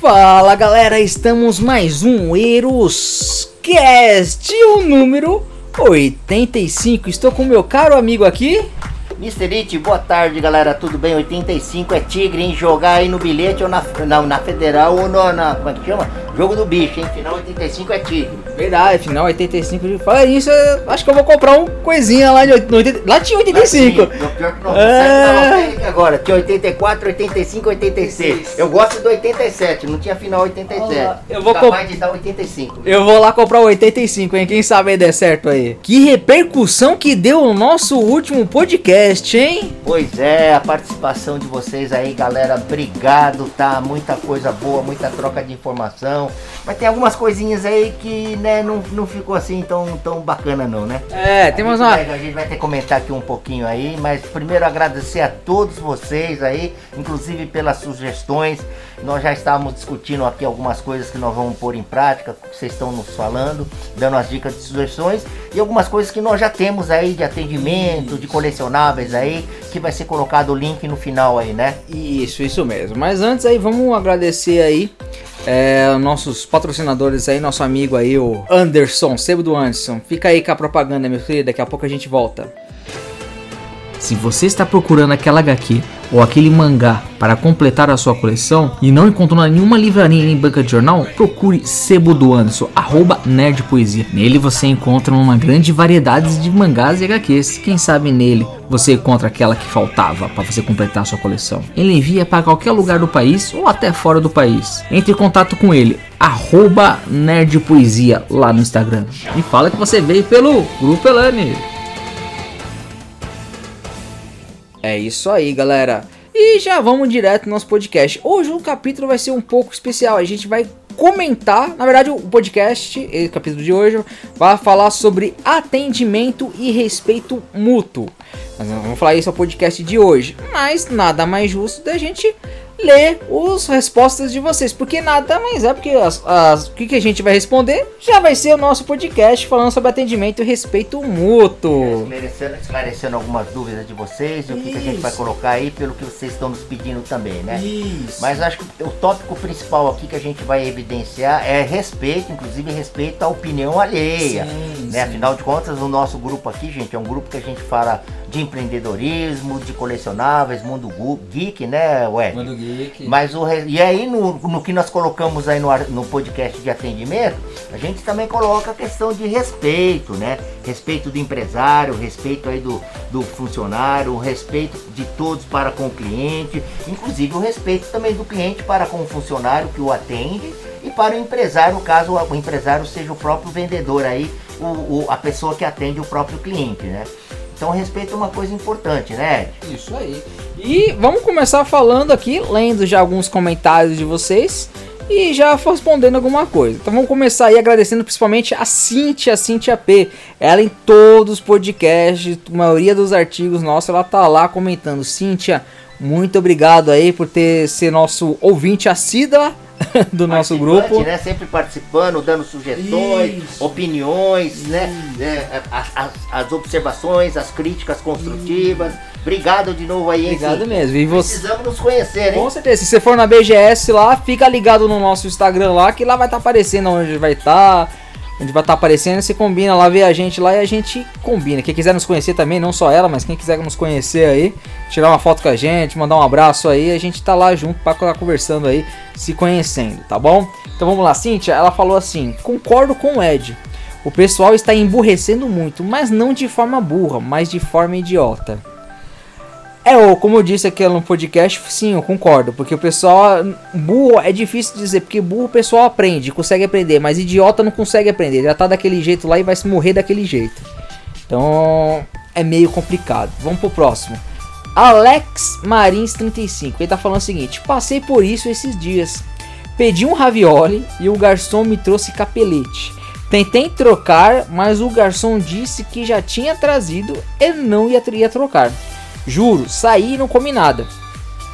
Fala galera, estamos mais um Eros Cast, o número 85. Estou com meu caro amigo aqui. Mr. It, boa tarde galera, tudo bem? 85 é Tigre, hein? Jogar aí no bilhete ou na, na, na Federal ou no, na. Como é que chama? Jogo do bicho, hein? Final 85 é Tigre. Verdade, final 85. Fala isso, acho que eu vou comprar um coisinha lá de 80, Lá tinha 85. Lá tinha, pior que não, é... agora, tinha 84, 85, 86. Eu gosto do 87, não tinha final 87. Ah, eu vou capaz comp... de dar 85. Eu vou lá comprar o 85, hein? Quem sabe aí der certo aí. Que repercussão que deu o nosso último podcast, hein? Pois é, a participação de vocês aí, galera. Obrigado, tá? Muita coisa boa, muita troca de informação. Mas tem algumas coisinhas aí que, né, não, não ficou assim tão, tão bacana, não, né? É, temos uma. Vai, a gente vai ter que comentar aqui um pouquinho aí, mas primeiro agradecer a todos vocês aí, inclusive pelas sugestões. Nós já estávamos discutindo aqui algumas coisas que nós vamos pôr em prática, que vocês estão nos falando, dando as dicas de sugestões e algumas coisas que nós já temos aí de atendimento, de colecionáveis aí, que vai ser colocado o link no final aí, né? Isso, isso mesmo. Mas antes aí, vamos agradecer aí é, nossos patrocinadores aí, nosso amigo aí, o Anderson, Sebo do Anderson. Fica aí com a propaganda, meu querido, daqui a pouco a gente volta. Se você está procurando aquela HQ ou aquele mangá para completar a sua coleção e não encontrou nenhuma livraria nem banca de jornal, procure Sebo do Anderson, arroba Nerd Poesia. Nele você encontra uma grande variedade de mangás e HQs. Quem sabe nele você encontra aquela que faltava para você completar a sua coleção. Ele envia para qualquer lugar do país ou até fora do país. Entre em contato com ele, arroba Nerd Poesia lá no Instagram. E fala que você veio pelo Grupo Elane. É isso aí, galera. E já vamos direto no nosso podcast. Hoje o capítulo vai ser um pouco especial. A gente vai comentar, na verdade, o podcast, o capítulo de hoje, vai falar sobre atendimento e respeito mútuo. Nós vamos falar isso no podcast de hoje. Mas nada mais justo da gente ler as respostas de vocês, porque nada mais é porque as, as, o que, que a gente vai responder já vai ser o nosso podcast falando sobre atendimento e respeito mútuo. Esclarecendo, esclarecendo algumas dúvidas de vocês e o que, que, a gente vai colocar aí pelo que vocês estão nos pedindo também, né? Isso. Mas acho que o tópico principal aqui que a gente vai evidenciar é respeito, inclusive respeito à opinião alheia. Sim, né? Sim. Afinal de contas, o nosso grupo aqui, gente, é um grupo que a gente fala de empreendedorismo, de colecionáveis, mundo geek, né, ué? Mundo geek. Mas o e aí no, no que nós colocamos aí no, no podcast de atendimento, a gente também coloca a questão de respeito, né? Respeito do empresário, respeito aí do, do funcionário, o respeito de todos para com o cliente, inclusive o respeito também do cliente para com o funcionário que o atende e para o empresário, caso o empresário seja o próprio vendedor aí, o, o, a pessoa que atende o próprio cliente, né? Então respeito é uma coisa importante, né? Isso aí. E vamos começar falando aqui, lendo já alguns comentários de vocês e já respondendo alguma coisa. Então vamos começar aí agradecendo principalmente a Cintia, a Cintia P. Ela em todos os podcasts, a maioria dos artigos nossos, ela tá lá comentando. Cintia, muito obrigado aí por ter ser nosso ouvinte assídua do nosso grupo. Né? Sempre participando, dando sugestões, Isso. opiniões, né? É, as, as, as, observações, as críticas construtivas. Isso. Obrigado de novo aí, Obrigado mesmo. E você... Precisamos nos conhecer, hein? Com certeza. Se você for na BGS lá, fica ligado no nosso Instagram lá, que lá vai estar tá aparecendo onde vai estar. Tá onde vai estar tá aparecendo, você combina lá, vê a gente lá e a gente combina. Quem quiser nos conhecer também, não só ela, mas quem quiser nos conhecer aí, tirar uma foto com a gente, mandar um abraço aí, a gente tá lá junto para estar conversando aí, se conhecendo, tá bom? Então vamos lá, Cíntia, ela falou assim: concordo com o Ed. O pessoal está emburrecendo muito, mas não de forma burra, mas de forma idiota. É, como eu disse aqui no podcast, sim, eu concordo. Porque o pessoal. Burro é difícil dizer, porque burro o pessoal aprende, consegue aprender, mas idiota não consegue aprender. Já tá daquele jeito lá e vai se morrer daquele jeito. Então é meio complicado. Vamos pro próximo. Alex Marins 35. Ele tá falando o seguinte: passei por isso esses dias. Pedi um ravioli e o garçom me trouxe capelete. Tentei trocar, mas o garçom disse que já tinha trazido e não ia trocar. Juro, saí e não comi nada.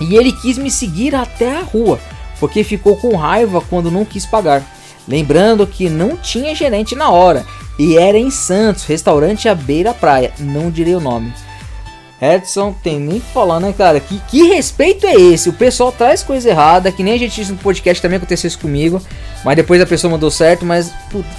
E ele quis me seguir até a rua, porque ficou com raiva quando não quis pagar. Lembrando que não tinha gerente na hora e era em Santos, restaurante à beira praia, não direi o nome. Edson, tem nem que falar, né, cara? Que, que respeito é esse? O pessoal traz coisa errada, que nem a gente disse no podcast também aconteceu isso comigo, mas depois a pessoa mandou certo, mas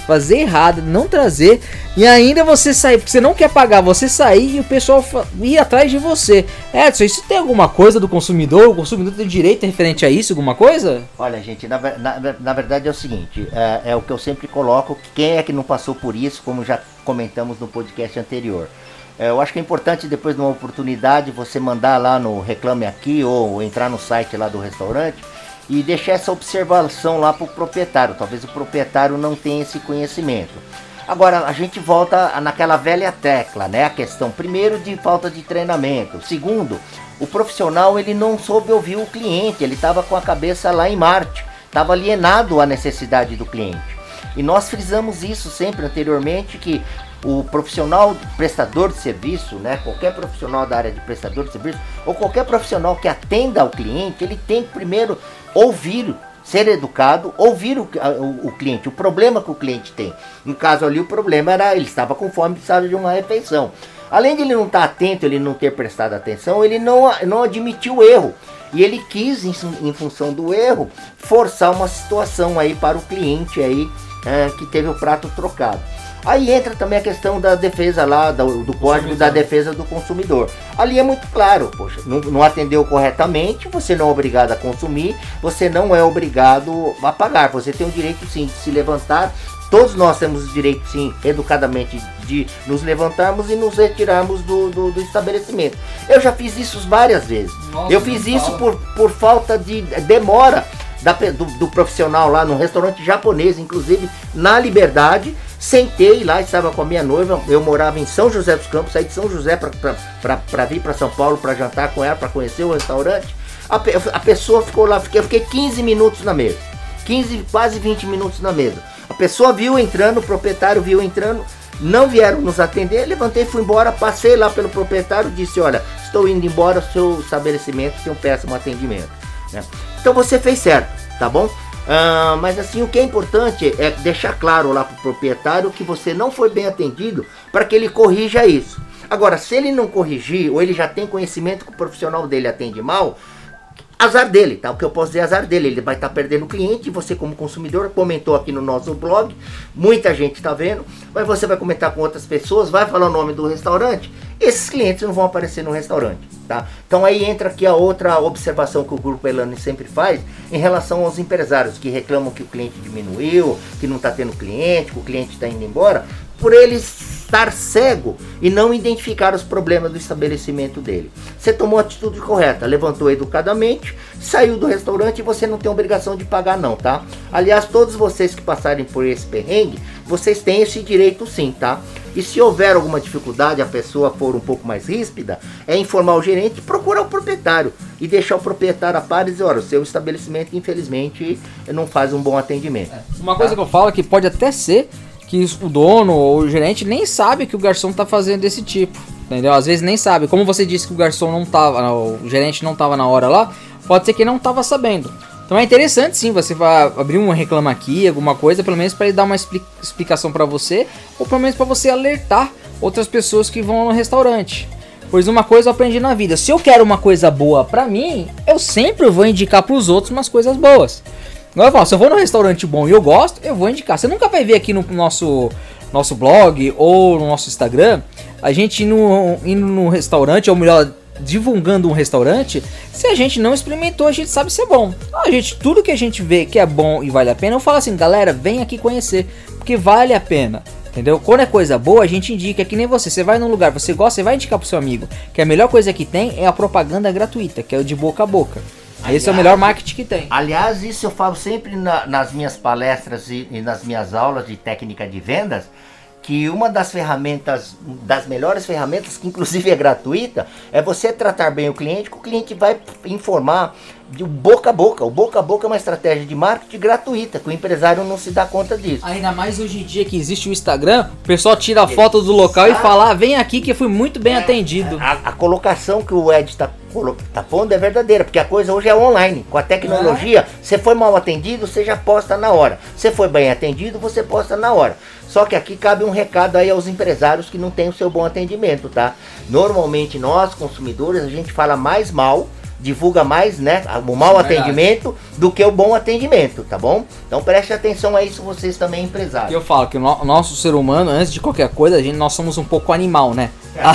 fazer errado, não trazer, e ainda você sair, porque você não quer pagar, você sair e o pessoal ir atrás de você. Edson, isso tem alguma coisa do consumidor? O consumidor tem direito referente a isso, alguma coisa? Olha, gente, na, na, na verdade é o seguinte, é, é o que eu sempre coloco, quem é que não passou por isso, como já comentamos no podcast anterior. É, eu acho que é importante depois de uma oportunidade você mandar lá no Reclame Aqui ou entrar no site lá do restaurante e deixar essa observação lá para o proprietário. Talvez o proprietário não tenha esse conhecimento. Agora, a gente volta naquela velha tecla, né? A questão, primeiro, de falta de treinamento. Segundo, o profissional ele não soube ouvir o cliente, ele estava com a cabeça lá em Marte, estava alienado à necessidade do cliente. E nós frisamos isso sempre anteriormente, que o profissional prestador de serviço, né, qualquer profissional da área de prestador de serviço, ou qualquer profissional que atenda ao cliente, ele tem que primeiro ouvir, ser educado, ouvir o, o, o, cliente, o problema que o cliente tem. No caso ali, o problema era ele estava com fome precisava de uma refeição. Além de ele não estar atento, ele não ter prestado atenção, ele não, não admitiu o erro. E ele quis, em, em função do erro, forçar uma situação aí para o cliente aí é, que teve o prato trocado. Aí entra também a questão da defesa lá, do, do código da defesa do consumidor. Ali é muito claro, poxa, não, não, atendeu corretamente, você não é obrigado a consumir, você não é obrigado a pagar. Você tem o direito sim de se levantar. Todos nós temos o direito, sim, educadamente, de nos levantarmos e nos retirarmos do, do, do estabelecimento. Eu já fiz isso várias vezes. Nossa, Eu fiz isso por, por falta de demora da, do, do profissional lá no restaurante japonês, inclusive na Liberdade Sentei lá, estava com a minha noiva. Eu morava em São José dos Campos, saí de São José para vir para São Paulo para jantar com ela, para conhecer o restaurante. A, a, pessoa ficou lá, eu fiquei 15 minutos na mesa. 15, quase 20 minutos na mesa. A pessoa viu entrando, o proprietário viu entrando, não vieram nos atender. Levantei, fui embora, passei lá pelo proprietário, disse: Olha, estou indo embora, seu estabelecimento tem um péssimo atendimento. Né? Então você fez certo, tá bom? Ah, mas assim, o que é importante é deixar claro lá para o proprietário que você não foi bem atendido para que ele corrija isso. Agora, se ele não corrigir ou ele já tem conhecimento que o profissional dele atende mal, azar dele, tá? O que eu posso dizer é azar dele, ele vai estar tá perdendo cliente, você como consumidor comentou aqui no nosso blog, muita gente está vendo, mas você vai comentar com outras pessoas, vai falar o nome do restaurante, esses clientes não vão aparecer no restaurante, tá? Então aí entra aqui a outra observação que o Grupo Elane sempre faz em relação aos empresários que reclamam que o cliente diminuiu, que não está tendo cliente, que o cliente está indo embora, por eles estar cego e não identificar os problemas do estabelecimento dele. Você tomou a atitude correta, levantou educadamente, saiu do restaurante e você não tem obrigação de pagar não, tá? Aliás, todos vocês que passarem por esse perrengue, vocês têm esse direito sim, tá? E se houver alguma dificuldade, a pessoa for um pouco mais ríspida, é informar o gerente, procurar o proprietário e deixar o proprietário a par e dizer, olha, o seu estabelecimento infelizmente não faz um bom atendimento. É. Uma coisa tá? que eu falo é que pode até ser que o dono ou o gerente nem sabe que o garçom tá fazendo desse tipo, entendeu? Às vezes nem sabe. Como você disse que o garçom não tava, o gerente não tava na hora lá, pode ser que ele não tava sabendo. Então é interessante sim, você vai abrir um reclama aqui, alguma coisa, pelo menos para ele dar uma explicação para você, ou pelo menos para você alertar outras pessoas que vão no restaurante. Pois uma coisa eu aprendi na vida, se eu quero uma coisa boa para mim, eu sempre vou indicar para os outros umas coisas boas. Agora, falo, se eu vou num restaurante bom e eu gosto, eu vou indicar. Você nunca vai ver aqui no nosso, nosso blog ou no nosso Instagram a gente indo, indo num restaurante, ou melhor, divulgando um restaurante, se a gente não experimentou, a gente sabe se é bom. A gente, tudo que a gente vê que é bom e vale a pena, eu falo assim, galera, vem aqui conhecer, porque vale a pena. Entendeu? Quando é coisa boa, a gente indica, que nem você. Você vai num lugar, você gosta, você vai indicar pro seu amigo. Que a melhor coisa que tem é a propaganda gratuita, que é o de boca a boca. Aliás, Esse é o melhor marketing que tem. Aliás, isso eu falo sempre na, nas minhas palestras e, e, nas minhas aulas de técnica de vendas, que uma das ferramentas, das melhores ferramentas, que inclusive é gratuita, é você tratar bem o cliente, que o cliente vai informar de boca a boca. O boca a boca é uma estratégia de marketing gratuita, que o empresário não se dá conta disso. Ainda mais hoje em dia que existe o Instagram, o pessoal tira a foto do local e fala: ah, vem aqui que fui muito bem é, atendido. A, a, colocação que o Ed está tá pondo é verdadeira, porque a coisa hoje é online. Com a tecnologia, você foi mal atendido, você já posta na hora. Você foi bem atendido, você posta na hora. Só que aqui cabe um recado aí aos empresários que não têm o seu bom atendimento, tá? Normalmente nós, consumidores, a gente fala mais mal divulga mais, né, o mau atendimento do que o bom atendimento, tá bom? Então preste atenção a isso vocês também empresários. Eu falo que o no nosso ser humano, antes de qualquer coisa, a gente nós somos um pouco animal, né?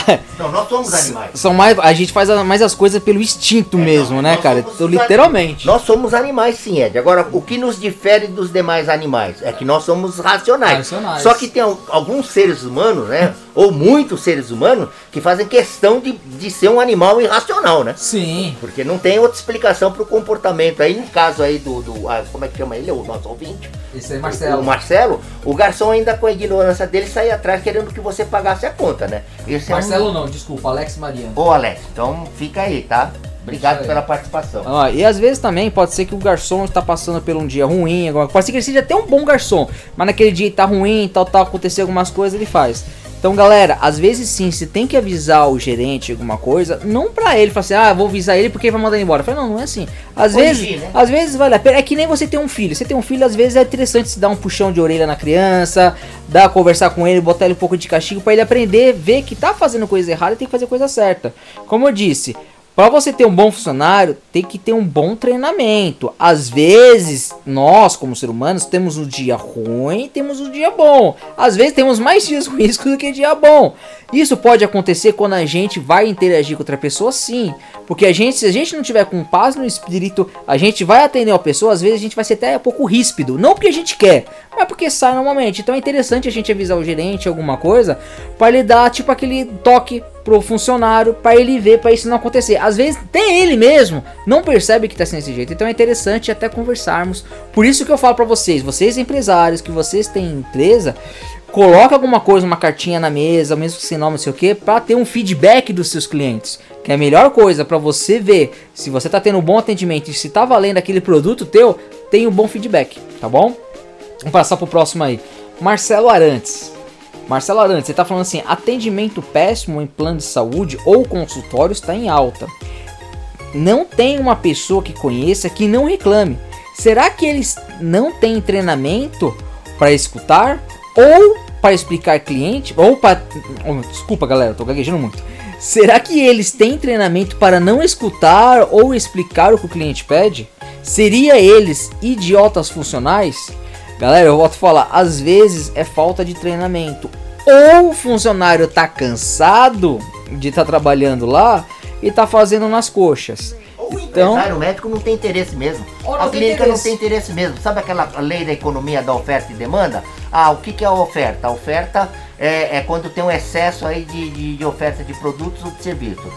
É. Não, nós somos animais. São mais, a gente faz mais as coisas pelo instinto é, mesmo, não, né, cara? Então, literalmente. Nós somos animais sim, Ed. Agora, o que nos difere dos demais animais é que nós somos racionais. racionais. Só que tem alguns seres humanos, né? ou muitos seres humanos, que fazem questão de, de ser um animal irracional, né? Sim. Porque não tem outra explicação para o comportamento. Aí, no caso aí do, do ah, como é que chama ele? O nosso ouvinte. Esse aí, Marcelo. O, o Marcelo, o garçom ainda com a ignorância dele sai atrás querendo que você pagasse a conta, né? Esse Marcelo é um... não, desculpa, Alex Mariano. Ô Alex, então fica aí, tá? Obrigado pela participação. Ah, e às vezes também pode ser que o garçom está passando por um dia ruim, pode ser que ele seja até um bom garçom, mas naquele dia tá ruim, tal, tal, acontecer algumas coisas, ele faz. Então, galera, às vezes sim, você tem que avisar o gerente alguma coisa, não pra ele, falar assim, ah, vou avisar ele porque ele vai mandar ele embora. Eu falei, não, não é assim. Às vezes, né? às vezes vale a pena. É que nem você ter um filho. Você tem um filho, às vezes é interessante se dar um puxão de orelha na criança, dar conversar com ele, botar ele um pouco de castigo para ele aprender, ver que tá fazendo coisa errada e tem que fazer coisa certa. Como eu disse, para você ter um bom funcionário, tem que ter um bom treinamento. Às vezes, nós, como seres humanos, temos um dia ruim, temos um dia bom. Às vezes temos mais dias ruins do que dia bom. Isso pode acontecer quando a gente vai interagir com outra pessoa, sim. Porque a gente, se a gente não tiver com paz no espírito, a gente vai atender a pessoa, às vezes a gente vai ser até um pouco ríspido. Não porque a gente quer, mas porque sai normalmente. Então é interessante a gente avisar o gerente alguma coisa para ele dar tipo aquele toque pro funcionário para ele ver para isso não acontecer. Às vezes tem ele mesmo não percebe que tá sendo desse jeito. Então é interessante até conversarmos. Por isso que eu falo para vocês, vocês empresários que vocês têm empresa, coloca alguma coisa, uma cartinha na mesa, mesmo sem nome, não sei o que, para ter um feedback dos seus clientes. Que é a melhor coisa para você ver se você tá tendo um bom atendimento e se tá valendo aquele produto teu, tem um bom feedback, tá bom? Vamos passar pro próximo aí. Marcelo Arantes. Marcelo Arantes, você tá falando assim: atendimento péssimo em plano de saúde ou consultório está em alta. Não tem uma pessoa que conheça que não reclame. Será que eles não têm treinamento para escutar ou para explicar cliente ou para oh, desculpa galera, tô gaguejando muito. Será que eles têm treinamento para não escutar ou explicar o que o cliente pede? Seria eles idiotas funcionais? Galera, eu volto a falar, às vezes é falta de treinamento. Ou o funcionário tá cansado de estar tá trabalhando lá e tá fazendo nas coxas. O então, o médico não tem interesse mesmo. A clínica não tem interesse mesmo. Sabe aquela lei da economia da oferta e demanda? Ah, o que, que é a oferta? A oferta é, é quando tem um excesso aí de, de, de, oferta de produtos ou de serviços.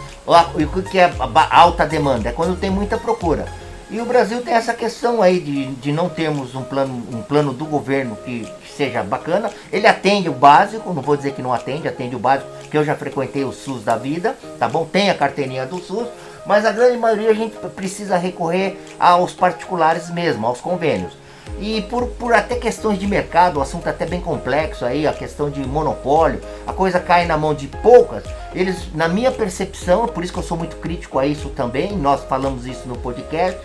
E o que, que é alta demanda? É quando tem muita procura. E o Brasil tem essa questão aí de, de não termos um plano, um plano do governo que, que, seja bacana. Ele atende o básico, não vou dizer que não atende, atende o básico, que eu já frequentei o SUS da vida, tá bom? Tem a carteirinha do SUS, mas a grande maioria a gente precisa recorrer aos particulares mesmo, aos convênios. E por, por até questões de mercado, o assunto é até bem complexo aí, a questão de monopólio, a coisa cai na mão de poucas. Eles, na minha percepção, por isso que eu sou muito crítico a isso também, nós falamos isso no podcast,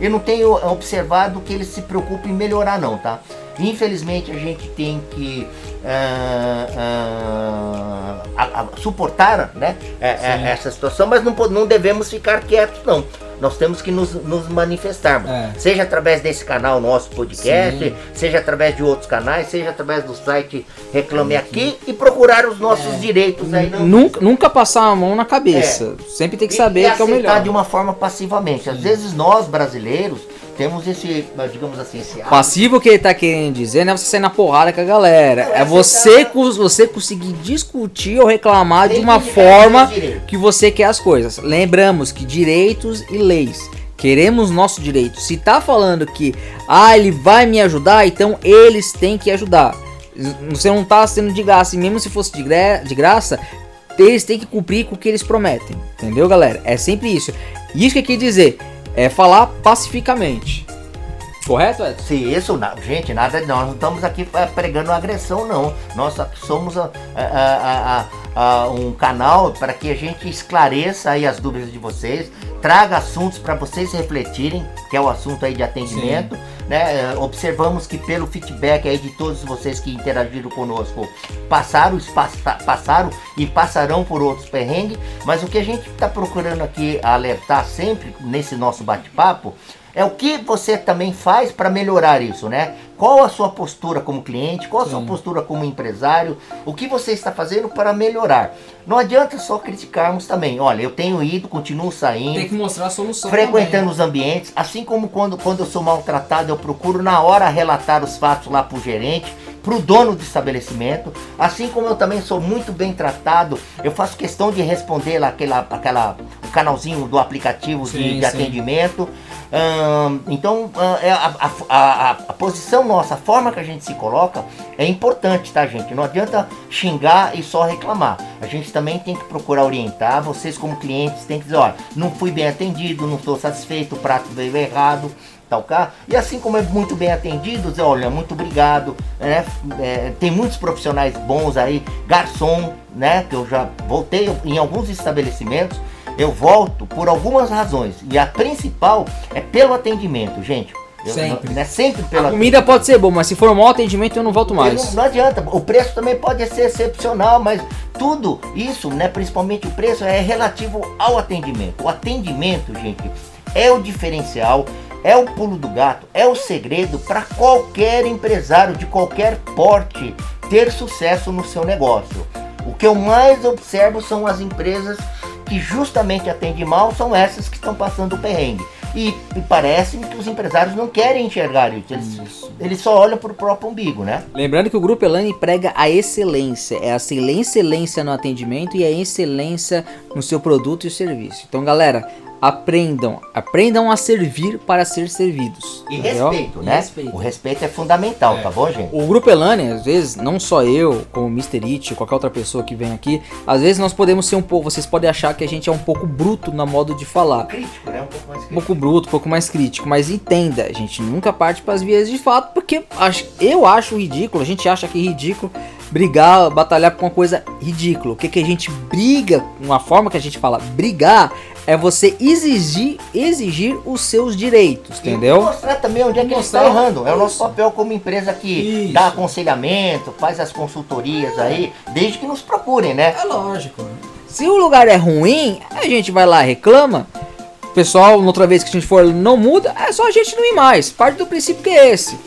eu não tenho observado que eles se preocupem em melhorar não, tá? Infelizmente a gente tem que uh, uh, a, a, suportar né, é, é, essa situação, mas não, não devemos ficar quietos não nós temos que nos, nos manifestarmos. É. Seja através desse canal, nosso podcast, Sim. seja através de outros canais, seja através do site Reclame Aqui e procurar os nossos é. direitos aí. Não... Nunca, nunca passar a mão na cabeça. É. Sempre tem que saber e, que é o melhor. de uma forma passivamente. Às Sim. vezes nós, brasileiros, temos esse, digamos assim, esse passivo que ele tá querendo dizer não é você sair na porrada com a galera, é, é você tá... você conseguir discutir ou reclamar Tem de uma forma que você quer as coisas. Lembramos que direitos e leis Queremos nosso direito. Se tá falando que ah, ele vai me ajudar, então eles têm que ajudar. Você não tá sendo de graça, e mesmo se fosse de, gra de graça, eles têm que cumprir com o que eles prometem. Entendeu, galera? É sempre isso. Isso que quer dizer é falar pacificamente. Correto, Edson? Sim, isso, gente, nada, nós não estamos aqui é, pregando agressão, não. Nós somos a, a, a, um canal para que a gente esclareça aí as dúvidas de vocês, traga assuntos para vocês refletirem, que é o assunto aí de atendimento. Né? Observamos que pelo feedback aí de todos vocês que interagiram conosco, passaram, passaram e passarão por outros perrengues, mas o que a gente está procurando aqui alertar sempre nesse nosso bate-papo é o que você também faz para melhorar isso, né? Qual a sua postura como cliente? Qual a Sim. sua postura como empresário? O que você está fazendo para melhorar? Não adianta só criticarmos também. Olha, eu tenho ido, continuo saindo. Tem que mostrar a solução. Frequentando também. os ambientes. Assim como quando, quando eu sou maltratado, eu procuro na hora relatar os fatos lá para o gerente para o dono do estabelecimento. Assim como eu também sou muito bem tratado, eu faço questão de responder lá aquela, aquela, o canalzinho do aplicativo sim, de, de atendimento. então, é a, a, a, a, posição nossa, a forma que a gente se coloca é importante, tá, gente? Não adianta xingar e só reclamar. A gente também tem que procurar orientar. Vocês, como clientes, tem que dizer: olha, não fui bem atendido, não estou satisfeito, o prato veio errado tal cá. E assim como é muito bem atendido, olha, muito obrigado. Né? É, tem muitos profissionais bons aí, garçom, né? Que eu já voltei em alguns estabelecimentos. Eu volto por algumas razões. E a principal é pelo atendimento, gente. Eu, sempre. É sempre pela. A comida pode ser boa, mas se for um mau atendimento eu não volto mais. Não, não, adianta. O preço também pode ser excepcional, mas tudo isso, né, principalmente o preço, é relativo ao atendimento. O atendimento, gente, é o diferencial é o pulo do gato, é o segredo para qualquer empresário de qualquer porte ter sucesso no seu negócio. O que eu mais observo são as empresas que justamente atendem mal, são essas que estão passando o perrengue. E, e parece que os empresários não querem enxergar isso. Eles, isso. eles só olham para o próprio umbigo, né? Lembrando que o Grupo Elane prega a excelência. É a excelência no atendimento e a excelência no seu produto e serviço. Então, galera, aprendam, aprendam a servir para ser servidos. E entendeu? respeito, né? Respeito. O respeito é fundamental, é. tá bom, gente? O Grupo Elane, às vezes, não só eu, como o Mr. It, qualquer outra pessoa que vem aqui, às vezes nós podemos ser um pouco, vocês podem achar que a gente é um pouco bruto na modo de falar. Crítico, né? Um pouco mais crítico. Um pouco bruto, um pouco mais crítico, mas entenda, a gente nunca parte para as vias de fato, porque eu acho ridículo, a gente acha que é ridículo brigar, batalhar com uma coisa ridícula. O que, que a gente briga, uma forma que a gente fala brigar é você exigir, exigir os seus direitos, entendeu? E mostrar também onde é que mostrar, ele está errando. É o nosso papel como empresa que Isso. dá aconselhamento, faz as consultorias aí, desde que nos procurem, né? É lógico. Se o lugar é ruim, a gente vai lá reclama. Pessoal, outra vez que a gente for não muda, é só a gente não ir mais. Parte do princípio que é esse.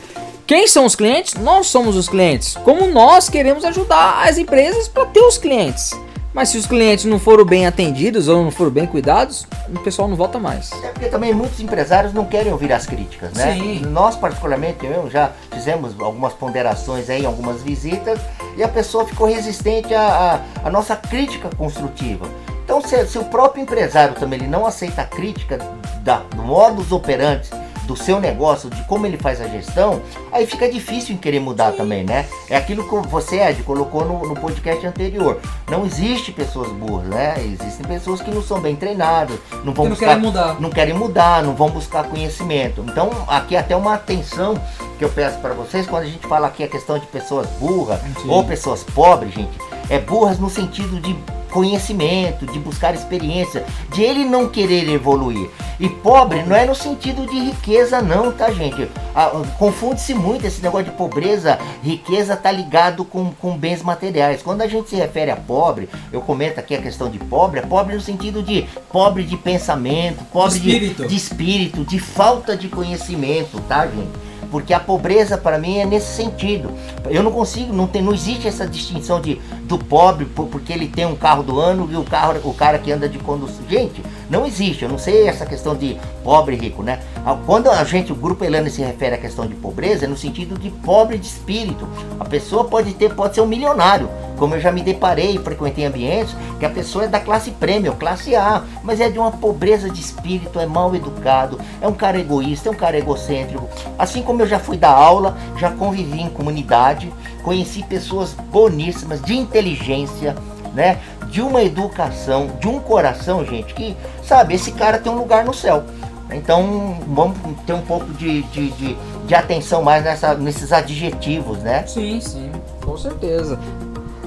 Quem são os clientes? Nós somos os clientes. Como nós queremos ajudar as empresas para ter os clientes. Mas se os clientes não foram bem atendidos ou não foram bem cuidados, o pessoal não volta mais. É porque também muitos empresários não querem ouvir as críticas, né? Sim. Nós, particularmente, eu já fizemos algumas ponderações aí, algumas visitas, e a pessoa ficou resistente à, à, à nossa crítica construtiva. Então, se, se, o próprio empresário também ele não aceita a crítica da, do modus operandi do seu negócio, de como ele faz a gestão, aí fica difícil em querer mudar também, né? É aquilo que você, Ed, colocou no, no podcast anterior. Não existe pessoas burras, né? Existem pessoas que não são bem treinadas, não vão que buscar, não querem mudar. não querem mudar, não vão buscar conhecimento. Então, aqui até uma atenção que eu peço para vocês quando a gente fala aqui a questão de pessoas burras Sim. ou pessoas pobres, gente, é burras no sentido de conhecimento, de buscar experiência, de ele não querer evoluir. E pobre não é no sentido de riqueza, não, tá, gente? Ah, Confunde-se muito esse negócio de pobreza, riqueza tá ligado com, com bens materiais. Quando a gente se refere a pobre, eu comento aqui a questão de pobre, é pobre no sentido de pobre de pensamento, pobre de espírito, de, de, espírito, de falta de conhecimento, tá, gente? Porque a pobreza para mim é nesse sentido. Eu não consigo, não, tem, não existe essa distinção de do pobre porque ele tem um carro do ano e o carro, o cara que anda de condução. Gente, não existe. Eu não sei essa questão de pobre e rico, né? Ah, quando a gente, o grupo Elane se refere à questão de pobreza, é no sentido de pobre de espírito. A pessoa pode ter, pode ser um milionário, como eu já me deparei, frequentei ambientes, que a pessoa é da classe prêmio, classe A, mas é de uma pobreza de espírito, é mal educado, é um cara egoísta, é um cara egocêntrico. Assim como eu já fui dar aula, já convivi em comunidade, conheci pessoas boníssimas, de inteligência, né? De uma educação, de um coração, gente, que, sabe, esse cara tem um lugar no céu. Então vamos ter um pouco de, de, de, de atenção mais nessa, nesses adjetivos, né? Sim, sim, com certeza.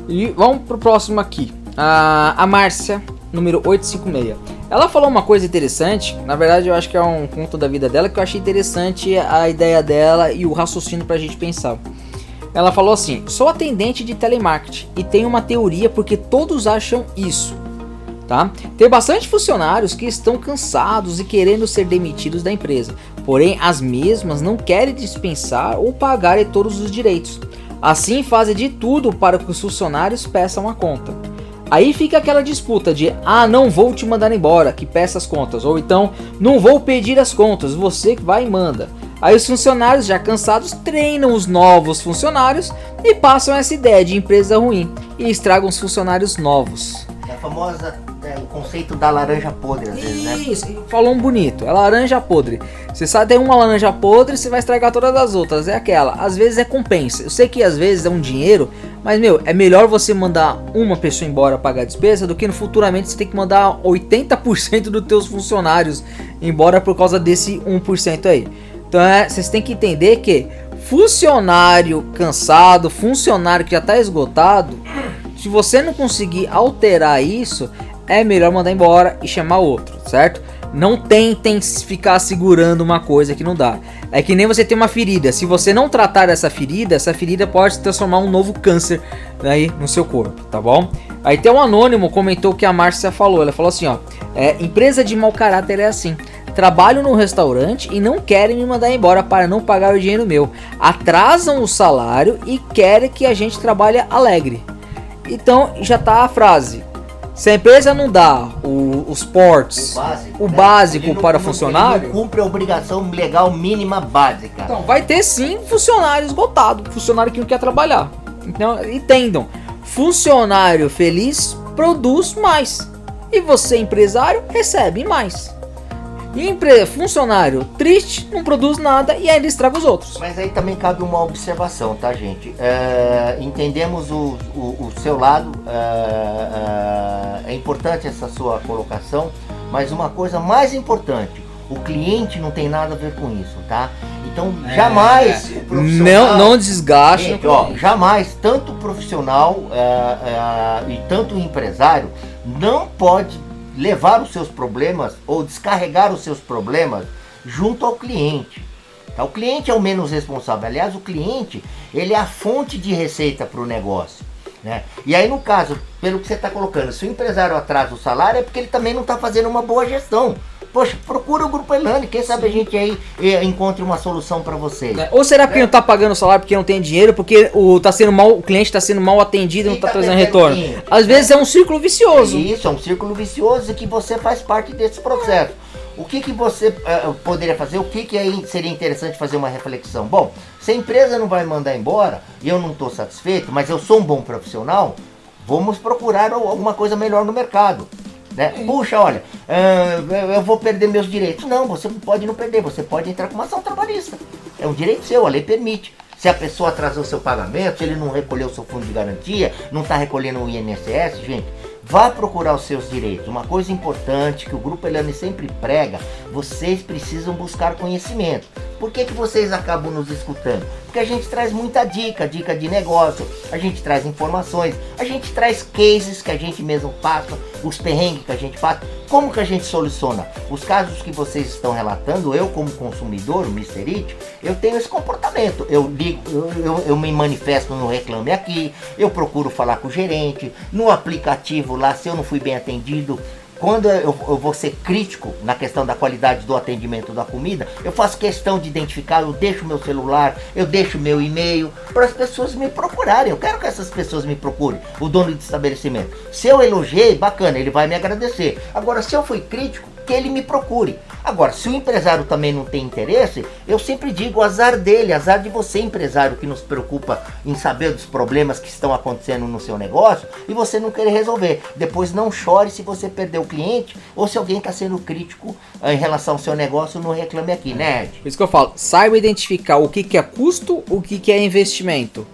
E vamos pro próximo aqui. a, a Márcia, número 856. Ela falou uma coisa interessante, na verdade eu acho que é um ponto da vida dela que eu achei interessante a ideia dela e o raciocínio pra gente pensar. Ela falou assim: "Sou atendente de telemarketing e tenho uma teoria porque todos acham isso. Tá? Tem bastante funcionários que estão cansados e querendo ser demitidos da empresa, porém as mesmas não querem dispensar ou pagar todos os direitos. Assim fazem de tudo para que os funcionários peçam a conta. Aí fica aquela disputa de ah, não vou te mandar embora, que peça as contas, ou então não vou pedir as contas, você que vai e manda. Aí os funcionários já cansados treinam os novos funcionários e passam essa ideia de empresa ruim e estragam os funcionários novos. É a famosa é, o conceito da laranja podre, às vezes, né? Isso, falou um bonito, é laranja podre. Você sabe, tem uma laranja podre, você vai estragar todas as outras. É aquela, às vezes é compensa. Eu sei que às vezes é um dinheiro, mas meu, é melhor você mandar uma pessoa embora pagar a despesa do que no futuramente você tem que mandar 80% dos teus funcionários embora por causa desse 1% aí. Então é, vocês têm que entender que funcionário cansado, funcionário que já está esgotado, se você não conseguir alterar isso, é melhor mandar embora e chamar outro, certo? Não tentem ficar segurando uma coisa que não dá. É que nem você tem uma ferida. Se você não tratar essa ferida, essa ferida pode se transformar um novo câncer aí no seu corpo, tá bom? Aí tem um anônimo comentou o que a Márcia falou. Ela falou assim, ó, é, empresa de mau caráter é assim trabalham no restaurante e não querem me mandar embora para não pagar o dinheiro meu. Atrasam o salário e querem que a gente trabalhe alegre. Então já tá a frase. Se a empresa não dá o, os ports, o básico, o né? básico para não, funcionário. Cumpre a obrigação legal mínima básica. Então, vai ter sim funcionário esgotado, funcionário que não quer trabalhar. Então, entendam: funcionário feliz produz mais. E você, empresário, recebe mais. E empre... funcionário triste, não produz nada e ainda estraga os outros. Mas aí também cabe uma observação, tá, gente? É, entendemos o, o, o, seu lado, é, é, é importante essa sua colocação, mas uma coisa mais importante, o cliente não tem nada a ver com isso, tá? Então é, jamais não não desgaste, gente, ó, jamais tanto o profissional é, é, e tanto o empresário não pode levar os seus problemas ou descarregar os seus problemas junto ao cliente. Tá? O cliente é o menos responsável. Aliás, o cliente ele é a fonte de receita para o negócio. Né? E aí, no caso, pelo que você está colocando, se o empresário atrasa o salário, é porque ele também não está fazendo uma boa gestão. Poxa, procura o Grupo Elane, quem sabe a gente aí eh, encontre uma solução para vocês. É. Ou será que é. não tá pagando o salário porque não tem dinheiro, porque o, tá sendo mal, o cliente está sendo mal atendido e não está trazendo retorno? Às vezes é um círculo vicioso. Isso, é um círculo vicioso que você faz parte desse processo. O que, que você uh, poderia fazer? O que, que aí seria interessante fazer uma reflexão? Bom, se a empresa não vai mandar embora e eu não estou satisfeito, mas eu sou um bom profissional, vamos procurar alguma coisa melhor no mercado. Né? Puxa, olha, uh, eu vou perder meus direitos. Não, você pode não perder, você pode entrar com uma ação trabalhista. É um direito seu, a lei permite. Se a pessoa atrasou seu pagamento, se ele não recolheu seu fundo de garantia, não está recolhendo o INSS, gente, Vá procurar os seus direitos. Uma coisa importante que o Grupo Elane sempre prega, vocês precisam buscar conhecimento. Por que, que vocês acabam nos escutando? Porque a gente traz muita dica, dica de negócio, a gente traz informações, a gente traz cases que a gente mesmo passa, os perrengues que a gente passa. Como que a gente soluciona? Os casos que vocês estão relatando, eu como consumidor, o Mr. It, eu tenho esse comportamento. Eu ligo, eu, eu, eu me manifesto no Reclame Aqui, eu procuro falar com o gerente, no aplicativo lá, se eu não fui bem atendido, quando eu, eu, vou ser crítico na questão da qualidade do atendimento da comida, eu faço questão de identificar, eu deixo meu celular, eu deixo meu e-mail para as pessoas me procurarem. Eu quero que essas pessoas me procurem, o dono do estabelecimento. Se eu elogiei, bacana, ele vai me agradecer. Agora, se eu fui crítico, que ele me procure. Agora, se o empresário também não tem interesse, eu sempre digo azar dele, azar de você, empresário, que nos preocupa em saber dos problemas que estão acontecendo no seu negócio e você não querer resolver. Depois não chore se você perdeu o cliente ou se alguém está sendo crítico eh, em relação ao seu negócio, não reclame aqui, né? Por isso que eu falo, saiba identificar o que, que é custo, o que, que é investimento.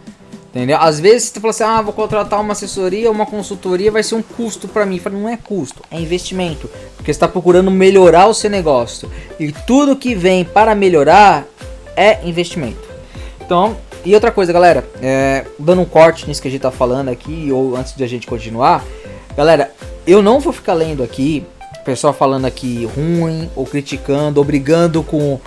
Entendeu? Às vezes você fala assim, ah, vou contratar uma assessoria, uma consultoria, vai ser um custo para mim. Falo, não é custo, é investimento. Porque você está procurando melhorar o seu negócio. E tudo que vem para melhorar é investimento. Então, e outra coisa, galera, é, dando um corte nisso que a gente tá falando aqui, ou antes de a gente continuar, Galera, eu não vou ficar lendo aqui, pessoal falando aqui ruim, ou criticando, ou brigando com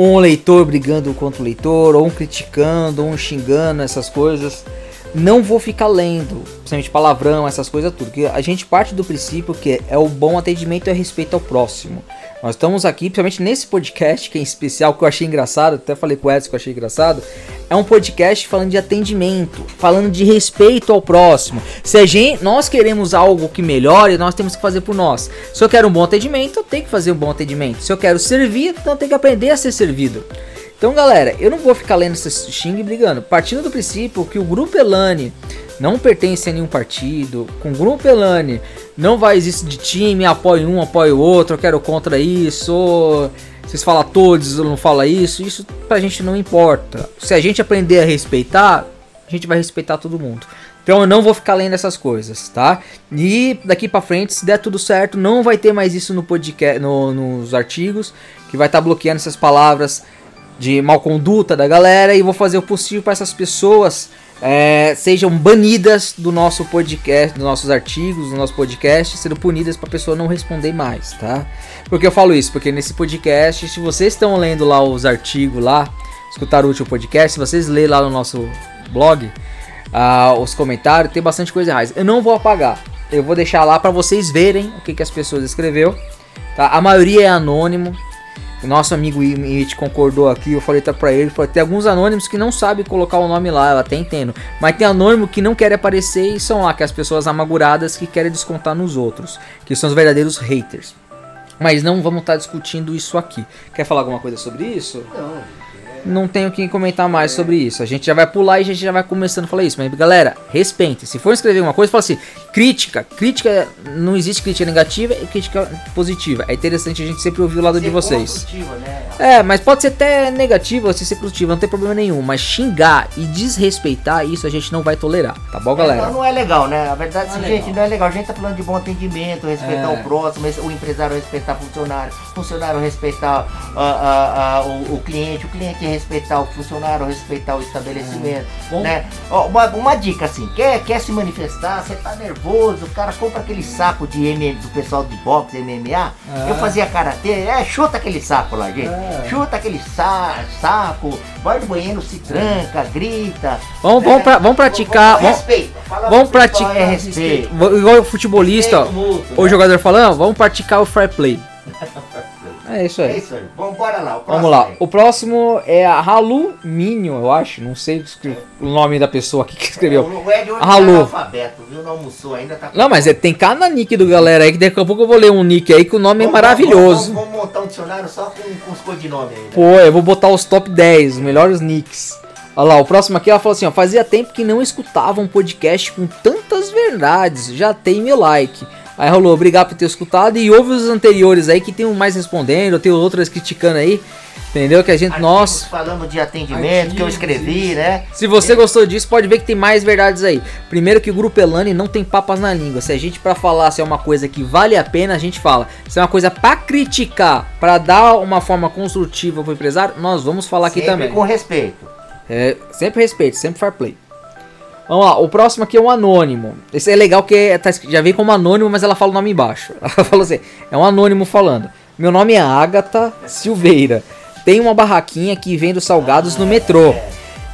um leitor brigando contra o leitor, ou um criticando, ou um xingando, essas coisas. Não vou ficar lendo, principalmente palavrão, essas coisas tudo. Que a gente parte do princípio que é o bom atendimento e é respeito ao próximo. Nós estamos aqui, principalmente nesse podcast, que é em especial, que eu achei engraçado, até falei com o Edson que eu achei engraçado. É um podcast falando de atendimento, falando de respeito ao próximo. Se a gente, nós queremos algo que melhore, nós temos que fazer por nós. Se eu quero um bom atendimento, eu tenho que fazer um bom atendimento. Se eu quero servir, então eu tenho que aprender a ser servido. Então, galera, eu não vou ficar lendo esse xing brigando. Partindo do princípio que o Grupo Elane não pertence a nenhum partido, com Grupo Elane não vai existir de time, apoio um, apoio outro, eu quero contra isso, ou vocês falam todos, não falo isso, isso pra gente não importa. Se a gente aprender a respeitar, a gente vai respeitar todo mundo. Então eu não vou ficar lendo essas coisas, tá? E daqui para frente, se der tudo certo, não vai ter mais isso no podcast, no, nos artigos, que vai estar tá bloqueando essas palavras de mal conduta da galera e vou fazer o possível para essas pessoas é, sejam banidas do nosso podcast, dos nossos artigos, do nosso podcast, sendo punidas para a pessoa não responder mais, tá? Porque eu falo isso? Porque nesse podcast, se vocês estão lendo lá os artigos lá, escutar o último podcast, se vocês lerem lá no nosso blog, uh, os comentários, tem bastante coisa errada. Eu não vou apagar, eu vou deixar lá para vocês verem o que, que as pessoas escreveu. Tá? A maioria é anônimo, o nosso amigo It concordou aqui, eu falei tá pra ele, falei, tem alguns anônimos que não sabem colocar o nome lá, eu até entendo. Mas tem anônimo que não quer aparecer e são lá que as pessoas amarguradas que querem descontar nos outros, que são os verdadeiros haters. Mas não vamos estar tá discutindo isso aqui. Quer falar alguma coisa sobre isso? Não não tenho que comentar mais sobre isso. A gente já vai pular e a gente já vai começando a falar isso. Mas galera, respeite. Se for escrever uma coisa, fala assim: crítica. Crítica, não existe crítica negativa e crítica positiva. É interessante a gente sempre ouvir o lado ser de vocês. Né? É, mas pode ser até negativa ou ser construtiva, não tem problema nenhum. Mas xingar e desrespeitar isso a gente não vai tolerar, tá bom, galera? Não, não é legal, né? A verdade, é gente, legal. não é legal. A gente tá falando de bom atendimento, respeitar é. o próximo, o empresário respeitar o funcionário, funcionário respeitar uh, uh, uh, o, o cliente, o cliente respeitar o funcionário, respeitar o estabelecimento, é. né? Ó, uma, uma dica assim, quer, quer se manifestar, você tá nervoso, o cara compra aquele saco de MM, do pessoal de boxe, MMA, é. eu fazia karatê, é, chuta aquele saco lá, gente, é. chuta aquele sa saco, vai no banheiro, se tranca, grita. Vamos, né? vamos, pra, vamos praticar, vamos, respeito, vamos praticar, é respeito. igual o futebolista, respeito, o né? jogador falando, vamos praticar o fair play. É isso aí. É isso aí. Vamos lá. Vamos lá. O próximo é a Halu Minho, eu acho. Não sei o nome da pessoa aqui que escreveu. O Ed hoje Halu. Tá alfabeto, viu? Não almoçou ainda. Tá não, mas é, tem cada nick do galera aí que daqui a pouco eu vou ler um nick aí que o nome é vamos, é maravilhoso. Vamos, vamos, montar um dicionário só com, com os codinomes aí. Né? Pô, eu vou botar os top 10, os melhores nicks. Olha lá, o próximo aqui ela falou assim: ó, fazia tempo que não escutava um podcast com tantas verdades. Já tem meu like. Aí rolou, obrigado por ter escutado. E houve os anteriores aí que tem um mais respondendo, tem outras criticando aí. Entendeu? Que a gente, Artigos nós. Falando de atendimento Artigos, que eu escrevi, né? Se você é. gostou disso, pode ver que tem mais verdades aí. Primeiro que o Grupo Elane não tem papas na língua. Se a gente para falar se é uma coisa que vale a pena, a gente fala. Se é uma coisa para criticar, para dar uma forma construtiva pro empresário, nós vamos falar sempre aqui também. com respeito. É, sempre respeito, sempre fair play. Vamos lá, o próximo aqui é um anônimo. Esse é legal que é, tá, já vem como anônimo, mas ela fala o nome embaixo. Ela falou assim: é um anônimo falando. Meu nome é Agatha Silveira. Tem uma barraquinha que vende salgados no metrô.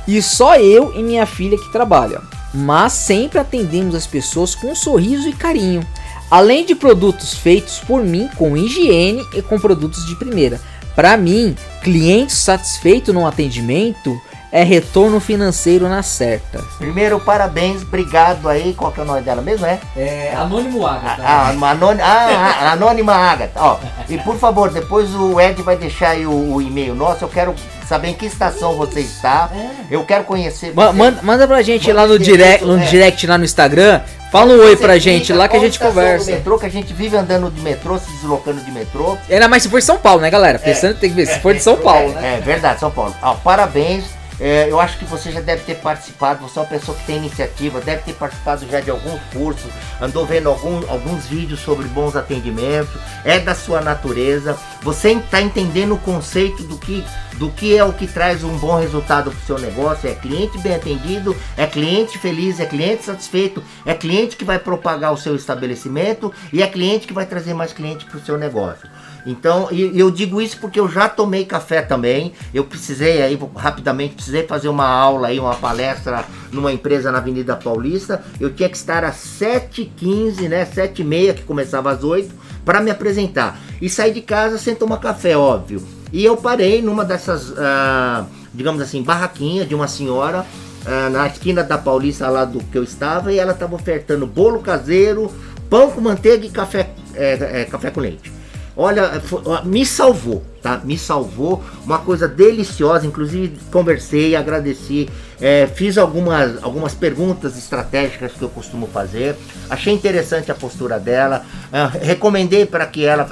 E só eu e minha filha que trabalham. Mas sempre atendemos as pessoas com um sorriso e carinho. Além de produtos feitos por mim com higiene e com produtos de primeira. Para mim, cliente satisfeito no atendimento é retorno financeiro na certa. Primeiro, parabéns, obrigado aí. Qual que é o nome dela mesmo, é? É Anônimo Agatha. Ah, anônima, ah, Anônima Agatha. Ó, e por favor, depois o Ed vai deixar aí o, o e-mail nosso. Eu quero saber em que estação você está. É. Eu quero conhecer. Ma manda, manda pra gente manda lá no direct, no é. direct lá no Instagram. Fala um oi pra gente lá que a gente conversa. metrô, que a gente vive andando de metrô, se deslocando de metrô. Ainda mais se for de São Paulo, né, galera? Pensando, é, tem que ver, se for de São Paulo, é, né? É verdade, São Paulo. Ó, parabéns. É, eu acho que você já deve ter participado, você é uma pessoa que tem iniciativa, deve ter participado já de alguns cursos, andou vendo algum, alguns vídeos sobre bons atendimentos, é da sua natureza, você está entendendo o conceito do que, do que é o que traz um bom resultado para o seu negócio, é cliente bem atendido, é cliente feliz, é cliente satisfeito, é cliente que vai propagar o seu estabelecimento e é cliente que vai trazer mais cliente para o seu negócio. Então, e eu digo isso porque eu já tomei café também. Eu precisei aí rapidamente precisei fazer uma aula aí, uma palestra numa empresa na Avenida Paulista. Eu tinha que estar às 7h15, né? 7h30, que começava às 8 para me apresentar. E sair de casa sem tomar café, óbvio. E eu parei numa dessas, uh, digamos assim, barraquinhas de uma senhora uh, na esquina da Paulista lá do que eu estava e ela estava ofertando bolo caseiro, pão com manteiga e café, é, é, café com leite. Olha, me salvou, tá? Me salvou. Uma coisa deliciosa. Inclusive, conversei, agradeci. É, fiz algumas, algumas perguntas estratégicas que eu costumo fazer. Achei interessante a postura dela. É, recomendei para que ela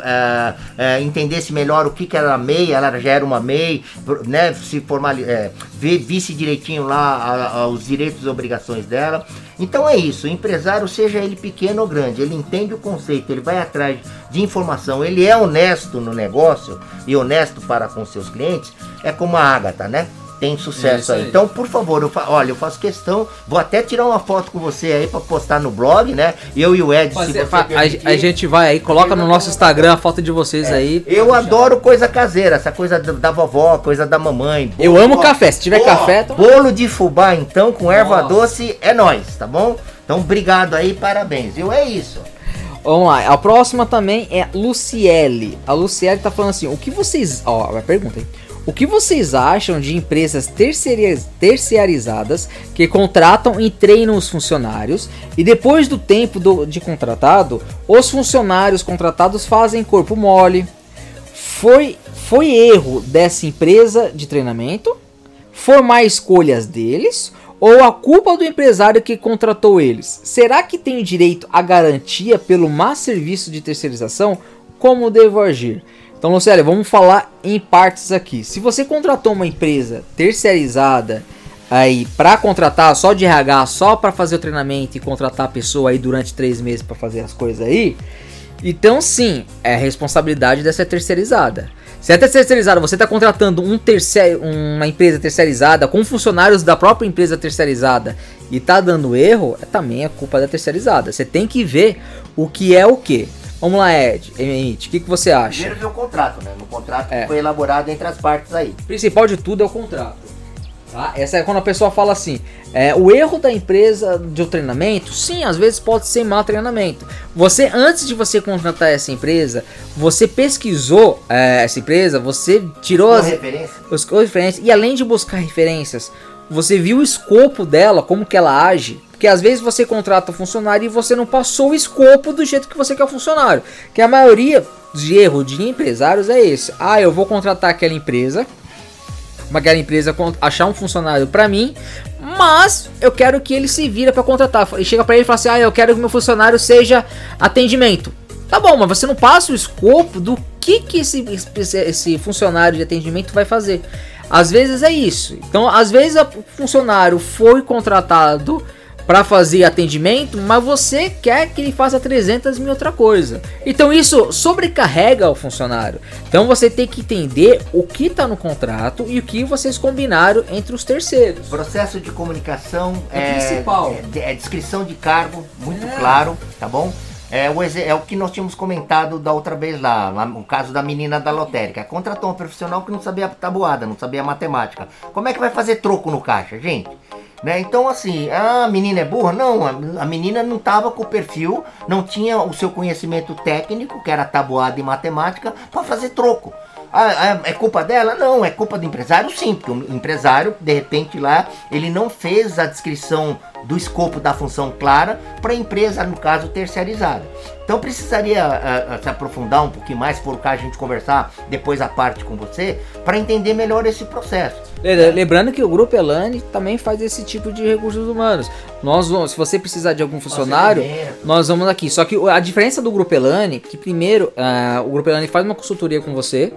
é, é, entendesse melhor o que, que era a MEI. Ela já era uma MEI, né? Se formal, é, visse direitinho lá a, a, os direitos e obrigações dela. Então é isso, o empresário, seja ele pequeno ou grande, ele entende o conceito, ele vai atrás de informação, ele é honesto no negócio e honesto para com seus clientes, é como a Agatha, né? Tem sucesso aí. aí. Então, por favor, eu fa olha, eu faço questão, vou até tirar uma foto com você aí para postar no blog, né? Eu e o Ed, Fazer, a, a, gente vai aí, coloca no nosso Instagram a foto de vocês é, aí. Eu adoro coisa caseira, essa coisa da vovó, coisa da mamãe. Bolo, eu amo ó, café, se tiver café, tô... bolo de fubá então com erva Nossa. doce é nós, tá bom? Então, obrigado aí, parabéns. Viu? É isso. Vamos lá, a próxima também é Luciele. A Luciele tá falando assim: o que vocês. Ó, a pergunta aí. O que vocês acham de empresas terceirizadas que contratam e treinam os funcionários e depois do tempo do, de contratado, os funcionários contratados fazem corpo mole? Foi, foi erro dessa empresa de treinamento? Formar escolhas deles? Ou a culpa do empresário que contratou eles? Será que tem direito à garantia pelo má serviço de terceirização? Como devo agir? Então, Lucélio, vamos falar em partes aqui. Se você contratou uma empresa terceirizada aí para contratar só de RH, só para fazer o treinamento e contratar a pessoa aí durante três meses para fazer as coisas aí, então sim, é responsabilidade dessa terceirizada. Se é terceirizada, você está contratando um terceiro, uma empresa terceirizada com funcionários da própria empresa terceirizada e tá dando erro, é também a culpa da terceirizada. Você tem que ver o que é o que. Vamos lá, Ed, Emite, o que, que você acha? Primeiro ver o contrato, né? No contrato é. que foi elaborado entre as partes aí. O principal de tudo é o contrato. Tá? Essa é quando a pessoa fala assim: é, o erro da empresa de treinamento, sim, às vezes pode ser mau treinamento. Você, antes de você contratar essa empresa, você pesquisou é, essa empresa, você tirou as. Os, as referências, e além de buscar referências, você viu o escopo dela, como que ela age, porque às vezes você contrata um funcionário e você não passou o escopo do jeito que você quer o funcionário. Que a maioria de erro de empresários é esse. Ah, eu vou contratar aquela empresa, aquela empresa achar um funcionário para mim, mas eu quero que ele se vira para contratar. E chega para ele e fala assim: "Ah, eu quero que meu funcionário seja atendimento". Tá bom, mas você não passa o escopo do que que esse, esse funcionário de atendimento vai fazer. Às vezes é isso. Então, às vezes o funcionário foi contratado para fazer atendimento, mas você quer que ele faça 300 mil outra coisa. Então isso sobrecarrega o funcionário. Então você tem que entender o que está no contrato e o que vocês combinaram entre os terceiros. Processo de comunicação é, é principal. É, é, descrição de cargo, muito é. claro, tá bom? É o, é o que nós tínhamos comentado da outra vez lá, lá, o caso da menina da lotérica. Contratou um profissional que não sabia tabuada, não sabia matemática. Como é que vai fazer troco no caixa, gente? Né? Então, assim, a menina é burra? Não, a menina não estava com o perfil, não tinha o seu conhecimento técnico, que era tabuada em matemática, para fazer troco. Ah, ah, é culpa dela? Não, é culpa do empresário sim, porque o empresário, de repente lá, ele não fez a descrição do escopo da função clara para a empresa, no caso, terceirizada. Então precisaria uh, se aprofundar um pouquinho mais, por cá a gente conversar depois a parte com você, para entender melhor esse processo. Lembrando que o Grupo Elane também faz esse tipo de recursos humanos. Nós vamos, se você precisar de algum funcionário, nós vamos aqui. Só que a diferença do Grupo Elane, que primeiro uh, o Grupo Elane faz uma consultoria com você,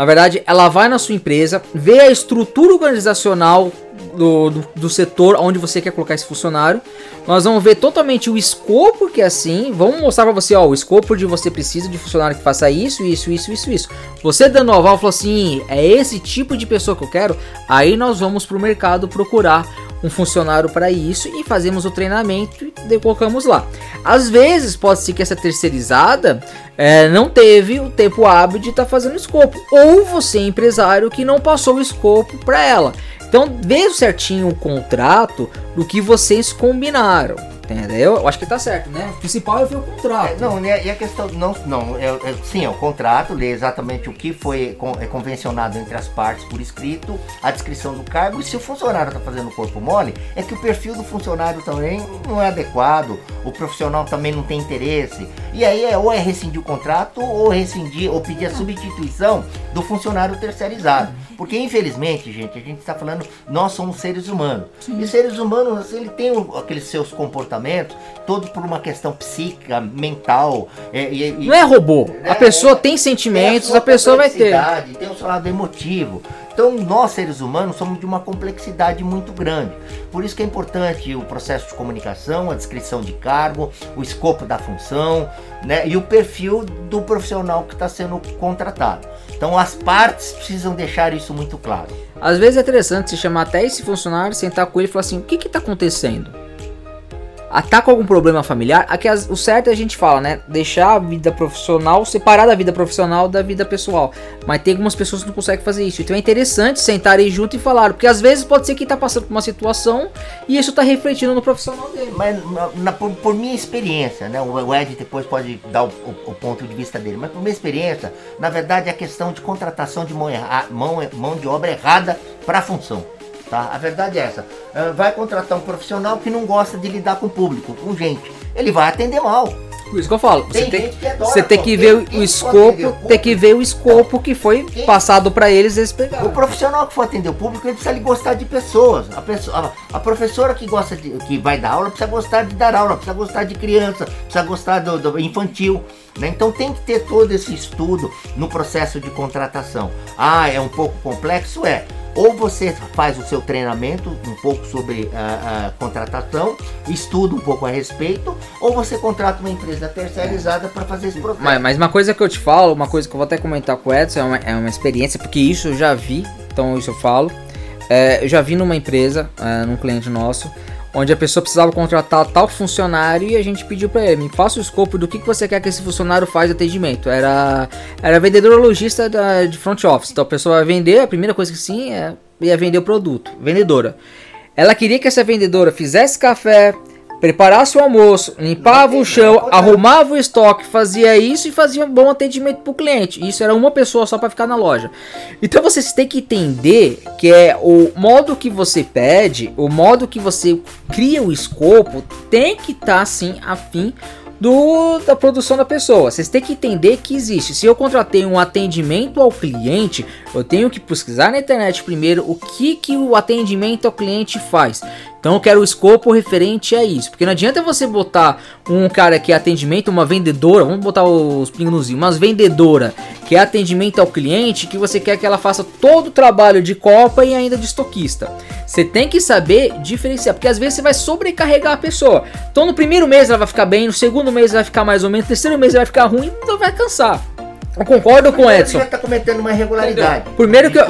Na verdade, ela vai na sua empresa, vê a estrutura organizacional do, do, do, setor onde você quer colocar esse funcionário. Nós vamos ver totalmente o escopo que é assim. Vamos mostrar para você, ó, o escopo de você precisa de funcionário que faça isso, isso, isso, isso, isso. Você dando o aval, falou assim, é esse tipo de pessoa que eu quero. Aí nós vamos para o mercado procurar um funcionário para isso e fazemos o treinamento e colocamos lá. Às vezes pode ser que essa terceirizada é, não teve o tempo hábil de estar tá fazendo escopo, ou você é empresário que não passou o escopo para ela. Então veja certinho o contrato do que vocês combinaram. Eu acho que tá certo, né? O principal é ver o contrato. É, não, né, e a questão. Não, não é, é, sim, é o contrato, lê exatamente o que foi é convencionado entre as partes por escrito, a descrição do cargo, e se o funcionário tá fazendo corpo mole, é que o perfil do funcionário também não é adequado, o profissional também não tem interesse. E aí é ou é rescindir o contrato, ou rescindir, ou pedir a substituição do funcionário terceirizado. Porque infelizmente, gente, a gente está falando, nós somos seres humanos. Sim. E seres humanos, ele tem aqueles seus comportamentos, todo por uma questão psíquica, mental. É, e, Não é robô. A pessoa é, tem sentimentos, a, a pessoa vai ter. Tem o seu lado emotivo. Então, nós seres humanos somos de uma complexidade muito grande. Por isso que é importante o processo de comunicação, a descrição de cargo, o escopo da função, né, e o perfil do profissional que está sendo contratado. Então, as partes precisam deixar isso muito claro. Às vezes é interessante se chamar até esse funcionário, sentar com ele e falar assim: o que está acontecendo? Tá com algum problema familiar, aqui as, o certo é a gente fala, né? Deixar a vida profissional, separar da vida profissional da vida pessoal. Mas tem algumas pessoas que não conseguem fazer isso. Então é interessante sentarem junto e falar, porque às vezes pode ser que tá passando por uma situação e isso tá refletindo no profissional dele. Mas na, por, por, minha experiência, né? O Ed depois pode dar o, o, o, ponto de vista dele, mas por minha experiência, na verdade é a questão de contratação de mão, mão, mão de obra errada para a função. Tá? A verdade é essa. Ah, vai contratar um profissional que não gosta de lidar com o público, com gente. Ele vai atender mal. Por isso que eu falo, tem você tem, que, adora, você tem que ver o escopo, tem que ver o escopo que foi quem, passado para eles eles pegaram. O profissional que for atender o público, ele precisa gostar de pessoas. A, pessoa, a, a, professora que gosta de, que vai dar aula precisa gostar de dar aula, precisa gostar de criança, precisa gostar do, do infantil. Né? Então tem que ter todo esse estudo no processo de contratação. Ah, é um pouco complexo? É ou você faz o seu treinamento um pouco sobre a, a, contratação, estuda um pouco a respeito, ou você contrata uma empresa terceirizada para fazer esse processo. Mas, mas, uma coisa que eu te falo, uma coisa que eu vou até comentar com o Edson, é uma, é uma experiência, porque isso eu já vi, então isso eu falo. É, eu já vi numa empresa, é, num cliente nosso, onde a pessoa precisava contratar tal funcionário e a gente pediu para ele, me faça o escopo do que, que você quer que esse funcionário faz de atendimento. Era, era vendedor lojista da, de front office. Então a pessoa vai vender, a primeira coisa que sim é ia vender o produto, vendedora. Ela queria que essa vendedora fizesse café, preparasse o almoço, limpava o chão, arrumava o estoque, fazia isso e fazia um bom atendimento para o cliente. Isso era uma pessoa só para ficar na loja. Então vocês têm que entender que é o modo que você pede, o modo que você cria o escopo, tem que estar tá, assim afim do, da produção da pessoa. Vocês têm que entender que existe. Se eu contratei um atendimento ao cliente, eu tenho que pesquisar na internet primeiro o que, que o atendimento ao cliente faz. Então eu quero o escopo referente a isso. Porque não adianta você botar um cara que é atendimento, uma vendedora, vamos botar os pingos mas vendedora, que é atendimento ao cliente, que você quer que ela faça todo o trabalho de copa e ainda de estoquista. Você tem que saber diferenciar, porque às vezes você vai sobrecarregar a pessoa. Então no primeiro mês ela vai ficar bem, no segundo mês ela vai ficar mais ou menos, no terceiro mês ela vai ficar ruim, então vai cansar. Eu concordo com o Edson. já tá cometendo uma irregularidade. Primeiro que eu,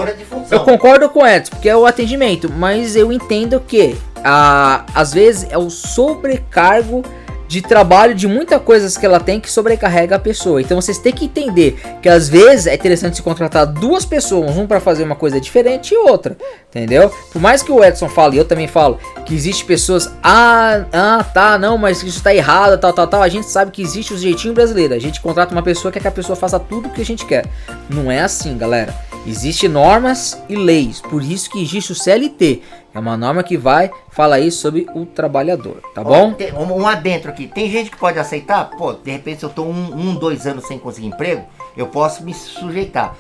eu concordo com o Edson, porque é o atendimento, mas eu entendo que a, às vezes é o sobrecargo de trabalho de muitas coisas que ela tem que sobrecarrega a pessoa. Então vocês têm que entender que às vezes é interessante se contratar duas pessoas, um para fazer uma coisa diferente e outra, entendeu? Por mais que o Edson fale, eu também falo que existe pessoas, ah, ah, tá, não, mas isso tá errado, tal, tal, tal. A gente sabe que existe o jeitinho brasileiro. A gente contrata uma pessoa que quer que a pessoa faça tudo o que a gente quer. Não é assim, galera. Existem normas e leis, por isso que existe o CLT. É uma norma que vai falar isso sobre o trabalhador, tá bom? Tem um, um adentro aqui. Tem gente que pode aceitar? Pô, de repente se eu tô um, um, dois anos sem conseguir emprego, eu posso me sujeitar.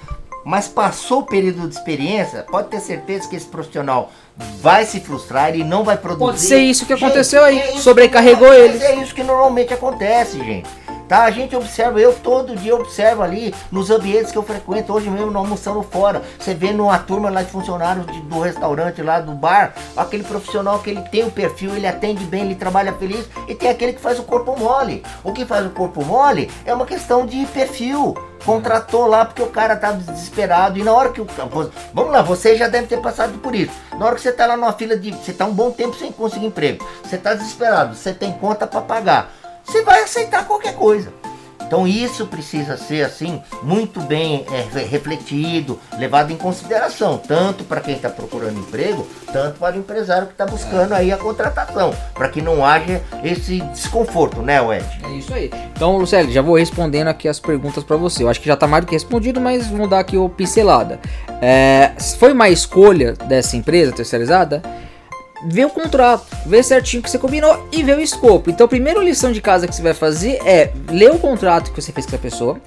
Mas passou o período de experiência, pode ter certeza que esse profissional vai se frustrar, ele não vai produzir. Pode ser isso que aconteceu gente, aí, é sobrecarregou ele. É isso que normalmente acontece, gente. Tá? A gente observa, eu todo dia observo ali nos ambientes que eu frequento, hoje mesmo não almoçando fora. Você vê numa turma lá de funcionários de, do restaurante, lá do bar, aquele profissional que ele tem o perfil, ele atende bem, ele trabalha feliz, e tem aquele que faz o corpo mole. O que faz o corpo mole é uma questão de perfil contratou lá porque o cara tava desesperado e na hora que o vamos lá, você já deve ter passado por isso. Na hora que você tá lá numa fila de, você tá um bom tempo sem conseguir emprego, você tá desesperado, você tem conta para pagar você vai aceitar qualquer coisa. Então isso precisa ser assim muito bem é, refletido, levado em consideração, tanto para quem está procurando emprego, tanto para o empresário que está buscando aí a contratação, para que não haja esse desconforto, né, Ed? É isso aí. Então, Lucélio, já vou respondendo aqui as perguntas para você. Eu acho que já está mais do que respondido, mas vamos dar aqui o pincelada. É, foi uma escolha dessa empresa terceirizada? Ver o contrato, ver certinho o que você combinou e ver o escopo. Então, a primeira lição de casa que você vai fazer é ler o contrato que você fez com a pessoa,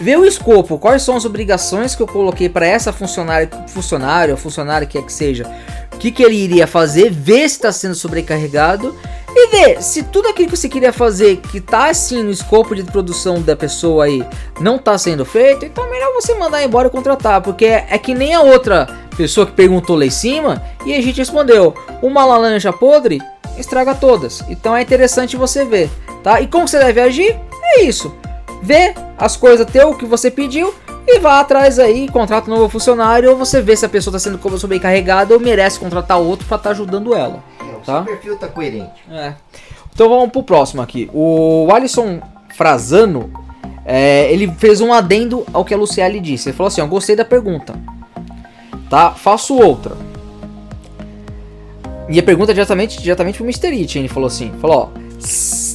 ver o escopo, quais são as obrigações que eu coloquei para essa funcionária, funcionário funcionário que é que seja, o que, que ele iria fazer, ver se está sendo sobrecarregado e ver se tudo aquilo que você queria fazer, que tá assim no escopo de produção da pessoa aí, não tá sendo feito, então é melhor você mandar embora e contratar, porque é, é que nem a outra pessoa que perguntou lá em cima e a gente respondeu: uma laranja podre estraga todas. Então é interessante você ver, tá? E como você deve agir? É isso. Vê as coisas teu que você pediu e vá atrás aí, contrata um novo funcionário ou você vê se a pessoa está sendo sobrecarregada ou merece contratar outro para estar tá ajudando ela. É, tá? O perfil tá coerente. É. Então vamos pro próximo aqui. O Alisson Frazano, é, ele fez um adendo ao que a Luciele disse. Ele falou assim: Eu gostei da pergunta tá? Faço outra. E a pergunta é diretamente, diretamente pro Mr. It, ele falou assim, falou, ó,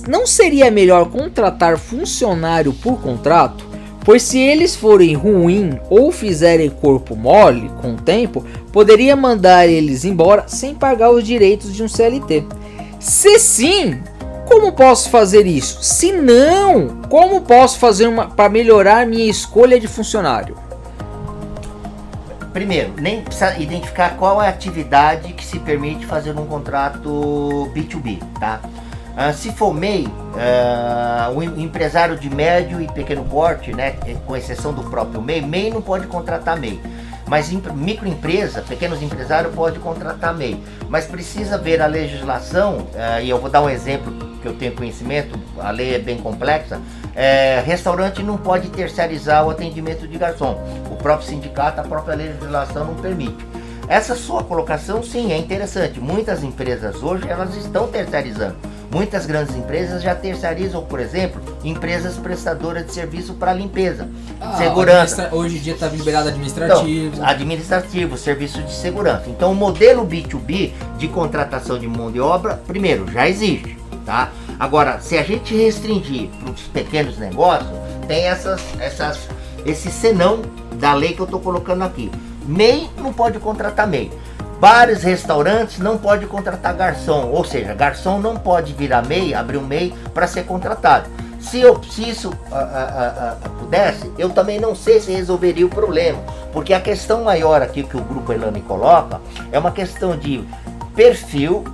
não seria melhor contratar funcionário por contrato? Pois se eles forem ruim ou fizerem corpo mole com o tempo, poderia mandar eles embora sem pagar os direitos de um CLT. Se sim, como posso fazer isso? Se não, como posso fazer uma para melhorar minha escolha de funcionário? Primeiro, nem precisa identificar qual é a atividade que se permite fazer um contrato B2B, tá? Uh, se for MEI, uh, o empresário de médio e pequeno porte, né, com exceção do próprio MEI, MEI não pode contratar MEI. Mas microempresa, pequenos empresários pode contratar MEI. Mas precisa ver a legislação, uh, e eu vou dar um exemplo que eu tenho conhecimento, a lei é bem complexa, é, restaurante não pode terceirizar o atendimento de garçom. O próprio sindicato, a própria legislação não permite. Essa sua colocação, sim, é interessante. Muitas empresas hoje elas estão terceirizando. Muitas grandes empresas já terceirizam, por exemplo, empresas prestadoras de serviço para limpeza, ah, segurança. Hoje em dia está liberado administrativo. Então, administrativo, serviço de segurança. Então, o modelo B2B de contratação de mão de obra, primeiro, já existe, tá? Agora, se a gente restringir para os pequenos negócios, tem essas, essas, esse senão da lei que eu estou colocando aqui. MEI não pode contratar MEI. Bares, restaurantes não pode contratar garçom, ou seja, garçom não pode virar MEI, abrir um MEI para ser contratado. Se, eu, se isso a, a, a, pudesse, eu também não sei se resolveria o problema, porque a questão maior aqui que o Grupo Elane coloca é uma questão de perfil,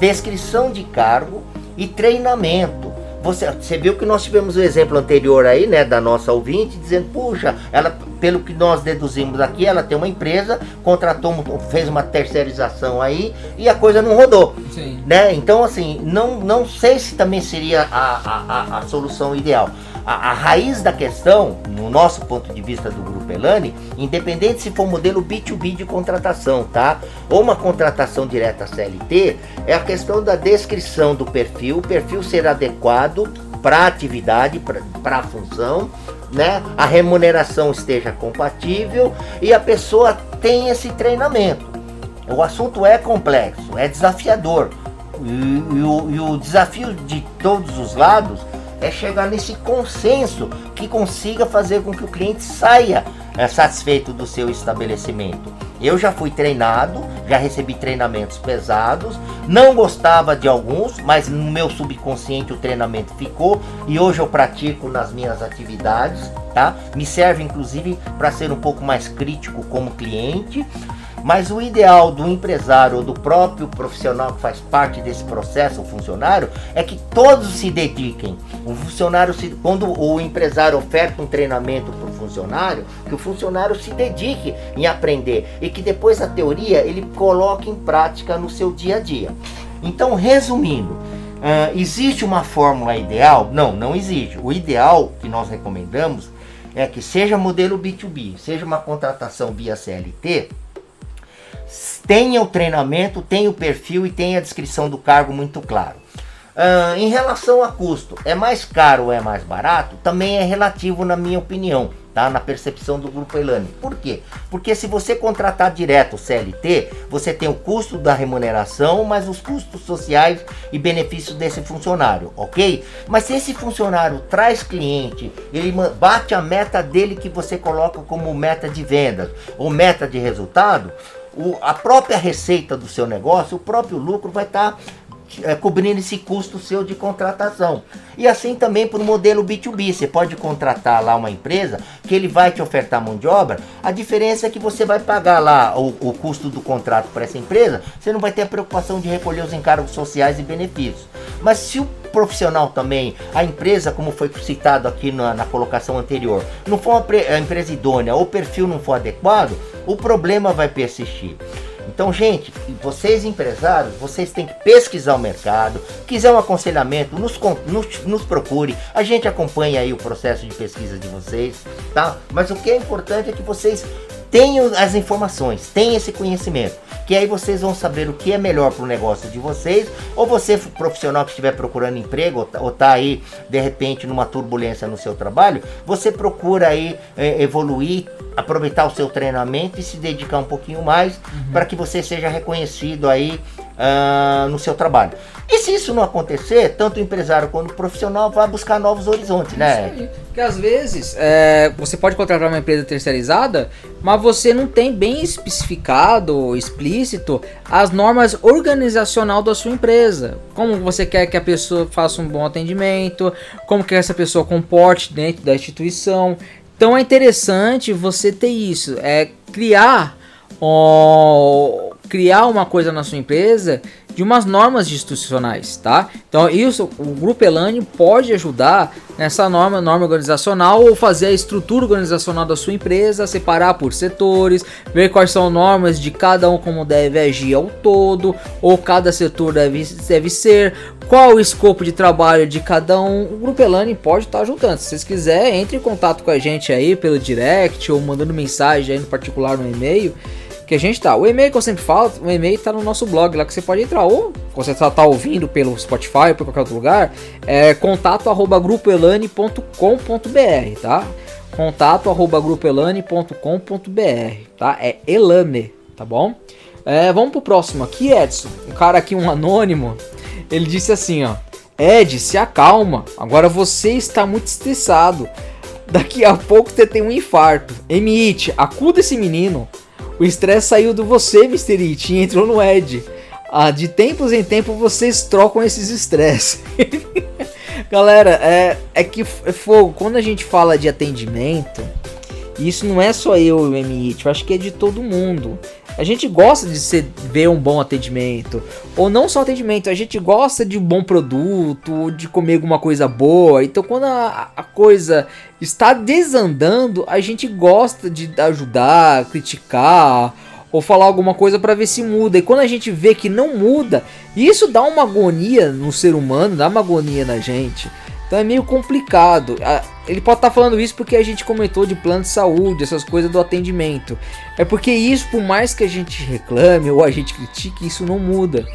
descrição de cargo e treinamento. Você, você viu que nós tivemos o exemplo anterior aí, né, da nossa ouvinte, dizendo, puxa, ela, pelo que nós deduzimos aqui, ela tem uma empresa, contratou, fez uma terceirização aí e a coisa não rodou. Sim. Né? Então, assim, não, não sei se também seria a, a, a, a solução ideal a, a, raiz da questão, no nosso ponto de vista do Grupo Elane, independente se for modelo B2B de contratação, tá? Ou uma contratação direta CLT, é a questão da descrição do perfil, o perfil ser adequado para a atividade, para a função, né? A remuneração esteja compatível e a pessoa tem esse treinamento. O assunto é complexo, é desafiador. E, e, o, e o desafio de todos os lados é chegar nesse consenso que consiga fazer com que o cliente saia é, satisfeito do seu estabelecimento. Eu já fui treinado, já recebi treinamentos pesados, não gostava de alguns, mas no meu subconsciente o treinamento ficou e hoje eu pratico nas minhas atividades, tá? Me serve inclusive para ser um pouco mais crítico como cliente. Mas o ideal do empresário ou do próprio profissional que faz parte desse processo, o funcionário, é que todos se dediquem. O funcionário, se, quando o empresário oferta um treinamento para o funcionário, que o funcionário se dedique em aprender e que depois a teoria ele coloque em prática no seu dia a dia. Então, resumindo, uh, existe uma fórmula ideal? Não, não existe. O ideal que nós recomendamos é que seja modelo B2B, seja uma contratação via CLT, tenha o treinamento, tenha o perfil e tenha a descrição do cargo muito claro. Uh, em relação a custo, é mais caro ou é mais barato? Também é relativo, na minha opinião, tá? Na percepção do grupo Elane. Por quê? Porque se você contratar direto o CLT, você tem o custo da remuneração, mas os custos sociais e benefícios desse funcionário, ok? Mas se esse funcionário traz cliente, ele bate a meta dele que você coloca como meta de vendas ou meta de resultado, o, a própria receita do seu negócio, o próprio lucro vai estar tá é, cobrindo esse custo seu de contratação. E assim também para o modelo B2B. Você pode contratar lá uma empresa que ele vai te ofertar mão de obra. A diferença é que você vai pagar lá o, o custo do contrato para essa empresa. Você não vai ter a preocupação de recolher os encargos sociais e benefícios. Mas se o profissional também, a empresa, como foi citado aqui na, na colocação anterior, não for uma empresa idônea ou o perfil não for adequado, o problema vai persistir. Então, gente, vocês empresários, vocês têm que pesquisar o mercado. Quiser um aconselhamento, nos, nos, nos, procure. A gente acompanha aí o processo de pesquisa de vocês, tá? Mas o que é importante é que vocês tenham as informações, tenham esse conhecimento que aí vocês vão saber o que é melhor para o negócio de vocês, ou você profissional que estiver procurando emprego, ou tá, tá aí de repente numa turbulência no seu trabalho, você procura aí é, evoluir, aproveitar o seu treinamento e se dedicar um pouquinho mais uhum. para que você seja reconhecido aí uh, no seu trabalho. E se isso não acontecer, tanto o empresário quanto o profissional vai buscar novos horizontes, né? Isso aí. Porque às vezes é, você pode contratar uma empresa terceirizada, mas você não tem bem especificado, explícito, as normas organizacional da sua empresa. Como você quer que a pessoa faça um bom atendimento, como que essa pessoa comporte dentro da instituição. Então é interessante você ter isso, é criar, ó, criar uma coisa na sua empresa de umas normas institucionais, tá? Então isso o grupo Elane pode ajudar nessa norma, norma organizacional ou fazer a estrutura organizacional da sua empresa, separar por setores, ver quais são normas de cada um como deve agir ao todo, ou cada setor deve, deve ser, qual o escopo de trabalho de cada um. O grupo Elane pode estar ajudando. Se vocês quiserem, entre em contato com a gente aí pelo direct ou mandando mensagem aí no particular no e-mail que a gente tá. O e-mail que eu sempre falo, o e-mail tá no nosso blog lá que você pode entrar. Ou você tá, tá ouvindo pelo Spotify ou por qualquer outro lugar, é contato arroba grupoelane.com.br, tá? Contato arroba grupoelane.com.br, tá? É Elane, tá bom? É, vamos pro próximo aqui, Edson. Um cara aqui, um anônimo, ele disse assim, ó. Ed, se acalma. Agora você está muito estressado. Daqui a pouco você tem um infarto. Emite, acuda esse menino. O estresse saiu do você, Mr. It, e entrou no Ed. Ah, de tempos em tempos vocês trocam esses estresses. Galera, é, é que é fogo. Quando a gente fala de atendimento, isso não é só eu e o MIT, eu acho que é de todo mundo. A gente gosta de ser, ver um bom atendimento. Ou não só atendimento, a gente gosta de um bom produto, de comer alguma coisa boa. Então quando a, a coisa está desandando, a gente gosta de ajudar, criticar ou falar alguma coisa para ver se muda. E quando a gente vê que não muda, isso dá uma agonia no ser humano, dá uma agonia na gente. Então é meio complicado. Ele pode estar tá falando isso porque a gente comentou de plano de saúde, essas coisas do atendimento. É porque isso, por mais que a gente reclame ou a gente critique, isso não muda.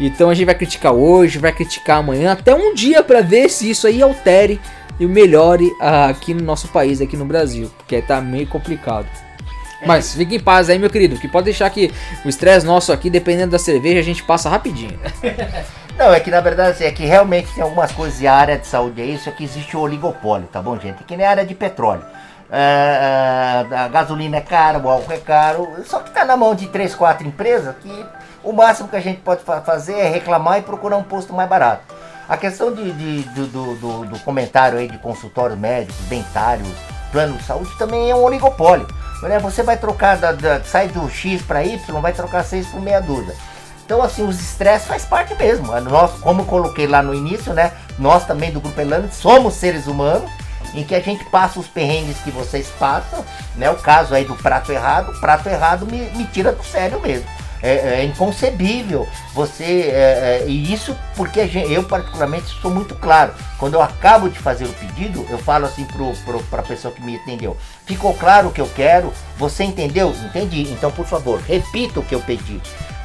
Então a gente vai criticar hoje, vai criticar amanhã, até um dia para ver se isso aí altere e melhore uh, aqui no nosso país, aqui no Brasil, porque tá meio complicado. Mas fique em paz aí, meu querido, que pode deixar que o estresse nosso aqui, dependendo da cerveja, a gente passa rapidinho. Não, é que na verdade assim, é que realmente tem algumas coisas e a área de saúde é isso, é que existe o oligopólio, tá bom, gente? É que nem a área de petróleo. É, é, a gasolina é cara, o álcool é caro, só que tá na mão de três, quatro empresas que o máximo que a gente pode fazer é reclamar e procurar um posto mais barato. A questão de, de do, do, do, comentário aí de consultórios médicos, dentários, plano de saúde também é um oligopólio. Né? Você vai trocar, da, da, sai do X para Y, vai trocar 6 por meia dúzia. Então, assim, os estresses faz parte mesmo. Nós, como coloquei lá no início, né? Nós também do Grupo Elane somos seres humanos em que a gente passa os perrengues que vocês passam, né? O caso aí do prato errado, o prato errado me, me tira do sério mesmo. É, é inconcebível você. É, é, e isso porque gente, eu, particularmente, sou muito claro. Quando eu acabo de fazer o pedido, eu falo assim para a pessoa que me atendeu: ficou claro o que eu quero? Você entendeu? Entendi. Então, por favor, repita o que eu pedi.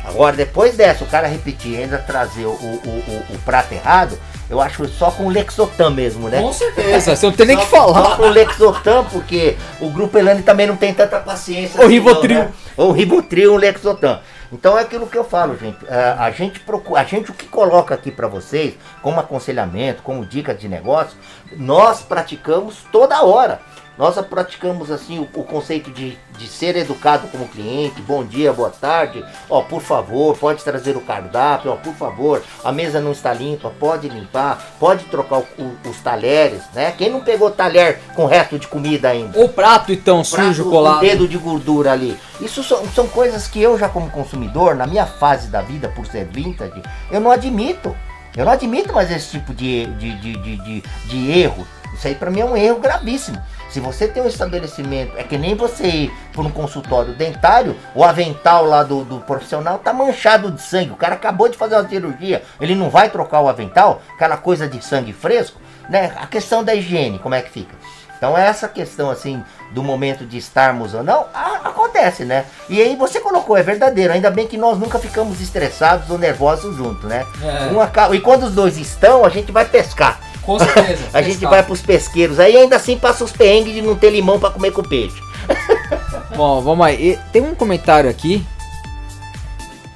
Agora, depois dessa, o cara repetir ainda trazer o, o, o, o prato errado, eu acho só com o Lexotan mesmo, né? Com certeza, você não tem nem que falar. Só com o Lexotan, porque o Grupo Elane também não tem tanta paciência. O assim, Rivotril. Não, né? O Rivotril, o Lexotan. Então é aquilo que eu falo, gente. É, a gente procura, a gente o que coloca aqui para vocês, como aconselhamento, como dica de negócio, nós praticamos toda hora. Nós praticamos assim o, o, conceito de, de ser educado como cliente, bom dia, boa tarde, ó, por favor, pode trazer o cardápio, ó, por favor, a mesa não está limpa, pode limpar, pode trocar o, o, os talheres, né? Quem não pegou talher com resto de comida ainda? O prato então o sujo, colado. O dedo de gordura ali. Isso são, são coisas que eu já como consumidor, na minha fase da vida, por ser vintage, eu não admito. Eu não admito mais esse tipo de, de, de, de, de, de erro. Isso aí para mim é um erro gravíssimo. Se você tem um estabelecimento, é que nem você ir por um consultório dentário, o avental lá do, do profissional tá manchado de sangue. O cara acabou de fazer uma cirurgia, ele não vai trocar o avental, aquela coisa de sangue fresco, né? A questão da higiene, como é que fica? Então essa questão assim do momento de estarmos ou não, acontece, né? E aí você colocou, é verdadeiro. Ainda bem que nós nunca ficamos estressados ou nervosos juntos, né? É. E quando os dois estão, a gente vai pescar. Com certeza. a gente vai pros pesqueiros. Aí ainda assim passa os perrengues de não ter limão para comer com peixe. Bom, vamos aí. Tem um comentário aqui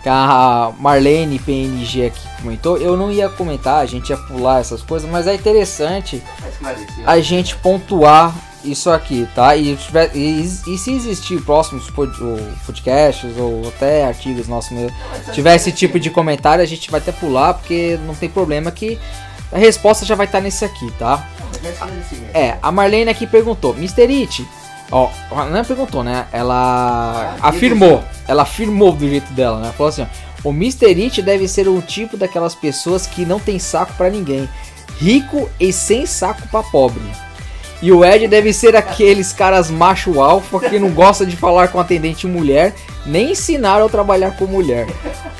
que a Marlene PNG aqui comentou. Eu não ia comentar, a gente ia pular essas coisas, mas é interessante a gente pontuar isso aqui, tá? E, tiver, e, e se existir próximos podcasts ou até artigos nossos mesmo, tiver esse tipo de comentário, a gente vai até pular, porque não tem problema que a resposta já vai estar tá nesse aqui, tá? É, a Marlene aqui perguntou, Mr. It, ó, não perguntou, né? Ela afirmou, ela afirmou do jeito dela, né? Falou assim, ó, o Mr. It deve ser um tipo daquelas pessoas que não tem saco para ninguém, rico e sem saco para pobre. E o Ed deve ser aqueles caras macho alfa que não gosta de falar com atendente mulher, nem ensinar a trabalhar com mulher.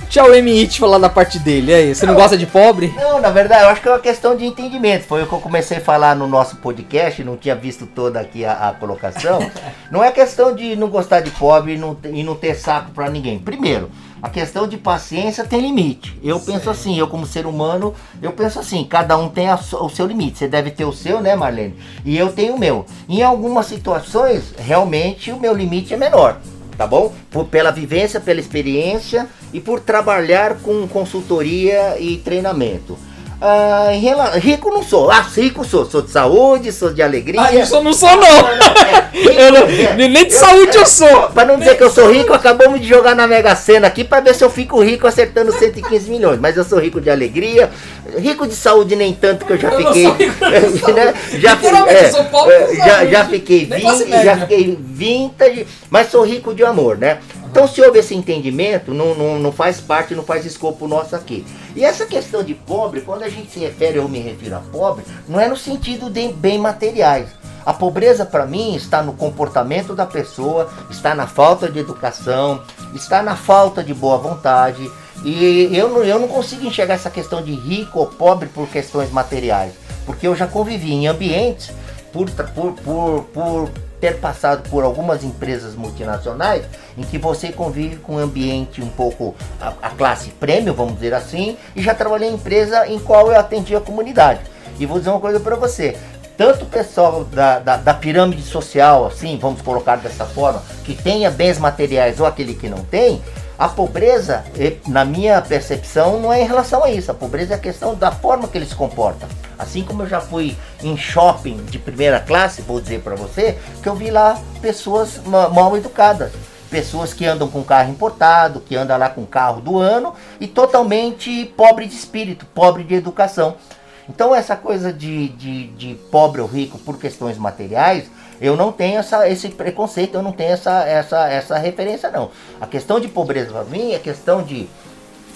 Tchau, M.I.T. falar da parte dele. aí, você não, não, gosta de pobre? Não, na verdade, eu acho que é uma questão de entendimento. Foi o que eu comecei a falar no nosso podcast, não tinha visto toda aqui a, a colocação. não é questão de não gostar de pobre e não, e não ter saco para ninguém. Primeiro, a questão de paciência tem limite. Eu penso assim, eu como ser humano, eu penso assim, cada um tem a, o seu limite. Você deve ter o seu, né, Marlene? E eu tenho o meu. Em algumas situações, realmente o meu limite é menor, tá bom? Por, pela vivência, pela experiência e por trabalhar com consultoria e treinamento. Ah, rico não sou. Ah, rico sou. Sou de saúde, sou de alegria. Ah, isso eu não sou, não. não, não é. eu não é. nem de saúde eu, eu sou. Pra não dizer que eu sou rico, acabamos de jogar na Mega Sena aqui pra ver se eu fico rico acertando 115 milhões. Mas eu sou rico de alegria. Rico de saúde nem tanto que eu já fiquei. né? já, é, sou pobre é, já, já fiquei 20, já fiquei 20, mas sou rico de amor, né? Então, se houve esse entendimento, não, não, não faz parte, não faz escopo nosso aqui. E essa questão de pobre, quando a gente se refere, eu me refiro a pobre, não é no sentido de bem materiais. A pobreza, para mim, está no comportamento da pessoa, está na falta de educação, está na falta de boa vontade. E eu não, eu não consigo enxergar essa questão de rico ou pobre por questões materiais. Porque eu já convivi em ambientes por, por, por, por ter passado por algumas empresas multinacionais em que você convive com um ambiente um pouco a, a classe prêmio, vamos dizer assim, e já trabalhei em empresa em qual eu atendi a comunidade. E vou dizer uma coisa para você, tanto o pessoal da, da, da, pirâmide social, assim, vamos colocar dessa forma, que tenha bens materiais ou aquele que não tem, a pobreza, na minha percepção, não é em relação a isso. A pobreza é a questão da forma que ele se comporta. Assim como eu já fui em shopping de primeira classe, vou dizer para você, que eu vi lá pessoas mal educadas. Pessoas que andam com carro importado, que andam lá com carro do ano e totalmente pobre de espírito, pobre de educação. Então essa coisa de, de, de pobre ou rico por questões materiais Eu não tenho essa, esse preconceito, eu não tenho essa, essa, essa referência, não. A questão de pobreza para mim é questão de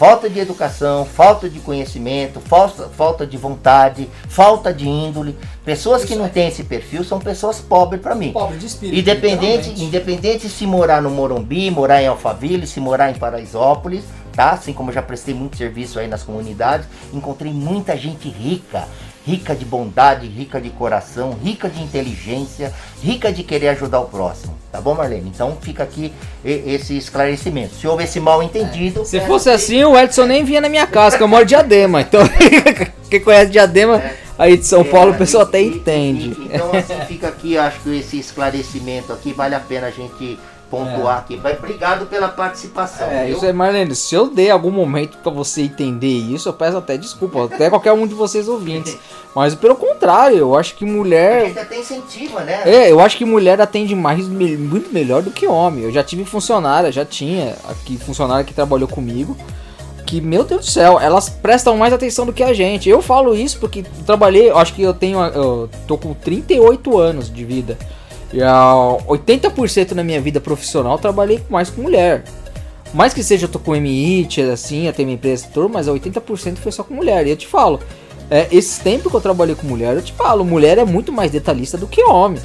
falta de educação, falta de conhecimento, falta, falta de vontade, falta de índole. Pessoas que não têm esse perfil são pessoas pobres para mim. Pobre de espírito. Independente, independente se morar no Morumbi, morar em Alphaville, se morar em Paraisópolis, tá? Assim como eu já prestei muito serviço aí nas comunidades, encontrei muita gente rica, rica de bondade, rica de coração, rica de inteligência, rica de querer ajudar o próximo. Tá bom, Marlene? Então fica aqui esse esclarecimento. Se houve esse mal entendido. É. Se fosse assim, o Edson nem vinha na minha casa, que eu moro de Diadema. Então, quem conhece Diadema é. aí de São Paulo, o pessoal até entende. Então, assim, fica aqui, acho que esse esclarecimento aqui vale a pena a gente pontuar é. aqui. Vai, obrigado pela participação. É, viu? isso é, Marlene. Se eu dei algum momento para você entender isso, eu peço até desculpa, até qualquer um de vocês ouvintes. Mas pelo contrário, eu acho que mulher. Porque até incentiva, né? É, eu acho que mulher atende mais muito melhor do que homem. Eu já tive funcionária, já tinha aqui funcionária que trabalhou comigo. Que, meu Deus do céu, elas prestam mais atenção do que a gente. Eu falo isso porque trabalhei, acho que eu tenho. Eu tô com 38 anos de vida. E a 80% na minha vida profissional trabalhei mais com mulher. Mais que seja eu tô com MIT, assim, até minha empresa mas a 80% foi só com mulher. E eu te falo, é, esse tempo que eu trabalhei com mulher, eu te falo, mulher é muito mais detalhista do que homem.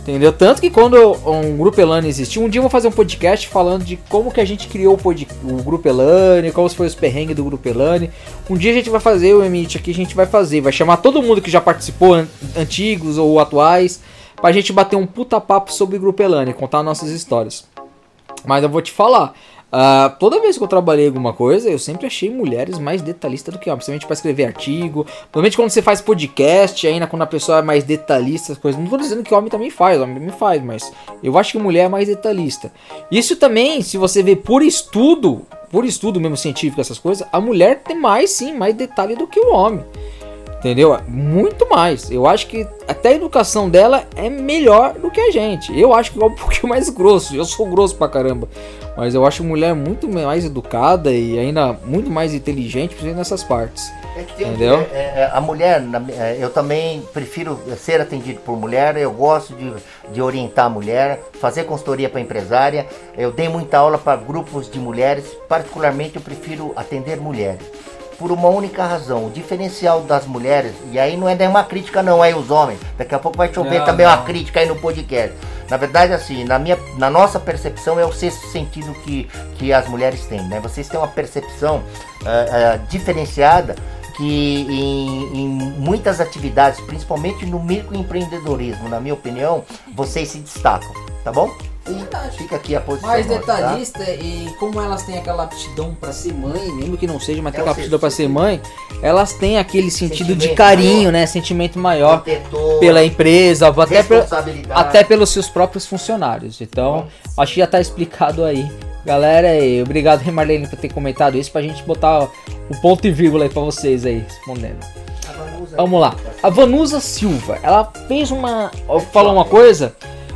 Entendeu? Tanto que quando um Grupo Elane existiu, um dia eu vou fazer um podcast falando de como que a gente criou o, o Grupo Elane, quais foram os perrengues do Grupo Elane. Um dia a gente vai fazer o Emit aqui, a gente vai fazer, vai chamar todo mundo que já participou, antigos ou atuais, pra gente bater um puta papo sobre o Grupo Elane, contar nossas histórias. Mas eu vou te falar, uh, toda vez que eu trabalhei alguma coisa, eu sempre achei mulheres mais detalhistas do que homens, principalmente para escrever artigo, principalmente quando você faz podcast, ainda quando a pessoa é mais detalhista, as coisas. Não tô dizendo que homem também faz, homem também faz, mas eu acho que mulher é mais detalhista. Isso também, se você vê por estudo, por estudo mesmo científico, essas coisas, a mulher tem mais sim, mais detalhe do que o homem. Entendeu? Muito mais. Eu acho que até a educação dela é melhor do que a gente. Eu acho que é um pouquinho mais grosso. Eu sou grosso pra caramba. Mas eu acho mulher muito mais educada e ainda muito mais inteligente, principalmente nessas partes. É que tem, Entendeu? É, é, a mulher, é, eu também prefiro ser atendido por mulher. Eu gosto de, de orientar a mulher, fazer consultoria para empresária. Eu dei muita aula para grupos de mulheres. Particularmente, eu prefiro atender mulheres por uma única razão. O diferencial das mulheres, e aí não é nenhuma crítica não, aí os homens. Daqui a pouco vai chover não, também não. uma crítica aí no podcast. Na verdade, assim, na, minha, na nossa percepção é o sexto sentido que, que as mulheres têm, né? Vocês têm uma percepção uh, uh, diferenciada que em, em, muitas atividades, principalmente no microempreendedorismo, na minha opinião, vocês se destacam, tá bom? Verdade. Fica aqui a posição. Mais detalhista tá? e como elas têm aquela aptidão para ser mãe, mesmo que não seja, mas tem aquela aptidão para ser mãe, elas têm aquele sentido de carinho, maior, né? Sentimento maior protetor, pela empresa, até, até pelos seus próprios funcionários. Então, Bom. acho que já tá explicado aí. Galera, e obrigado Marlene por ter comentado isso pra gente botar o ponto e vírgula aí pra vocês aí, respondendo. Vamos lá. A Vanusa Silva, ela fez uma. Falou uma coisa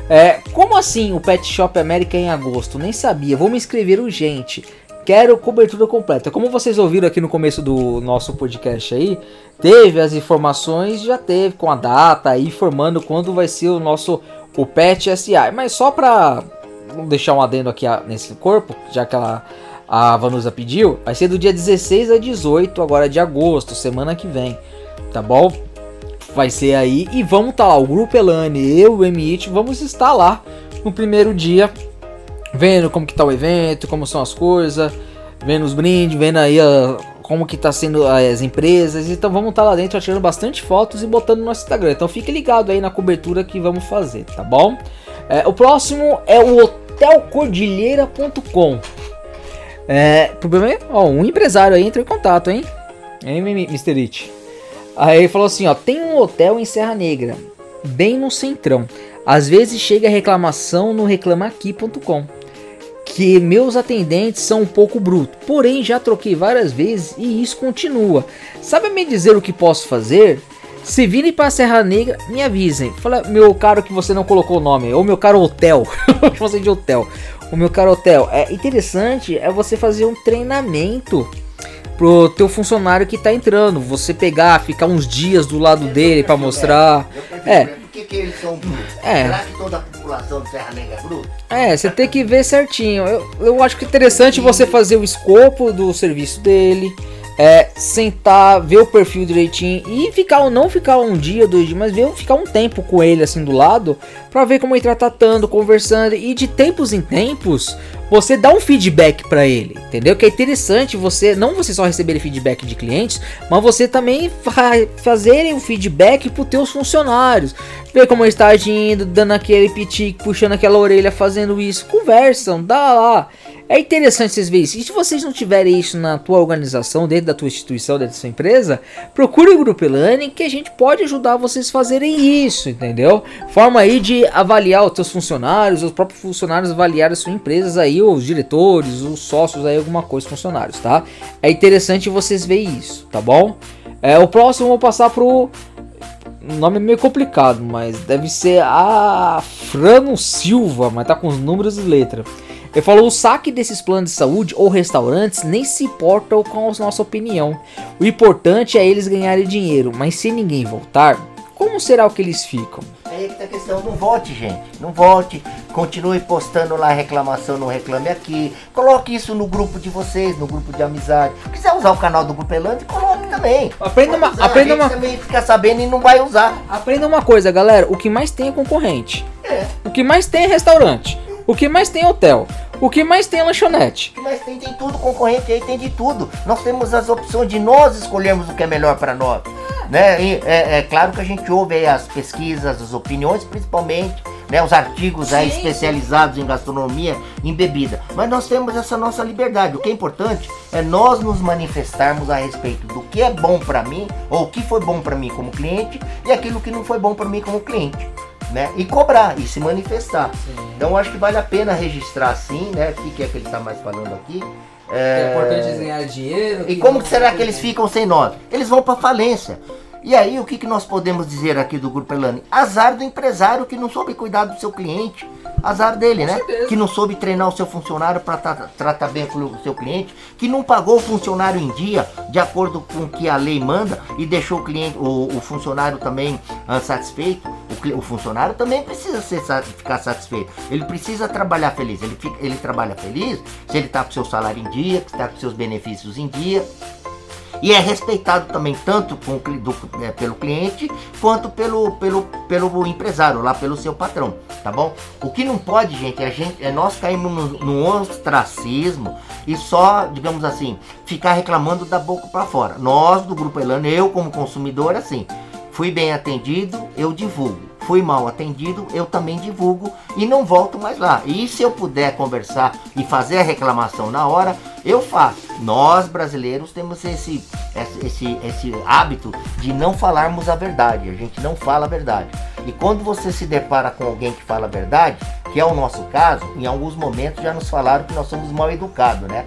é, como assim o Pet Shop América em agosto? Nem sabia. Vou me inscrever urgente. Quero cobertura completa. Como vocês ouviram aqui no começo do nosso podcast aí, teve as informações, já teve com a data aí informando quando vai ser o nosso o Pet SA. Mas só pra deixar um adendo aqui nesse corpo, já que ela, a Vanusa pediu, vai ser do dia 16 a 18 agora de agosto, semana que vem. Tá bom? Vai ser aí. E vamos estar tá lá, o Grupo Elane, eu, o Emit, vamos estar lá no primeiro dia, vendo como que tá o evento, como são as coisas, vendo os brindes, vendo aí a, como que tá sendo as empresas. Então vamos estar tá lá dentro tirando bastante fotos e botando no nosso Instagram. Então fique ligado aí na cobertura que vamos fazer, tá bom? É, o próximo é o hotelcordilheira.com. É, problema é, ó, um empresário aí entrou em contato, hein? Hein, Mr. It? Aí ele falou assim, ó, tem um hotel em Serra Negra, bem no centrão. Às vezes chega reclamação no reclamaqui.com que meus atendentes são um pouco brutos, porém já troquei várias vezes e isso continua. Sabe me dizer o que posso fazer? Se virem para Serra Negra, me avisem. Fala, meu caro que você não colocou o nome, ou meu caro hotel, você de hotel. O meu caro hotel, é interessante é você fazer um treinamento pro teu funcionário que tá entrando. Você pegar, ficar uns dias do lado dele para mostrar. É, que, que eles são brutos? É. Será que toda a população de Serra Negra é bruta? É, você tem que ver certinho. Eu, eu acho que é interessante você fazer o escopo do serviço dele é, sentar, ver o perfil direitinho e ficar, não ficar um dia, dois dias, mas ver, ficar um tempo com ele assim do lado para ver como ele tá tratando, conversando e de tempos em tempos você dá um feedback para ele, entendeu? Que é interessante você, não você só receber feedback de clientes, mas você também fa fazer um feedback para os teus funcionários, ver como está agindo, dando aquele piti, puxando aquela orelha, fazendo isso, conversam, dá lá. É interessante vocês verem isso. E se vocês não tiverem isso na tua organização, dentro da tua instituição, dentro da sua empresa, procure o Grupo Elane que a gente pode ajudar vocês a fazerem isso, entendeu? Forma aí de avaliar os teus funcionários, os próprios funcionários avaliar as suas empresas aí, os diretores, os sócios aí, alguma coisa, funcionários, tá? É interessante vocês verem isso, tá bom? É, o próximo eu vou passar pro o nome é meio complicado, mas deve ser a Frano Silva, mas tá com os números e letras. Ele falou: o saque desses planos de saúde ou restaurantes nem se importam com a nossa opinião. O importante é eles ganharem dinheiro, mas se ninguém voltar, como será o que eles ficam? Aí que tá a questão, não volte, gente. Não volte. Continue postando lá reclamação no Reclame Aqui. Coloque isso no grupo de vocês, no grupo de amizade. Se quiser usar o canal do Grupo Elante, coloque também. Aprenda uma. Aprenda uma... também fica sabendo e não vai usar. Aprenda uma coisa, galera. O que mais tem é concorrente. É. O que mais tem é restaurante. O que mais tem é hotel. O que mais tem é lanchonete. O que mais tem, tem tudo, concorrente aí tem de tudo. Nós temos as opções de nós escolhermos o que é melhor para nós. Né? E, é, é, claro que a gente ouve as pesquisas, as opiniões, principalmente, né? os artigos aí especializados em gastronomia, em bebida. Mas nós temos essa nossa liberdade. O que é importante é nós nos manifestarmos a respeito do que é bom para mim, ou o que foi bom para mim como cliente, e aquilo que não foi bom para mim como cliente né? E cobrar e se manifestar. Sim. Então acho que vale a pena registrar sim, né? O que é que ele está mais falando aqui? É... é importante ganhar dinheiro. E como que será que eles ficam sem nós? Eles vão para falência. E aí, o que, que nós podemos dizer aqui do Grupo Elane? Azar do empresário que não soube cuidar do seu cliente. Azar dele, né? Que não soube treinar o seu funcionário para tra tratar bem com o seu cliente, que não pagou o funcionário em dia, de acordo com o que a lei manda, e deixou o cliente, o, o funcionário também uh, satisfeito. O, o, funcionário também precisa ser, ficar satisfeito. Ele precisa trabalhar feliz. Ele, fica, ele trabalha feliz se ele está com seu salário em dia, que está com seus benefícios em dia e é respeitado também tanto com, do, é, pelo cliente quanto pelo, pelo, pelo empresário, lá pelo seu patrão, tá bom? O que não pode, gente, é, gente, é nós caímos no, no ostracismo e só, digamos assim, ficar reclamando da boca para fora. Nós do Grupo Elano, eu como consumidor, assim, fui bem atendido, eu divulgo fui mal atendido, eu também divulgo e não volto mais lá. E se eu puder conversar e fazer a reclamação na hora, eu faço. Nós brasileiros temos esse, esse, esse hábito de não falarmos a verdade. A gente não fala a verdade. E quando você se depara com alguém que fala a verdade, que é o nosso caso, em alguns momentos já nos falaram que nós somos mal educados, né?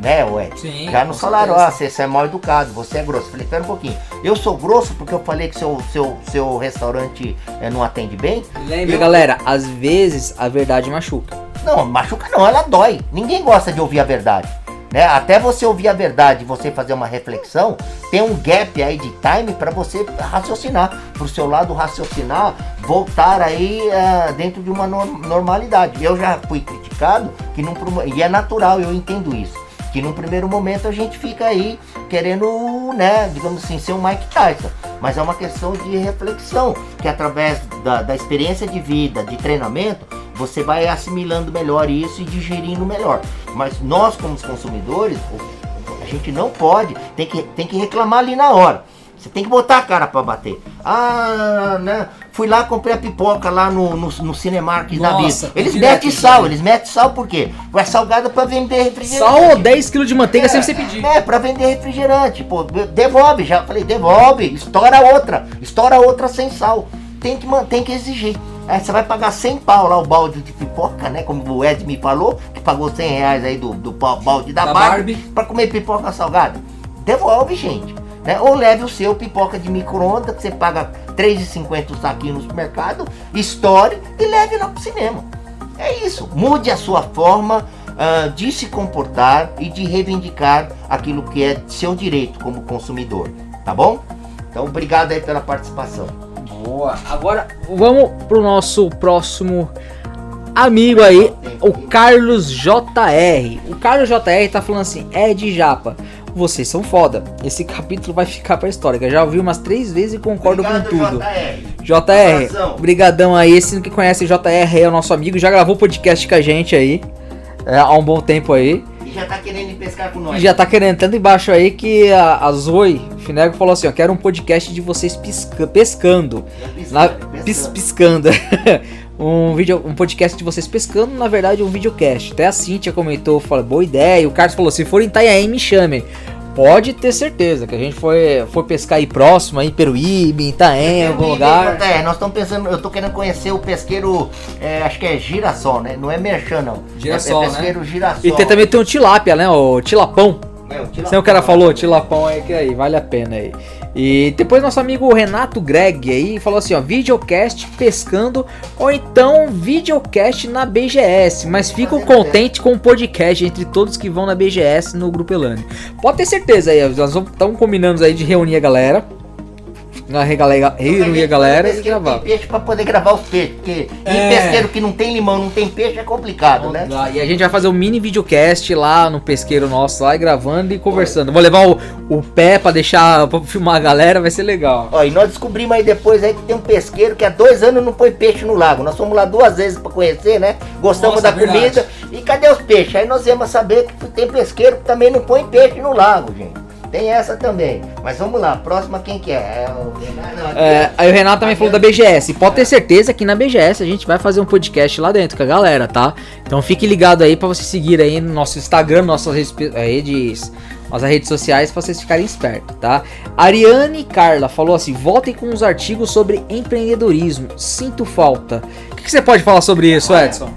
Né, ué? Sim, Já nos falaram, ó, você, você, é mal educado, você é grosso. falei, espera um pouquinho. Eu sou grosso porque eu falei que seu, seu, seu restaurante é, não atende bem? Lembra, eu... galera, às vezes a verdade machuca. Não, machuca não, ela dói. Ninguém gosta de ouvir a verdade. Né? Até você ouvir a verdade e você fazer uma reflexão, tem um gap aí de time para você raciocinar, pro seu lado raciocinar, voltar aí uh, dentro de uma normalidade. Eu já fui criticado que não e é natural, eu entendo isso que num primeiro momento a gente fica aí querendo, né, digamos assim, ser um Mike Tyson. Mas é uma questão de reflexão, que através da, da experiência de vida, de treinamento, você vai assimilando melhor isso e digerindo melhor. Mas nós, como consumidores, a gente não pode, tem que, tem que reclamar ali na hora. Você tem que botar a cara para bater. Ah, né? Fui lá, comprei a pipoca lá no, no, no Cinemark da vida. Eles metem sal, eles metem sal por quê? É salgada para vender refrigerante. Sal ou 10 kg de manteiga é, sem você pedir. É, para vender refrigerante. Pô, devolve, já falei, devolve, estoura outra, estoura outra sem sal. Tem que, tem que exigir. É, você vai pagar 100 pau lá o balde de pipoca, né? Como o Ed me falou, que pagou 100 reais aí do, do balde da, da Barbie, Barbie para comer pipoca salgada. Devolve, gente. Né? Ou leve o seu pipoca de micro-ondas, que você paga R$3,50 o saquinho no supermercado, estoure e leve lá pro cinema. É isso. Mude a sua forma uh, de se comportar e de reivindicar aquilo que é seu direito como consumidor. Tá bom? Então, obrigado aí pela participação. Boa. Agora vamos pro nosso próximo amigo aí, o Carlos JR. O Carlos JR tá falando assim: é de japa. Vocês são foda. Esse capítulo vai ficar pra história. Eu já ouvi umas três vezes e concordo Obrigado, com tudo. JR, JR brigadão aí. Esse que conhece JR é o nosso amigo. Já gravou podcast com a gente aí. É, há um bom tempo aí. E já tá querendo ir pescar com nós. E já tá querendo tanto embaixo aí que a, a Zoe Finego falou assim: ó, quero um podcast de vocês pisca, pescando. Piscando, na, pescando. Pis, piscando. um vídeo, um podcast de vocês pescando, na verdade um videocast. Até a Cintia comentou, falou, boa ideia. o Carlos falou, se for em Itanhaém, me chamem. Pode ter certeza que a gente foi, foi pescar aí próximo, aí Peruíbe, Itaém, em algum lugar. É, nós estamos pensando, eu tô querendo conhecer o pesqueiro, é, acho que é girassol, né? Não é merchan, não. Girassol, é, é pesqueiro né? girassol. E tem, também tem o tilápia, né? O tilapão. É, o tilapão. Você o cara falou, tilapão aí que aí, vale a pena aí. E depois nosso amigo Renato Greg aí falou assim, ó, videocast pescando ou então videocast na BGS, mas fico contente com o podcast entre todos que vão na BGS no Grupo Elane. Pode ter certeza aí, nós estamos combinando aí de reunir a galera reunir a galera e gravar. Peixe pra poder gravar os peixes, porque é. em pesqueiro que não tem limão, não tem peixe, é complicado, né? E a gente vai fazer um mini videocast lá no pesqueiro nosso, lá gravando e conversando. Vou levar o, o pé pra deixar, pra filmar a galera, vai ser legal. Ó, e nós descobrimos aí depois aí que tem um pesqueiro que há dois anos não põe peixe no lago. Nós fomos lá duas vezes pra conhecer, né? Gostamos Nossa, da é comida. E cadê os peixes? Aí nós viemos saber que tem pesqueiro que também não põe peixe no lago, gente. Tem essa também. Mas vamos lá, próxima quem que é? É o Renato. É, aí o Renato também falou da BGS. Pode ter certeza que na BGS a gente vai fazer um podcast lá dentro com a galera, tá? Então fique ligado aí para você seguir aí no nosso Instagram, nossas redes, nossas redes sociais, pra vocês ficarem espertos, tá? Ariane Carla falou assim: voltem com os artigos sobre empreendedorismo. Sinto falta. O que, que você pode falar sobre isso, Edson?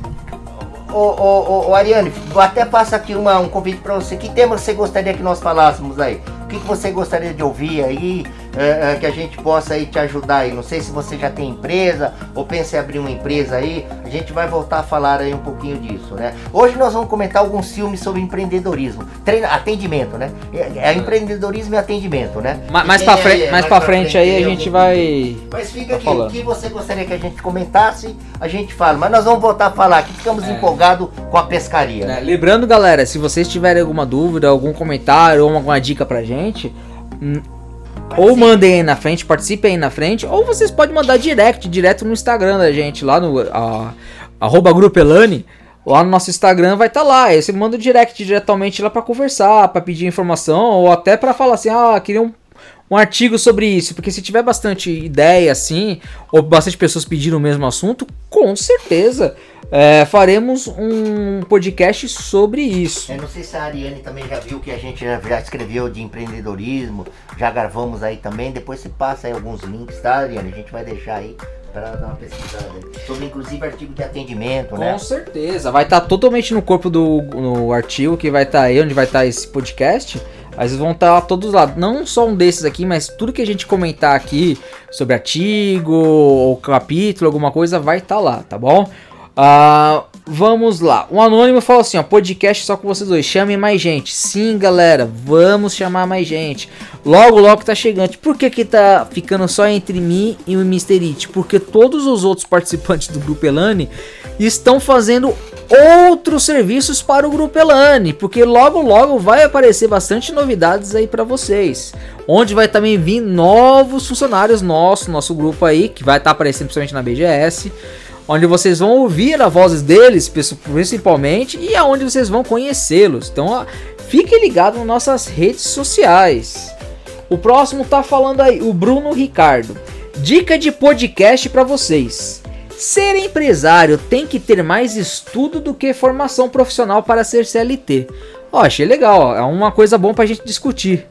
Ô, ô, ô, Ariane, até passo aqui uma, um convite para você. Que tema você gostaria que nós falássemos aí? O que, que você gostaria de ouvir aí? É, é, que a gente possa aí te ajudar aí. Não sei se você já tem empresa ou pensa em abrir uma empresa aí. A gente vai voltar a falar aí um pouquinho disso, né? Hoje nós vamos comentar alguns filmes sobre empreendedorismo, treino, atendimento, né? É, é empreendedorismo e atendimento, né? Ma, mais para frente, mais, mais para frente, frente aí a gente vai. Mas fica tá aqui, o que você gostaria que a gente comentasse, a gente fala. Mas nós vamos voltar a falar que ficamos é. empolgados com a pescaria. Né? Lembrando, galera, se vocês tiverem alguma dúvida, algum comentário ou alguma dica pra gente, hum, ou mandem aí na frente, participem aí na frente, ou vocês podem mandar direct, direto no Instagram da gente, lá no a, arroba grupelane, lá no nosso Instagram vai estar tá lá. Aí você manda o direct diretamente lá para conversar, para pedir informação, ou até para falar assim, ah, queria um, um artigo sobre isso, porque se tiver bastante ideia assim, ou bastante pessoas pedindo o mesmo assunto, com certeza é, faremos um podcast sobre isso. Eu não sei se a Ariane também já viu que a gente já, já escreveu de empreendedorismo, já gravamos aí também. Depois se passa aí alguns links, tá, Ariane? A gente vai deixar aí para dar uma pesquisada sobre inclusive artigo de atendimento, Com né? Com certeza, vai estar tá totalmente no corpo do no artigo que vai estar tá aí onde vai estar tá esse podcast. Mas vão estar tá todos lá, não só um desses aqui, mas tudo que a gente comentar aqui sobre artigo ou capítulo, alguma coisa, vai estar tá lá, tá bom? Uh, vamos lá. Um anônimo falou assim: ó, podcast só com vocês dois. Chame mais gente. Sim, galera, vamos chamar mais gente. Logo, logo tá chegando. Por que que tá ficando só entre mim e o. It? Porque todos os outros participantes do Grupo Elane estão fazendo outros serviços para o Grupo Elane, porque logo logo vai aparecer bastante novidades aí para vocês. Onde vai também vir novos funcionários nosso, nosso grupo aí, que vai estar tá aparecendo principalmente na BGS onde vocês vão ouvir as vozes deles, principalmente, e aonde vocês vão conhecê-los. Então, ó, fique ligado nas nossas redes sociais. O próximo tá falando aí, o Bruno Ricardo. Dica de podcast para vocês. Ser empresário tem que ter mais estudo do que formação profissional para ser CLT. Ó, achei legal, ó, é uma coisa boa pra gente discutir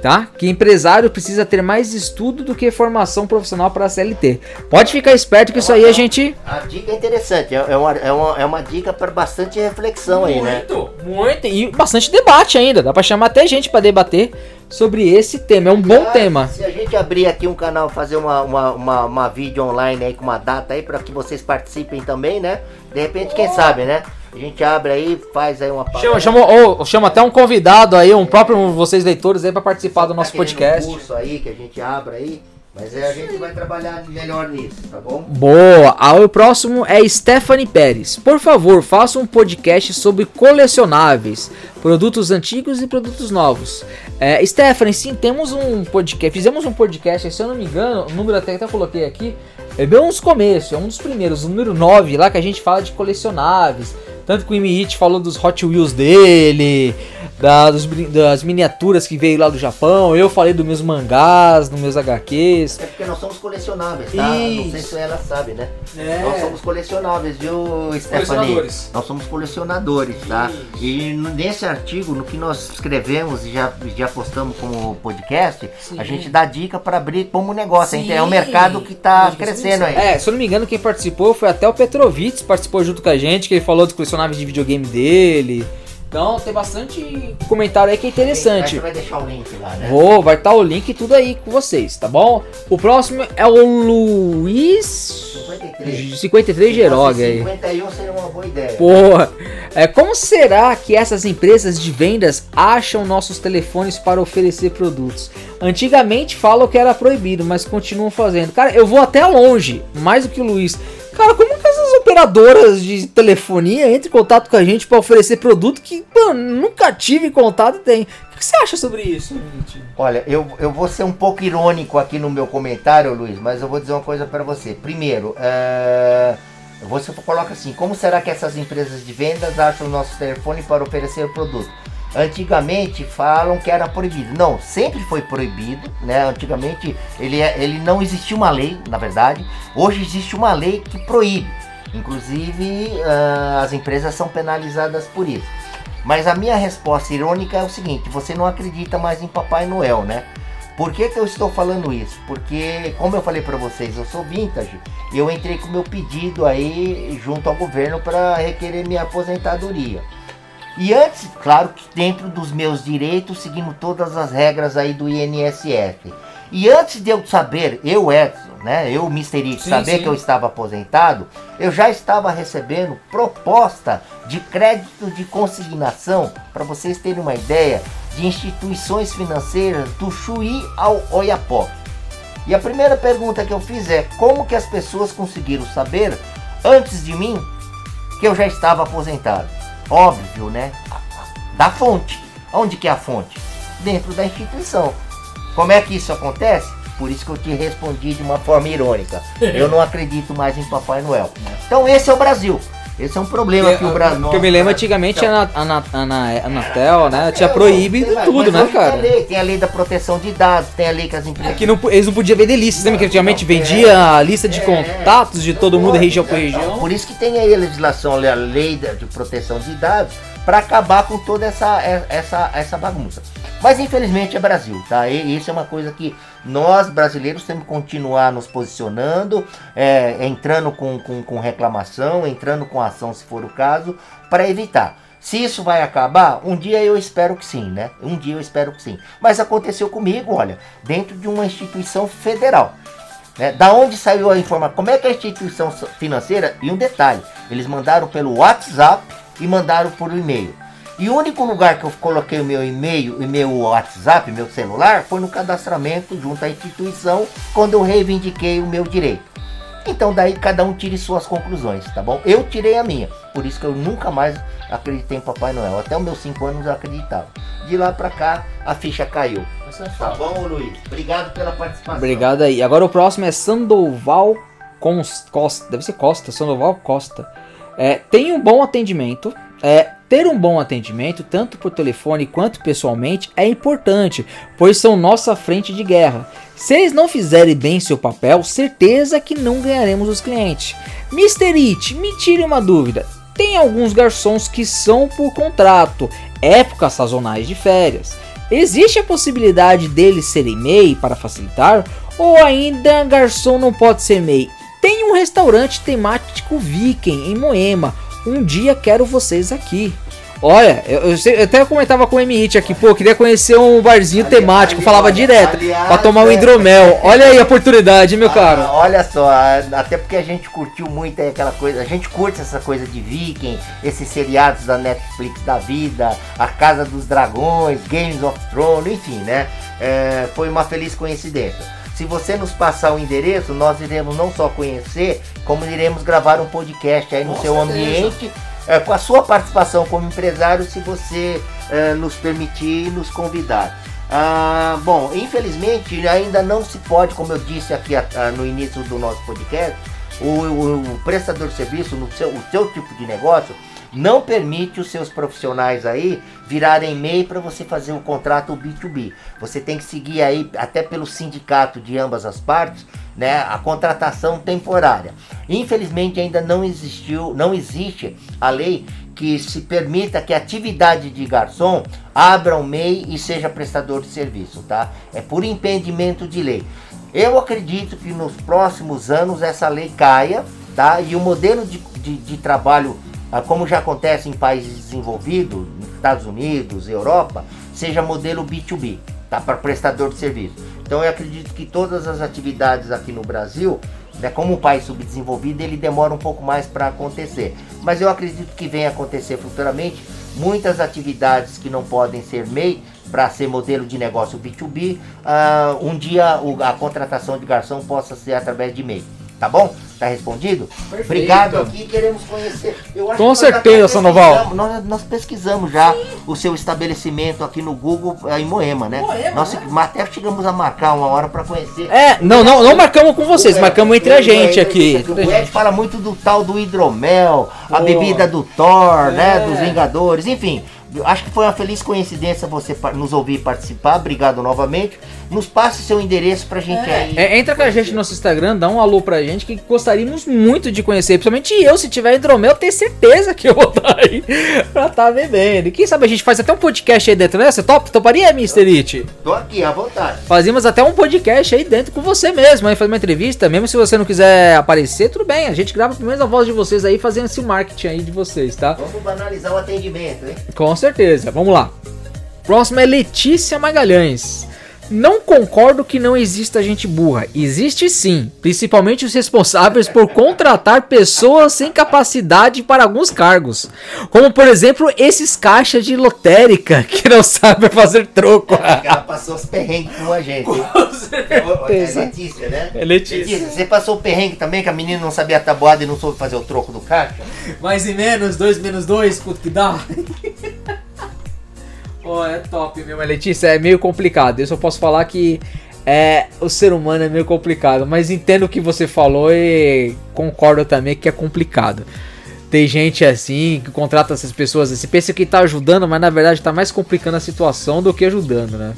tá? Que empresário precisa ter mais estudo do que formação profissional para a CLT. Pode ficar esperto que isso aí a gente. A dica é interessante, é uma, é uma, é uma dica para bastante reflexão muito, aí, né? Muito, muito. E bastante debate ainda. Dá para chamar até gente para debater sobre esse tema. É um bom tema. Se a gente abrir aqui um canal, fazer uma, uma, uma, uma vídeo online aí com uma data aí para que vocês participem também, né? De repente, quem sabe, né? A gente abre aí, faz aí uma chama, chama, ou, chama até um convidado aí, um próprio vocês leitores aí para participar do nosso tá podcast. Um curso aí que a gente abre aí, Mas é, a gente vai trabalhar melhor nisso, tá bom? Boa! Ah, o próximo é Stephanie Pérez. Por favor, faça um podcast sobre colecionáveis, produtos antigos e produtos novos. É, Stephanie, sim, temos um podcast. Fizemos um podcast, se eu não me engano, o número até que eu coloquei aqui. É bem uns começos, é um dos primeiros, o número 9, lá que a gente fala de colecionáveis. Tanto que o Imihit falou dos Hot Wheels dele, da, dos, das miniaturas que veio lá do Japão. Eu falei dos meus mangás, dos meus HQs. É porque nós somos colecionáveis, tá? Isso. Não sei se ela sabe, né? É. Nós somos colecionáveis, viu, Stephanie? Nós somos colecionadores, tá? Isso. E nesse artigo, no que nós escrevemos e já, já postamos como podcast, Sim. a gente dá dica para abrir como negócio. Sim. É um mercado que tá crescendo aí. É, se eu não me engano, quem participou foi até o Petrovitz, participou junto com a gente, que ele falou dos colecionáveis de videogame dele. Então tem bastante comentário aí que é interessante. Você vai deixar o link lá, né? Vou, vai estar tá o link tudo aí com vocês, tá bom? O próximo é o Luiz 53, 53 Geroga aí. 51 seria uma boa ideia. Porra. É, como será que essas empresas de vendas acham nossos telefones para oferecer produtos? Antigamente falam que era proibido, mas continuam fazendo. Cara, eu vou até longe, mais do que o Luiz. Cara, como que essas operadoras de telefonia entram em contato com a gente para oferecer produto que, mano, nunca tive contato tem? O que você acha sobre isso, gente? Olha, eu, eu vou ser um pouco irônico aqui no meu comentário, Luiz, mas eu vou dizer uma coisa para você. Primeiro, é... você coloca assim: como será que essas empresas de vendas acham o nosso telefone para oferecer o produto? Antigamente falam que era proibido. Não, sempre foi proibido, né? Antigamente ele, é, ele não existia uma lei, na verdade. Hoje existe uma lei que proíbe. Inclusive uh, as empresas são penalizadas por isso. Mas a minha resposta irônica é o seguinte: você não acredita mais em Papai Noel, né? Por que, que eu estou falando isso? Porque, como eu falei para vocês, eu sou vintage. Eu entrei com meu pedido aí junto ao governo para requerer minha aposentadoria. E antes, claro que dentro dos meus direitos, seguindo todas as regras aí do INSS. E antes de eu saber, eu Edson, né, eu Mr. Saber sim. que eu estava aposentado, eu já estava recebendo proposta de crédito de consignação, para vocês terem uma ideia, de instituições financeiras do Chuí ao Oiapoque. E a primeira pergunta que eu fiz é: como que as pessoas conseguiram saber antes de mim que eu já estava aposentado? Óbvio, né? Da fonte. Onde que é a fonte? Dentro da instituição. Como é que isso acontece? Por isso que eu te respondi de uma forma irônica. Eu não acredito mais em Papai Noel. Então esse é o Brasil. Esse é um problema que o Brasil. Porque eu me lembro antigamente a, Anatel, né? Tinha proibido tudo, né, cara? Tem a, lei, tem a lei da proteção de dados, tem a lei que as empresas. É que não, eles não podiam vender lista, lembra que antigamente vendia a lista de é, contatos de todo mundo, região por região? Por isso que tem aí a legislação, a lei de proteção de dados, para acabar com toda essa, essa, essa bagunça. Mas infelizmente é Brasil, tá? E isso é uma coisa que nós brasileiros temos que continuar nos posicionando, é, entrando com, com, com reclamação, entrando com ação se for o caso, para evitar. Se isso vai acabar, um dia eu espero que sim, né? Um dia eu espero que sim. Mas aconteceu comigo, olha, dentro de uma instituição federal. Né? Da onde saiu a informação? Como é que a instituição financeira? E um detalhe, eles mandaram pelo WhatsApp e mandaram por e-mail. E o único lugar que eu coloquei o meu e-mail e meu WhatsApp, meu celular, foi no cadastramento junto à instituição, quando eu reivindiquei o meu direito. Então daí cada um tire suas conclusões, tá bom? Eu tirei a minha, por isso que eu nunca mais acreditei em Papai Noel. Até os meus 5 anos eu acreditava. De lá pra cá a ficha caiu. Tá bom, Luiz? Obrigado pela participação. Obrigado aí. Agora o próximo é Sandoval Costa. Deve ser Costa, Sandoval Costa. É, tem um bom atendimento. É, ter um bom atendimento, tanto por telefone quanto pessoalmente, é importante, pois são nossa frente de guerra. Se eles não fizerem bem seu papel, certeza que não ganharemos os clientes. Mr. It, me tire uma dúvida. Tem alguns garçons que são por contrato, épocas sazonais de férias. Existe a possibilidade deles serem MEI para facilitar? Ou ainda garçom não pode ser MEI? Tem um restaurante temático viking em Moema um dia quero vocês aqui. Olha, eu, eu, eu, até comentava com o M-Hit aqui, pô, queria conhecer um barzinho temático, falava direto, aliás, pra tomar um é. hidromel. Olha aí a oportunidade, meu ah, cara. Olha só, até porque a gente curtiu muito aquela coisa, a gente curte essa coisa de Viking, esses seriados da Netflix da vida, A Casa dos Dragões, Games of Thrones, enfim, né? É, foi uma feliz coincidência. Se você nos passar o endereço, nós iremos não só conhecer, como iremos gravar um podcast aí no Com seu ambiente, é, com a sua participação como empresário, se você é, nos permitir e nos convidar. Ah, bom, infelizmente ainda não se pode, como eu disse aqui a, a, no início do nosso podcast, o, o, o, prestador de serviço, no seu, o seu tipo de negócio, não permite os seus profissionais aí virarem MEI para você fazer o contrato B2B. Você tem que seguir aí, até pelo sindicato de ambas as partes, né, a contratação temporária. Infelizmente ainda não existiu, não existe a lei que se permita que a atividade de garçom abra o MEI e seja prestador de serviço, tá? É por impedimento de lei. Eu acredito que nos próximos anos essa lei caia, tá? E o modelo de, de, de trabalho como já acontece em países desenvolvidos, Estados Unidos, Europa, seja modelo B2B, tá? Para prestador de serviço. Então eu acredito que todas as atividades aqui no Brasil, né, como um país subdesenvolvido, ele demora um pouco mais para acontecer. Mas eu acredito que venha acontecer futuramente muitas atividades que não podem ser MEI para ser modelo de negócio B2B, uh, ah, um dia a contratação de garçom possa ser através de MEI. Tá bom? Tá respondido? Perfeito. Obrigado aqui, queremos conhecer. Com certeza, Sanoval. Nós, nós pesquisamos já Sim. o seu estabelecimento aqui no Google em Moema, né? Moema, nós né? até chegamos a marcar uma hora para conhecer. É, não, não, não marcamos com vocês, o marcamos entre a gente aqui. O Ed fala muito do tal do hidromel, a bebida do Thor, né? é. né? Dos Vingadores, enfim. Acho que foi uma feliz coincidência você nos ouvir participar. Obrigado novamente. Nos passe seu endereço pra gente é. aí. É, entra com a gente no nosso Instagram, dá um alô pra gente que gostaríamos muito de conhecer. Principalmente eu, se tiver hidromel, tenho certeza que eu vou estar tá aí pra estar tá bebendo. E quem sabe a gente faz até um podcast aí dentro, né? Você top? Toparia, Mr. It? Tô aqui, à vontade. Fazíamos até um podcast aí dentro com você mesmo, aí fazer uma entrevista. Mesmo se você não quiser aparecer, tudo bem. A gente grava pelo menos a voz de vocês aí, fazendo esse marketing aí de vocês, tá? Vamos banalizar o atendimento, hein? Com certeza. Vamos lá. Próximo é Letícia Magalhães. Não concordo que não exista gente burra. Existe sim, principalmente os responsáveis por contratar pessoas sem capacidade para alguns cargos. Como por exemplo, esses caixas de lotérica que não sabem fazer troco. Ela passou os perrengues com a gente. É Letícia, né? É Letícia. Letícia. Você passou o perrengue também que a menina não sabia a tabuada e não soube fazer o troco do caixa? Mais e menos, dois menos dois, quanto que dá? Pô, é top, meu. Mas Letícia, é meio complicado. Eu só posso falar que é, o ser humano é meio complicado. Mas entendo o que você falou e concordo também que é complicado. Tem gente assim que contrata essas pessoas assim, pensa que tá ajudando, mas na verdade tá mais complicando a situação do que ajudando, né?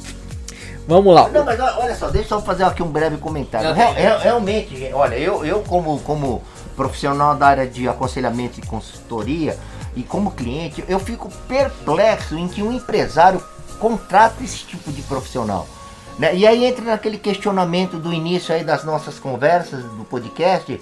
Vamos lá. Não, mas olha só, deixa eu fazer aqui um breve comentário. Real, realmente, olha, eu, eu como, como profissional da área de aconselhamento e consultoria, e como cliente, eu fico perplexo em que um empresário contrata esse tipo de profissional. Né? E aí entra naquele questionamento do início aí das nossas conversas do podcast.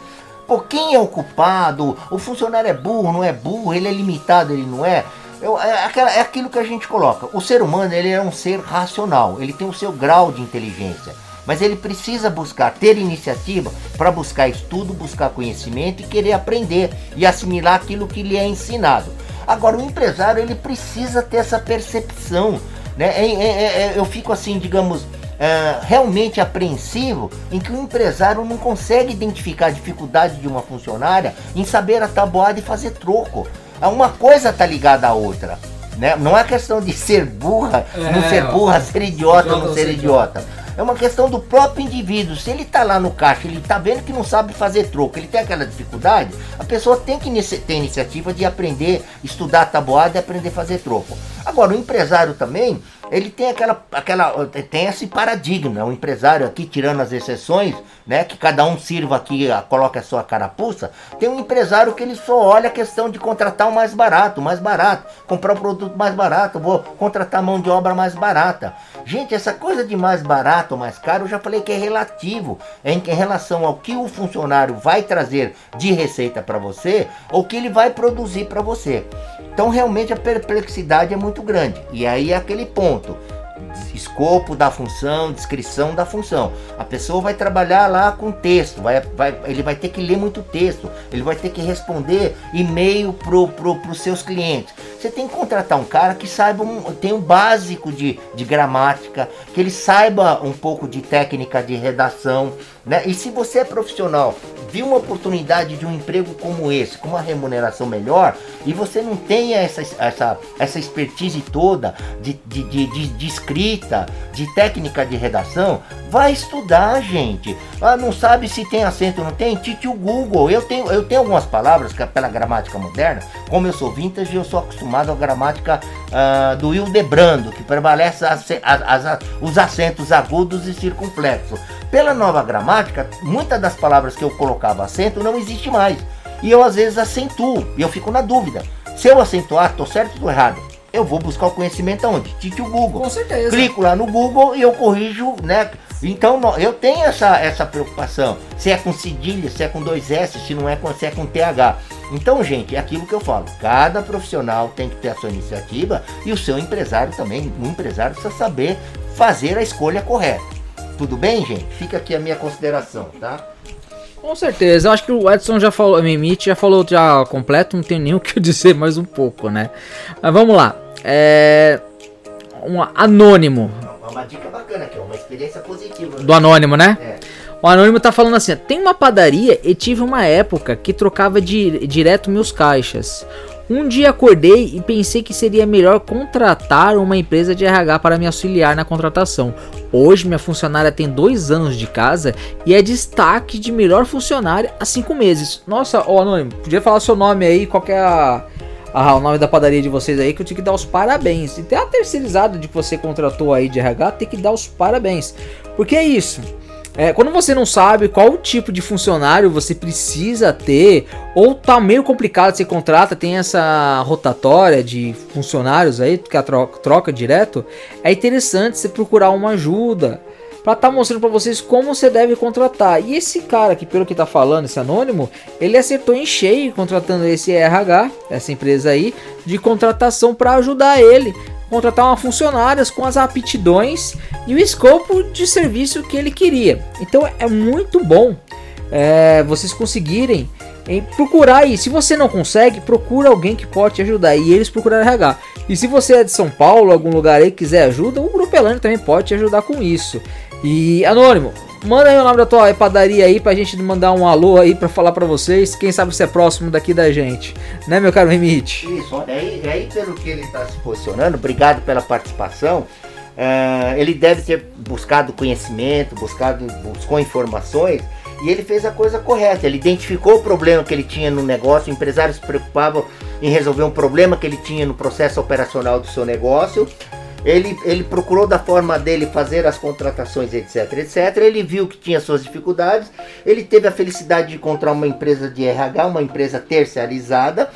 Por quem é o culpado? O funcionário é burro, não é burro? Ele é limitado, ele não é? Eu, é, aquela, é aquilo que a gente coloca. O ser humano ele é um ser racional, ele tem o seu grau de inteligência. Mas ele precisa buscar, ter iniciativa para buscar estudo, buscar conhecimento e querer aprender e assimilar aquilo que lhe é ensinado. Agora, o empresário ele precisa ter essa percepção. Né? É, é, é, é eu fico assim, digamos, é, realmente apreensivo em que o empresário não consegue identificar a dificuldade de uma funcionária em saber a tabuada e fazer troco. Uma coisa está ligada à outra. Né? Não é questão de ser burra, não ser burra, ser idiota ou não ser idiota. É uma questão do próprio indivíduo. Se ele está lá no caixa, ele está vendo que não sabe fazer troco, ele tem aquela dificuldade, a pessoa tem que ter iniciativa de aprender, estudar tabuada e aprender a fazer troco. Agora, o empresário também, ele tem aquela, aquela tem esse paradigma, o empresário aqui tirando as exceções, né, que cada um sirva aqui, coloca a sua carapuça, tem um empresário que ele só olha a questão de contratar o mais barato, mais barato, comprar o um produto mais barato, vou contratar mão de obra mais barata. Gente, essa coisa de mais barato mais caro, eu já falei que é relativo, é em, em relação ao que o funcionário vai trazer de receita para você, ou que ele vai produzir para você. Então realmente a perplexidade é muito grande. E aí é aquele ponto escopo da função, descrição da função. A pessoa vai trabalhar lá com texto, vai, vai, ele vai ter que ler muito texto, ele vai ter que responder e-mail para pro, pro seus clientes. Você tem que contratar um cara que saiba, um, tem um básico de, de gramática, que ele saiba um pouco de técnica de redação, né? E se você é profissional, viu uma oportunidade de um emprego como esse, com uma remuneração melhor, e você não tem essa, essa, essa expertise toda de, de, de, de, escrita, de técnica de redação, vai estudar, gente. Ah, não sabe se tem acento ou não tem? Tite o Google. Eu tenho, eu tenho algumas palavras que é pela gramática moderna, como eu sou vintage, eu sou acostumado à gramática uh, do Hildebrando, que prevalece as, as, as, os acentos agudos e circunflexos. Pela nova gramática, muitas das palavras que eu colocava acento não existe mais. E eu às vezes acentuo, e eu fico na dúvida. Se eu acentuar, tô certo ou errado? Eu vou buscar o conhecimento aonde? Tite o Google. Com certeza. Clico lá no Google e eu corrijo, né? Então eu tenho essa, essa preocupação. Se é com cedilha, se é com dois S, se não é com, se é com TH. Então, gente, é aquilo que eu falo. Cada profissional tem que ter a sua iniciativa e o seu empresário também. O empresário precisa saber fazer a escolha correta. Tudo bem, gente? Fica aqui a minha consideração, tá? Com certeza, eu acho que o Edson já falou, a Mimite já falou já completo, não tem nem o que dizer mais um pouco, né? Mas vamos lá. É. Um anônimo. Uma dica bacana aqui, uma experiência positiva. Do anônimo, né? É. O anônimo tá falando assim: tem uma padaria e tive uma época que trocava di direto meus caixas. Um dia acordei e pensei que seria melhor contratar uma empresa de RH para me auxiliar na contratação. Hoje minha funcionária tem dois anos de casa e é destaque de melhor funcionária há cinco meses. Nossa, ô Anônimo, podia falar seu nome aí, qual é a, a, o nome da padaria de vocês aí, que eu tinha que dar os parabéns. E até a terceirizada de que você contratou aí de RH tem que dar os parabéns. Porque é isso. É, quando você não sabe qual tipo de funcionário você precisa ter, ou tá meio complicado, você contrata, tem essa rotatória de funcionários aí, que a troca, troca direto, é interessante você procurar uma ajuda para estar tá mostrando para vocês como você deve contratar. E esse cara que pelo que tá falando, esse anônimo, ele acertou em cheio contratando esse RH, essa empresa aí, de contratação para ajudar ele contratar uma funcionária com as aptidões e o escopo de serviço que ele queria. Então é muito bom é, vocês conseguirem em procurar aí. Se você não consegue, procura alguém que pode te ajudar. E eles procuraram RH. E se você é de São Paulo, algum lugar aí quiser ajuda, o Grupo Elane também pode te ajudar com isso. E Anônimo, Manda aí o nome da tua padaria aí pra gente mandar um alô aí pra falar pra vocês. Quem sabe você é próximo daqui da gente. Né, meu caro Remite? Isso, aí, aí pelo que ele tá se posicionando, obrigado pela participação. Uh, ele deve ter buscado conhecimento, buscado, buscou informações e ele fez a coisa correta. Ele identificou o problema que ele tinha no negócio. O empresário se preocupava em resolver um problema que ele tinha no processo operacional do seu negócio ele, ele procurou da forma dele fazer as contratações, etc, etc. Ele viu que tinha suas dificuldades. Ele teve a felicidade de encontrar uma empresa de RH, uma empresa terceirizada.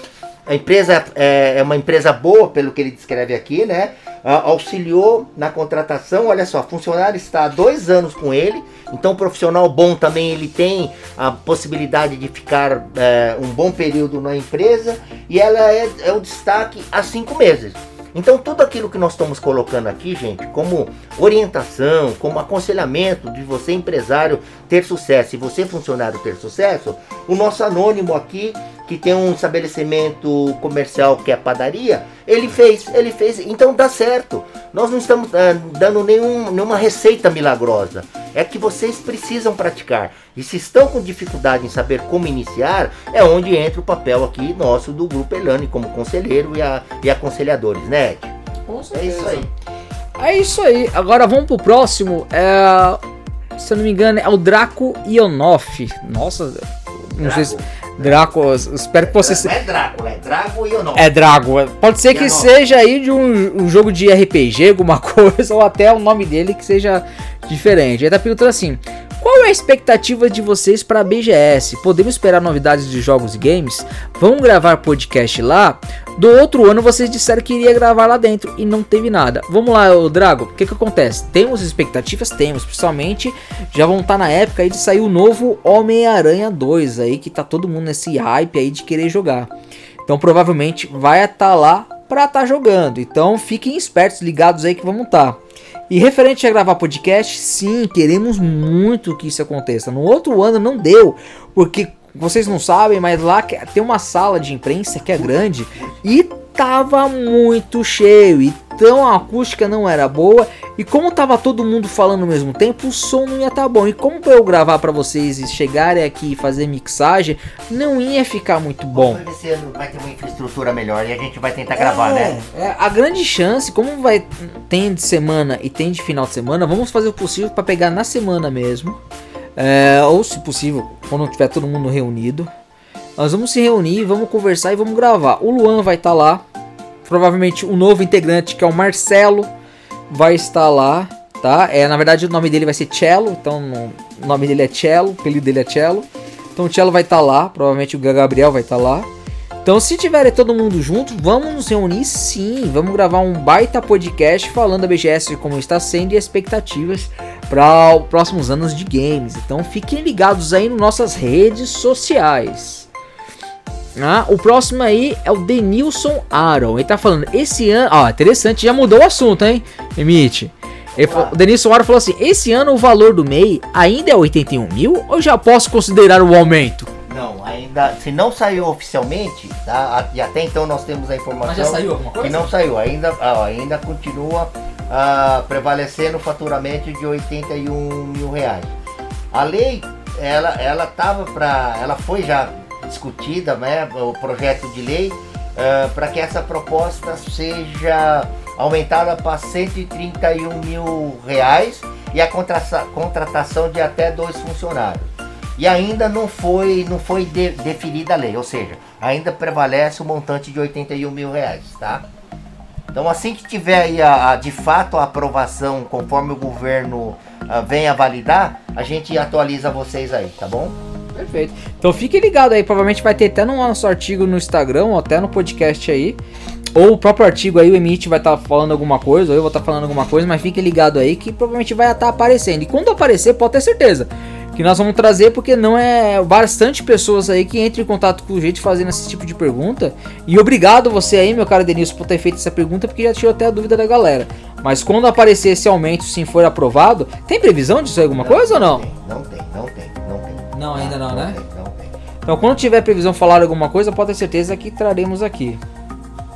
A empresa é, é uma empresa boa, pelo que ele descreve aqui, né? auxiliou na contratação. Olha só, funcionário está há dois anos com ele, então profissional bom também ele tem a possibilidade de ficar é, um bom período na empresa e ela é, é o destaque há cinco meses. Então, tudo aquilo que nós estamos colocando aqui, gente, como orientação, como aconselhamento de você, empresário, ter sucesso e você, funcionário, ter sucesso, o nosso anônimo aqui, que tem um estabelecimento comercial que é padaria, ele fez, ele fez, então dá certo. Nós não estamos uh, dando nenhum, nenhuma receita milagrosa. É que vocês precisam praticar. E se estão com dificuldade em saber como iniciar, é onde entra o papel aqui nosso do Grupo Elane como conselheiro e, a, e aconselhadores, né, Ed? É isso aí. É isso aí. Agora vamos pro próximo. É, se eu não me engano, é o Draco Ionoff. Nossa, não Draco. sei se. Draco, espero que você. Não é Draco, é Drago e É Drago. Pode ser que seja aí de um, um, jogo de RPG, alguma coisa, ou até o nome dele que seja diferente. Aí tá perguntando assim: qual é a expectativa de vocês para a BGS? Podemos esperar novidades de jogos e games? Vão gravar podcast lá? Do outro ano vocês disseram que iria gravar lá dentro e não teve nada. Vamos lá, o Drago, o que que acontece? Temos expectativas? Temos, principalmente já vão estar tá na época aí de sair o novo Homem-Aranha 2 aí, que tá todo mundo nesse hype aí de querer jogar. Então provavelmente vai estar tá lá para estar tá jogando. Então fiquem espertos, ligados aí que vamos estar. Tá. E referente a gravar podcast, sim, queremos muito que isso aconteça. No outro ano não deu, porque vocês não sabem, mas lá tem uma sala de imprensa que é grande e tava muito cheio. Então a acústica não era boa. E como tava todo mundo falando ao mesmo tempo, o som não ia estar tá bom. E como eu gravar para vocês e chegarem aqui e fazer mixagem, não ia ficar muito bom. Esse ano vai ter uma infraestrutura melhor e a gente vai tentar gravar, é, né? É, a grande chance, como vai tem de semana e tem de final de semana, vamos fazer o possível para pegar na semana mesmo. É, ou se possível, quando tiver todo mundo reunido. Nós vamos se reunir, vamos conversar e vamos gravar. O Luan vai estar tá lá. Provavelmente o novo integrante, que é o Marcelo, vai estar lá, tá? É, na verdade o nome dele vai ser Cello, então o nome dele é Cello, o apelido dele é Cello. Então o Cello vai estar tá lá, provavelmente o Gabriel vai estar tá lá. Então, se tiver todo mundo junto, vamos nos reunir sim. Vamos gravar um baita podcast falando da BGS como está sendo e expectativas para os próximos anos de games. Então, fiquem ligados aí nas nossas redes sociais. Ah, o próximo aí é o Denilson Aaron. Ele tá falando, esse ano. Ó, interessante, já mudou o assunto, hein? Emite. Ah. O Denilson Aaron falou assim: esse ano o valor do MEI ainda é 81 mil ou já posso considerar o aumento? Não, ainda. Se não saiu oficialmente, tá? E até então nós temos a informação. Mas já saiu alguma coisa? Que não saiu, ainda, ainda continua uh, prevalecendo o faturamento de 81 mil reais. A lei, ela, ela tava para. Ela foi já discutida, né? O projeto de lei, uh, para que essa proposta seja aumentada para 131 mil reais e a contratação de até dois funcionários e ainda não foi, não foi de, definida a lei, ou seja, ainda prevalece o montante de 81 mil reais, tá? Então assim que tiver aí a, a de fato a aprovação, conforme o governo a, ah, venha validar, a gente atualiza vocês aí, tá bom? Perfeito. Então fique ligado aí, provavelmente vai ter até no nosso artigo no Instagram, ou até no podcast aí. Ou o próprio artigo aí, o Emite vai estar tá falando alguma coisa, ou eu vou estar tá falando alguma coisa, mas fique ligado aí que provavelmente vai estar tá aparecendo. E quando aparecer, pode ter certeza que nós vamos trazer porque não é bastante pessoas aí que entram em contato com o gente fazendo esse tipo de pergunta. E obrigado você aí, meu caro Denilson, por ter feito essa pergunta, porque já tirou até a dúvida da galera. Mas quando aparecer esse aumento, se for aprovado, tem previsão disso aí alguma não, coisa não ou não? Não tem, não tem, não tem. Não, ainda não, não né? Tem, não tem. Então quando tiver previsão falar alguma coisa, pode ter certeza que traremos aqui.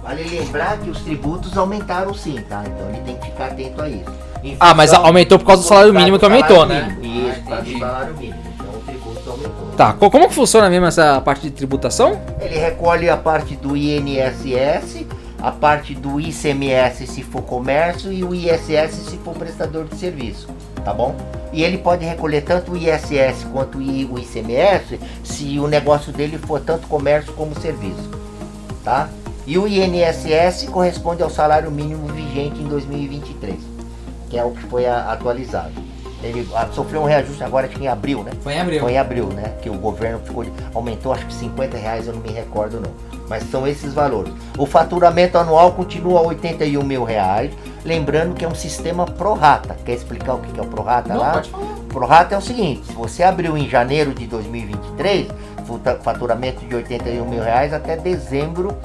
Vale lembrar que os tributos aumentaram sim, tá? Então ele tem que ficar atento a isso. Ah, mas aumentou por causa do salário mínimo que aumentou, né? Isso, por causa do salário mínimo. Então o tributo aumentou. Tá, como que funciona mesmo essa parte de tributação? Ele recolhe a parte do INSS, a parte do ICMS se for comércio e o ISS se for prestador de serviço, tá bom? E ele pode recolher tanto o ISS quanto o ICMS se o negócio dele for tanto comércio como serviço, tá? E o INSS corresponde ao salário mínimo vigente em 2023 que é o que foi atualizado. Ele sofreu um reajuste agora acho que em abril, né? Foi em abril. Foi em abril, né? Que o governo ficou aumentou acho que 50 reais, eu não me recordo não. Mas são esses valores. O faturamento anual continua a 81 mil reais. Lembrando que é um sistema pro rata. Quer explicar o que é o pro rata não, lá? Pode falar. Pro rata é o seguinte: se você abriu em janeiro de 2023, faturamento de 81 mil reais até dezembro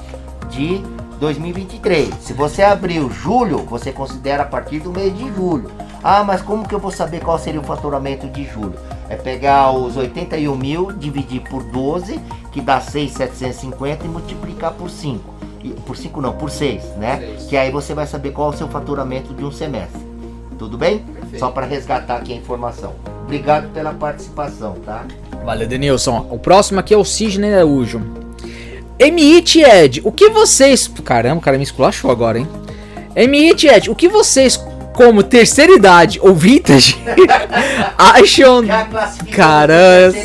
de 2023. Se você abriu julho, você considera a partir do mês de julho. Ah, mas como que eu vou saber qual seria o faturamento de julho? É pegar os 81 mil, dividir por 12, que dá 6,750 e multiplicar por 5. Por 5 não, por 6, né? 6. Que aí você vai saber qual é o seu faturamento de um semestre. Tudo bem? Perfeito. Só para resgatar aqui a informação. Obrigado pela participação, tá? Valeu, Denilson. O próximo aqui é o Sidney Araújo. M.I.T. Ed, o que vocês. Caramba, o cara me esculachou agora, hein? M.I.T. Ed, o que vocês, como terceira idade ou vintage, acham. Já Caramba.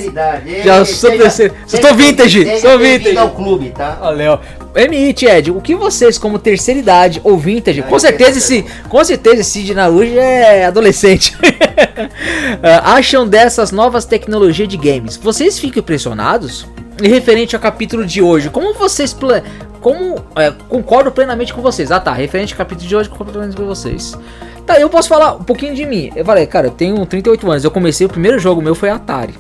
Já sou terceira. Sou vintage, sou vintage. ao clube, tá? Valeu. M.I.T. Ed, o que vocês, como terceira idade ou vintage, com certeza esse, com certeza esse Sid Naruji é adolescente, acham dessas novas tecnologias de games? Vocês ficam impressionados? Referente ao capítulo de hoje, como vocês. Como. É, concordo plenamente com vocês. Ah tá, referente ao capítulo de hoje, concordo plenamente com vocês. Tá, eu posso falar um pouquinho de mim. Eu falei, cara, eu tenho 38 anos. Eu comecei, o primeiro jogo meu foi Atari.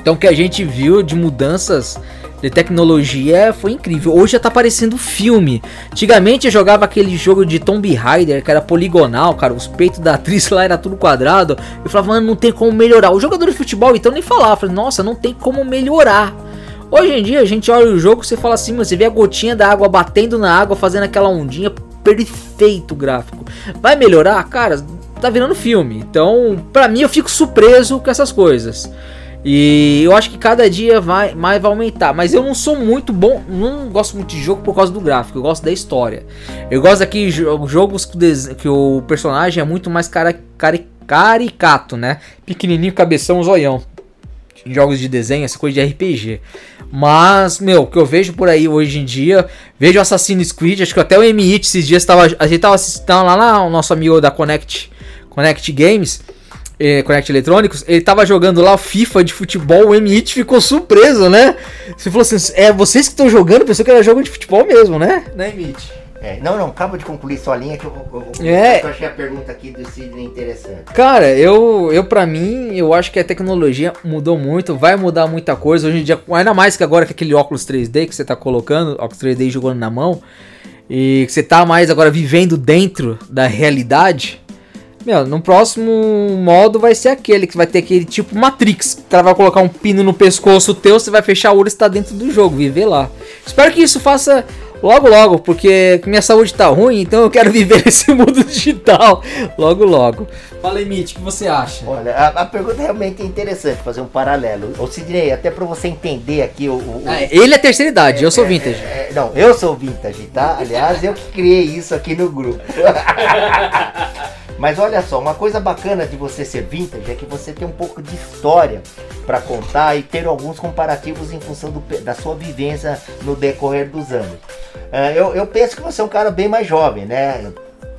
Então o que a gente viu de mudanças de tecnologia foi incrível. Hoje já tá parecendo filme. Antigamente eu jogava aquele jogo de Tomb Raider que era poligonal, cara. Os peitos da atriz lá era tudo quadrado. Eu falava, mano, não tem como melhorar. O jogador de futebol então nem falava. Falei, nossa, não tem como melhorar. Hoje em dia a gente olha o jogo, você fala assim, você vê a gotinha da água batendo na água, fazendo aquela ondinha, perfeito gráfico. Vai melhorar? Cara, tá virando filme. Então, pra mim eu fico surpreso com essas coisas. E eu acho que cada dia vai mais vai aumentar. Mas eu não sou muito bom, não gosto muito de jogo por causa do gráfico. Eu gosto da história. Eu gosto daqueles jogos que o personagem é muito mais cara, cara, caricato, né? Pequenininho, cabeção, zoião. Jogos de desenho, essa coisa de RPG. Mas, meu, o que eu vejo por aí hoje em dia, vejo Assassin's Creed, acho que até o M-It esses dias tava, a gente tava assistindo lá, lá o nosso amigo da Connect, Connect Games eh, Connect Eletrônicos, ele tava jogando lá FIFA de futebol, o M-It ficou surpreso, né? Você falou assim, é vocês que estão jogando, pensou que era jogo de futebol mesmo, né? Né, M-It? É, não, não, acaba de concluir sua linha que eu, eu, é. eu achei a pergunta aqui do Sidney interessante. Cara, eu, eu pra mim, eu acho que a tecnologia mudou muito, vai mudar muita coisa. Hoje em dia, ainda mais que agora com aquele óculos 3D que você tá colocando, óculos 3D jogando na mão, e que você tá mais agora vivendo dentro da realidade, meu, no próximo modo vai ser aquele que vai ter aquele tipo Matrix. O cara vai colocar um pino no pescoço teu, você vai fechar o olho e está dentro do jogo, viver lá. Espero que isso faça logo logo, porque minha saúde tá ruim, então eu quero viver esse mundo digital logo logo. Fala aí, Mitch, o que você acha? Olha, a, a, pergunta realmente é interessante, fazer um paralelo. Ô Sidney, até para você entender aqui o. o é, ele é terceira idade, é, eu sou é, vintage. É, não, eu sou vintage, tá? Aliás, eu que criei isso aqui no grupo. Mas olha só, uma coisa bacana de você ser vintage é que você tem um pouco de história para contar e ter alguns comparativos em função do, da sua vivência no decorrer dos anos. Uh, eu, eu penso que você é um cara bem mais jovem, né?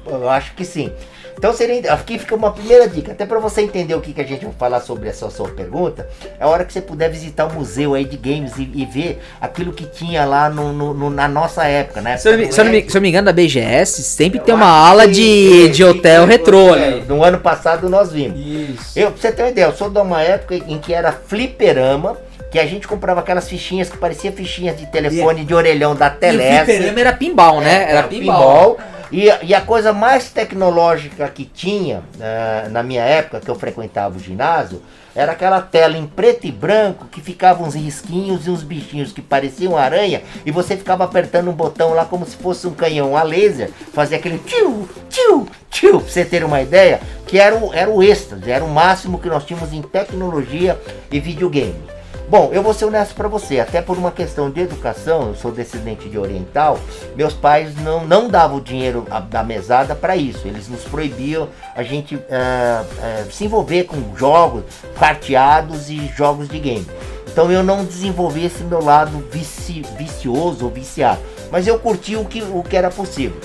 Eu, eu acho que sim. Então seria, aqui fica uma primeira dica, até para você entender o que, que a gente vai falar sobre essa sua pergunta, é a hora que você puder visitar o museu aí de games e, e ver aquilo que tinha lá no, no, no na nossa época, né? Se eu, se, eu me, se eu, não me, engano, da BGS sempre eu tem uma ala de, de hotel retrô ali. No ano passado nós vimos. Isso. Eu, pra você ter uma ideia, eu sou de uma época em que era fliperama, que a gente comprava aquelas fichinhas que parecia fichinhas de telefone de orelhão da Telesp. E o fliperama era pinball, né? Era, era pinball. pinball. E, e, a coisa mais tecnológica que tinha uh, na minha época, que eu frequentava o ginásio, era aquela tela em preto e branco que ficavam uns risquinhos e uns bichinhos que pareciam aranha e você ficava apertando um botão lá como se fosse um canhão a laser, fazia aquele tio, tio, tio, pra você ter uma ideia, que era o, era o êxtase, era o máximo que nós tínhamos em tecnologia e videogame. Bom, eu vou ser honesto para você, até por uma questão de educação, eu sou descendente de oriental, meus pais não, não davam dinheiro da mesada para isso, eles nos proibiam a gente uh, uh, se envolver com jogos carteados e jogos de game. Então eu não desenvolvi esse meu lado vici, vicioso ou viciado, mas eu curti o que, o que era possível.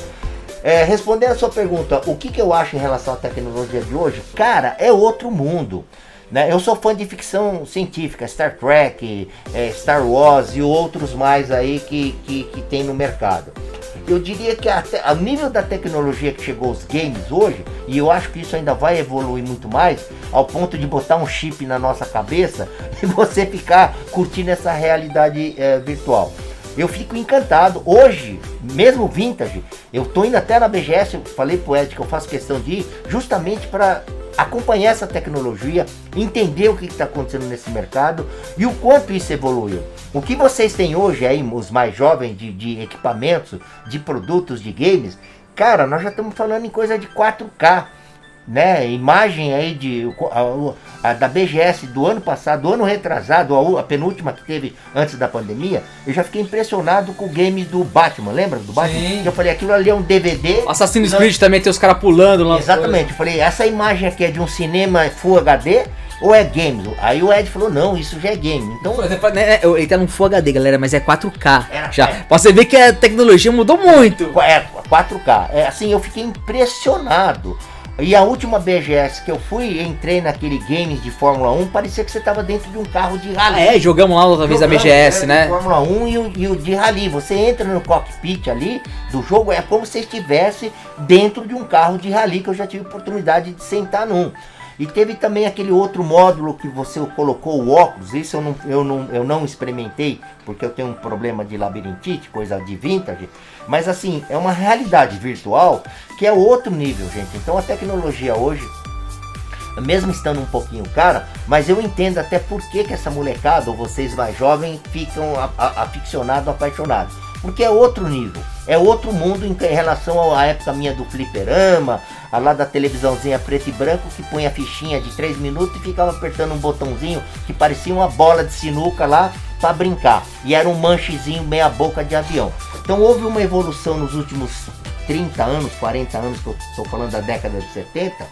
É, respondendo a sua pergunta, o que, que eu acho em relação à tecnologia de hoje? Cara, é outro mundo. Né? Eu sou fã de ficção científica, Star Trek, é, Star Wars e outros mais aí que, que, que tem no mercado. Eu diria que até, a nível da tecnologia que chegou os games hoje, e eu acho que isso ainda vai evoluir muito mais, ao ponto de botar um chip na nossa cabeça e você ficar curtindo essa realidade é, virtual. Eu fico encantado. Hoje, mesmo vintage, eu tô indo até na BGS, eu falei pro Ed que eu faço questão de ir, justamente para acompanhar essa tecnologia, entender o que está acontecendo nesse mercado e o quanto isso evoluiu. O que vocês têm hoje aí, os mais jovens, de, de equipamentos, de produtos, de games, cara, nós já estamos falando em coisa de 4K né, imagem aí de a, a, da BGS do ano passado, do ano retrasado, a, a, penúltima que teve antes da pandemia, eu já fiquei impressionado com o game do Batman, lembra do Batman? Sim. Eu falei, aquilo ali é um DVD. Assassin's não... Creed também tem os caras pulando lá. Exatamente, eu falei, essa imagem aqui é de um cinema Full HD ou é games? Aí o Ed falou, não, isso já é game. Então. Né, ele tá num Full HD, galera, mas é 4K. É, já. É. Você vê que a tecnologia mudou muito. É, 4K. É, assim, eu fiquei impressionado. E a última BGS que eu fui, entrei naquele games de Fórmula 1, parecia que você estava dentro de um carro de rally. É, jogamos lá outra vez a BGS, é, né? Fórmula 1 e o, e o, de rally. Você entra no cockpit ali do jogo, é como se estivesse dentro de um carro de rally, que eu já tive oportunidade de sentar num. E teve também aquele outro módulo que você colocou o óculos, isso eu não, eu não, eu não experimentei, porque eu tenho um problema de labirintite, coisa de vintage. Mas assim, é uma realidade virtual que é outro nível, gente. Então a tecnologia hoje mesmo estando um pouquinho cara, mas eu entendo até por que, que essa molecada, ou vocês mais jovens, ficam aficionados, apaixonados. Porque é outro nível, é outro mundo em relação à época minha do fliperama, a lá da televisãozinha preto e branco que punha a fichinha de 3 minutos e ficava apertando um botãozinho que parecia uma bola de sinuca lá para brincar. E era um manchezinho meia boca de avião. Então houve uma evolução nos últimos 30 anos, 40 anos, que eu estou falando da década de 70,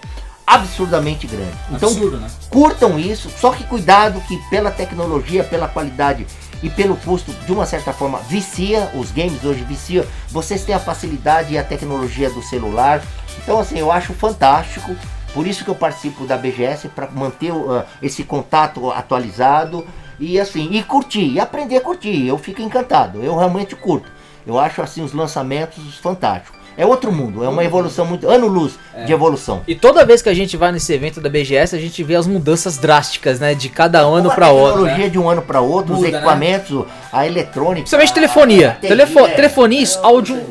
absurdamente grande. Então, Absurdo, né? curtam isso, só que cuidado que pela tecnologia, pela qualidade e pelo custo, de uma certa forma, vicia, os games hoje vicia, vocês têm a facilidade e a tecnologia do celular. Então, assim, eu acho fantástico. Por isso que eu participo da BGS, para manter uh, esse contato atualizado e assim, e curtir, e aprender a curtir. Eu fico encantado, eu realmente curto. Eu acho assim os lançamentos fantásticos. É outro mundo, é uma evolução muito. ano-luz é. de evolução. E toda vez que a gente vai nesse evento da BGS, a gente vê as mudanças drásticas, né? De cada ano para outro. A tecnologia né? de um ano para outro, Muda, os né? equipamentos, né? a eletrônica. Principalmente telefonia. Telefo é, telefonia, é, áudio.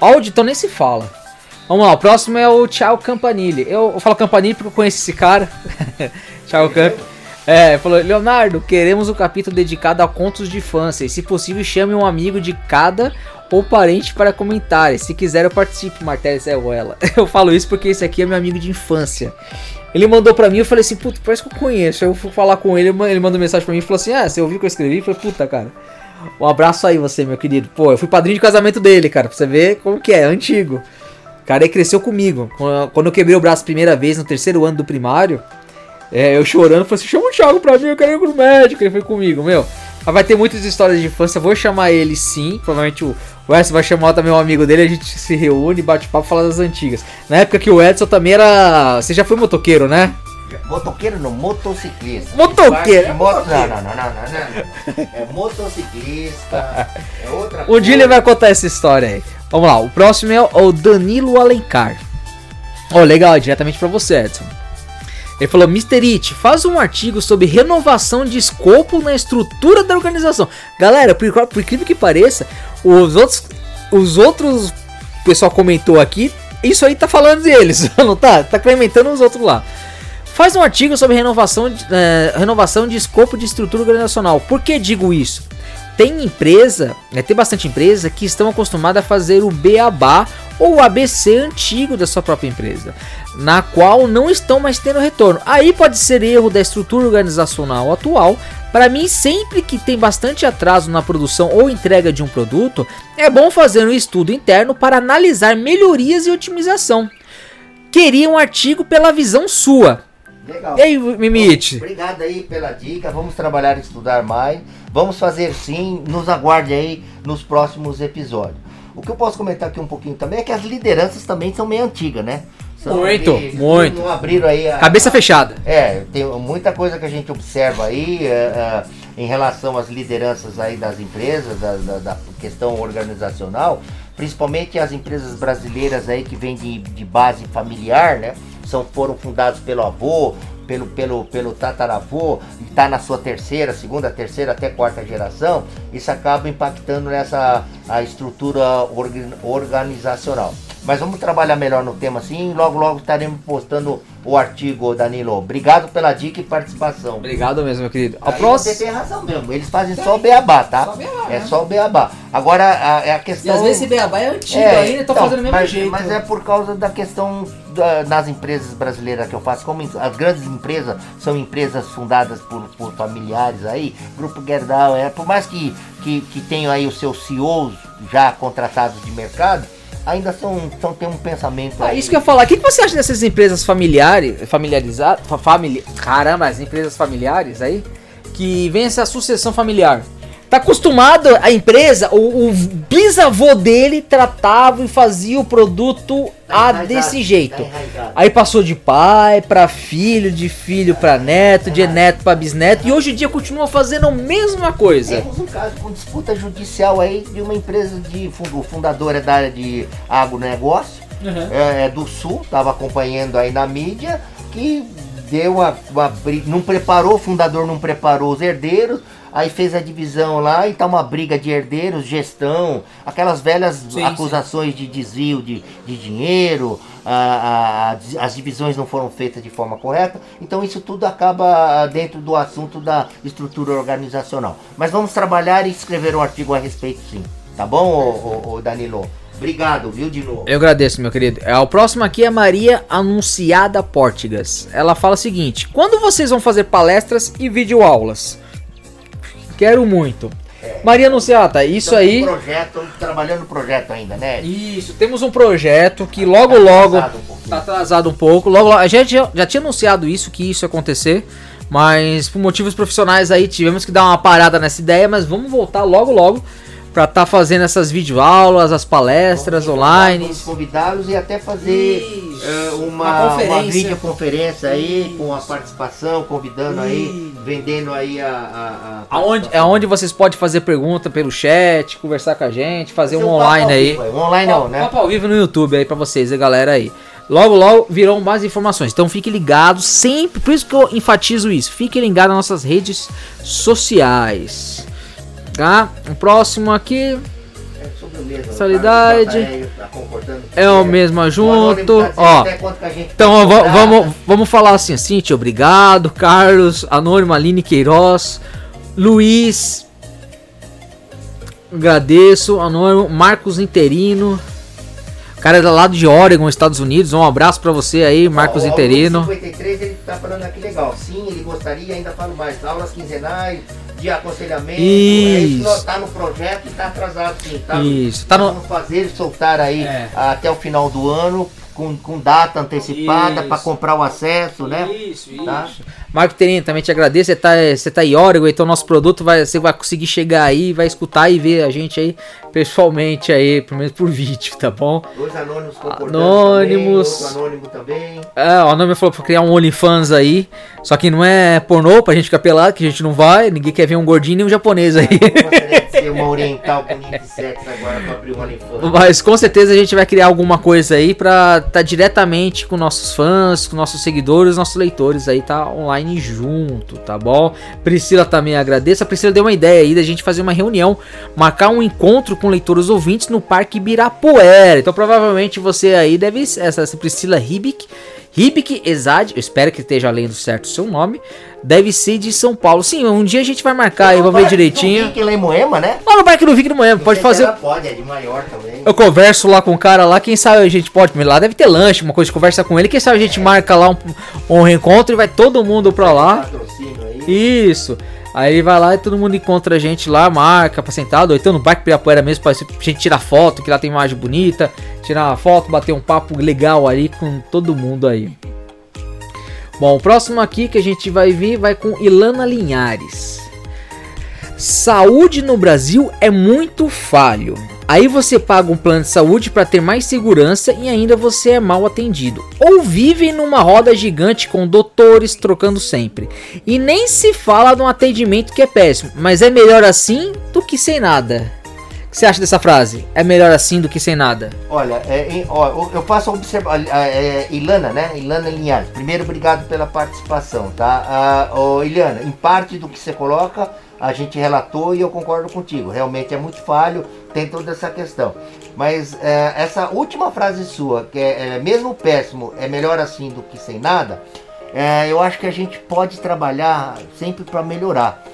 Áudio, então nem se fala. Vamos lá, o próximo é o Tchau Campanile. Eu, eu falo Campanile porque eu conheço esse cara. Tchau Camp. É, falou, Leonardo, queremos um capítulo dedicado a contos de infância. E se possível, chame um amigo de cada ou parente para comentar. Se quiser, eu participe, Martelles é ou ela. Eu falo isso porque esse aqui é meu amigo de infância. Ele mandou pra mim, eu falei assim, puta, parece que eu conheço. Eu fui falar com ele, ele mandou mensagem pra mim e falou assim: Ah, você ouviu o que eu escrevi? Eu falei, puta, cara. Um abraço aí você, meu querido. Pô, eu fui padrinho de casamento dele, cara, pra você ver como que é, antigo. O cara aí cresceu comigo. Quando eu quebrei o braço a primeira vez no terceiro ano do primário, é, eu chorando, falei assim: chama o Thiago pra mim, eu quero ir pro médico. Ele foi comigo, meu. Vai ter muitas histórias de infância, vou chamar ele sim. Provavelmente o, o Edson vai chamar também um amigo dele, a gente se reúne, bate papo falar das antigas. Na época que o Edson também era. Você já foi motoqueiro, né? Motoqueiro não, motociclista. Motoqueiro? Moto... Não, não, não, não, não, É motociclista. É outra Um coisa. dia ele vai contar essa história aí. Vamos lá, o próximo é o Danilo Alencar. Ó, oh, legal, diretamente para você, Edson. Ele falou: Mr. It, faz um artigo sobre renovação de escopo na estrutura da organização. Galera, por, por incrível que pareça, os outros. Os outros. O pessoal comentou aqui. Isso aí tá falando deles, não tá? Tá complementando os outros lá. Faz um artigo sobre renovação de, é, renovação de escopo de estrutura organizacional. Por que digo isso? Tem empresa, né, tem bastante empresa que estão acostumadas a fazer o beabá ou o ABC antigo da sua própria empresa, na qual não estão mais tendo retorno. Aí pode ser erro da estrutura organizacional atual. Para mim, sempre que tem bastante atraso na produção ou entrega de um produto, é bom fazer um estudo interno para analisar melhorias e otimização. Queria um artigo pela visão sua. Legal. E aí, Mimite? Obrigado aí pela dica. Vamos trabalhar e estudar mais. Vamos fazer sim. Nos aguarde aí nos próximos episódios. O que eu posso comentar aqui um pouquinho também é que as lideranças também são meio antigas, né? São muito, muito. Não abriram aí a, Cabeça fechada. É, tem muita coisa que a gente observa aí é, é, em relação às lideranças aí das empresas, da, da, da, questão organizacional, principalmente as empresas brasileiras aí que vêm de, de base familiar, né? São, foram fundados pelo avô, pelo, pelo, pelo tataravô, e está na sua terceira, segunda, terceira, até quarta geração, isso acaba impactando nessa a estrutura organizacional. Mas vamos trabalhar melhor no tema assim. Logo, logo estaremos postando o artigo, Danilo. Obrigado pela dica e participação. Obrigado mesmo, meu querido. A próxima... Você tem razão mesmo. Eles fazem só o beabá, tá? Só beabá, é né? só o beabá. Agora, a, é a questão. E às vezes esse beabá é antigo é, ainda, estão então, fazendo o mesmo mas, jeito. Mas é por causa da questão da, nas empresas brasileiras que eu faço. Como as grandes empresas são empresas fundadas por, por familiares aí, Grupo Gerdau, é, por mais que, que, que tenham aí os seus CEOs já contratados de mercado ainda são, são tem um pensamento. Ah, isso que eu ia falar. O que, que você acha dessas empresas familiares, familiarizadas, famili, caramba, as empresas familiares aí que vem essa sucessão familiar? Tá acostumado a empresa, o, o bisavô dele tratava e fazia o produto tá a desse jeito. Tá Aí passou de pai para filho, de filho para neto, de neto para bisneto e hoje em dia continua fazendo a mesma coisa. Temos um caso com disputa judicial aí de uma empresa de o fundador é da área de agronegócio, uhum. é, é do sul, tava acompanhando aí na mídia que deu uma, uma não preparou, o fundador não preparou os herdeiros, aí fez a divisão lá e tá uma briga de herdeiros, gestão, aquelas velhas sim, acusações sim. de desvio de, de dinheiro, a, a, as divisões não foram feitas de forma correta, então isso tudo acaba dentro do assunto da estrutura organizacional. Mas vamos trabalhar e escrever um artigo a respeito sim, tá bom, ô, ô, ô Danilo? Obrigado, viu, de novo. Eu agradeço, meu querido. É, o próximo aqui é Maria Anunciada Portigas. Ela fala o seguinte: Quando vocês vão fazer palestras e videoaulas? Quero muito. É, Maria Anunciata, isso aí. Um projeto, trabalhando no projeto ainda, né? Isso, temos um projeto que logo, tá logo. Um tá atrasado um pouco. Logo, logo. A gente já, já tinha anunciado isso, que isso ia acontecer. Mas por motivos profissionais aí tivemos que dar uma parada nessa ideia. Mas vamos voltar logo, logo para estar tá fazendo essas videoaulas, as palestras online. Vamos convidá-los e até fazer uh, uma, uma, uma videoconferência aí Isso. com a participação, convidando Isso. aí, vendendo aí a. a, a aonde, é onde vocês podem fazer pergunta pelo chat, conversar com a gente, fazer um, um online aí. Vivo, um online não, né? Papo ao vivo no YouTube aí para vocês, a galera aí. Logo, logo virão mais informações. Então fique ligado sempre. Por isso que eu enfatizo isso. Fique ligado nas nossas redes sociais. Tá? O próximo aqui. É Solidade. É o mesmo junto. Ó. Então vamos, vamos falar assim, Cintia, obrigado. Carlos, Anônimo, Aline Queiroz, Luiz. Agradeço. Anônimo, Marcos Interino. Cara é do lado de Oregon, Estados Unidos. Um abraço para você aí, Marcos ó, Interino. 53 ele tá falando aqui legal. Sim, ele gostaria, ainda falo mais, aulas quinzenais, de aconselhamento. Isso. É isso tá no projeto e tá atrasado sim. Tá, isso. Tá no... fazer soltar aí é. até o final do ano com, com data antecipada para comprar o acesso, né? Isso, tá? isso. Marco Terino, também te agradeço. Você tá, você tá em Oregon, então nosso produto vai, você vai conseguir chegar aí, vai escutar e ver a gente aí pessoalmente aí, pelo menos por vídeo, tá bom? Dois anônimos Anônimos. Também, anônimo também. É, o anônimo falou pra criar um OnlyFans aí. Só que não é pornô pra gente ficar pelado, que a gente não vai. Ninguém quer ver um gordinho nem um japonês aí. ser uma oriental com de sexo agora pra abrir um OnlyFans. Mas com certeza a gente vai criar alguma coisa aí pra estar tá diretamente com nossos fãs, com nossos seguidores, nossos leitores aí, tá online junto, tá bom? Priscila também agradeço. A Priscila deu uma ideia aí da gente fazer uma reunião, marcar um encontro com leitores ouvintes no Parque Ibirapuera. Então provavelmente você aí deve essa Priscila Ribic Ribic Exad, eu espero que esteja lendo certo o seu nome, deve ser de São Paulo. Sim, um dia a gente vai marcar aí, vamos ver direitinho. Vic lá em Moema, né? Lá no Parque do Vic no Moema, pode fazer. Pode, é de maior também. Eu converso lá com o cara lá, quem sabe a gente pode, lá deve ter lanche, uma coisa, conversa com ele, quem sabe a gente é. marca lá um, um reencontro e vai todo mundo pra lá. Isso. Aí vai lá e todo mundo encontra a gente lá, marca sentado, ou então no Bike Pirapuera mesmo, pra gente tirar foto, que lá tem imagem bonita, tirar uma foto, bater um papo legal aí com todo mundo aí. Bom, o próximo aqui que a gente vai vir vai com Ilana Linhares. Saúde no Brasil é muito falho. Aí você paga um plano de saúde para ter mais segurança e ainda você é mal atendido. Ou vive numa roda gigante com doutores trocando sempre. E nem se fala de um atendimento que é péssimo, mas é melhor assim do que sem nada. O que você acha dessa frase? É melhor assim do que sem nada? Olha, é, ó, eu faço observar. É, Ilana, né? Ilana Linhares. Primeiro, obrigado pela participação, tá? Uh, Ilana, em parte do que você coloca a gente relatou e eu concordo contigo. Realmente é muito falho, tem toda essa questão. Mas é, essa última frase sua, que é, é, mesmo péssimo, é melhor assim do que sem nada, é, eu acho que a gente pode trabalhar sempre para melhorar.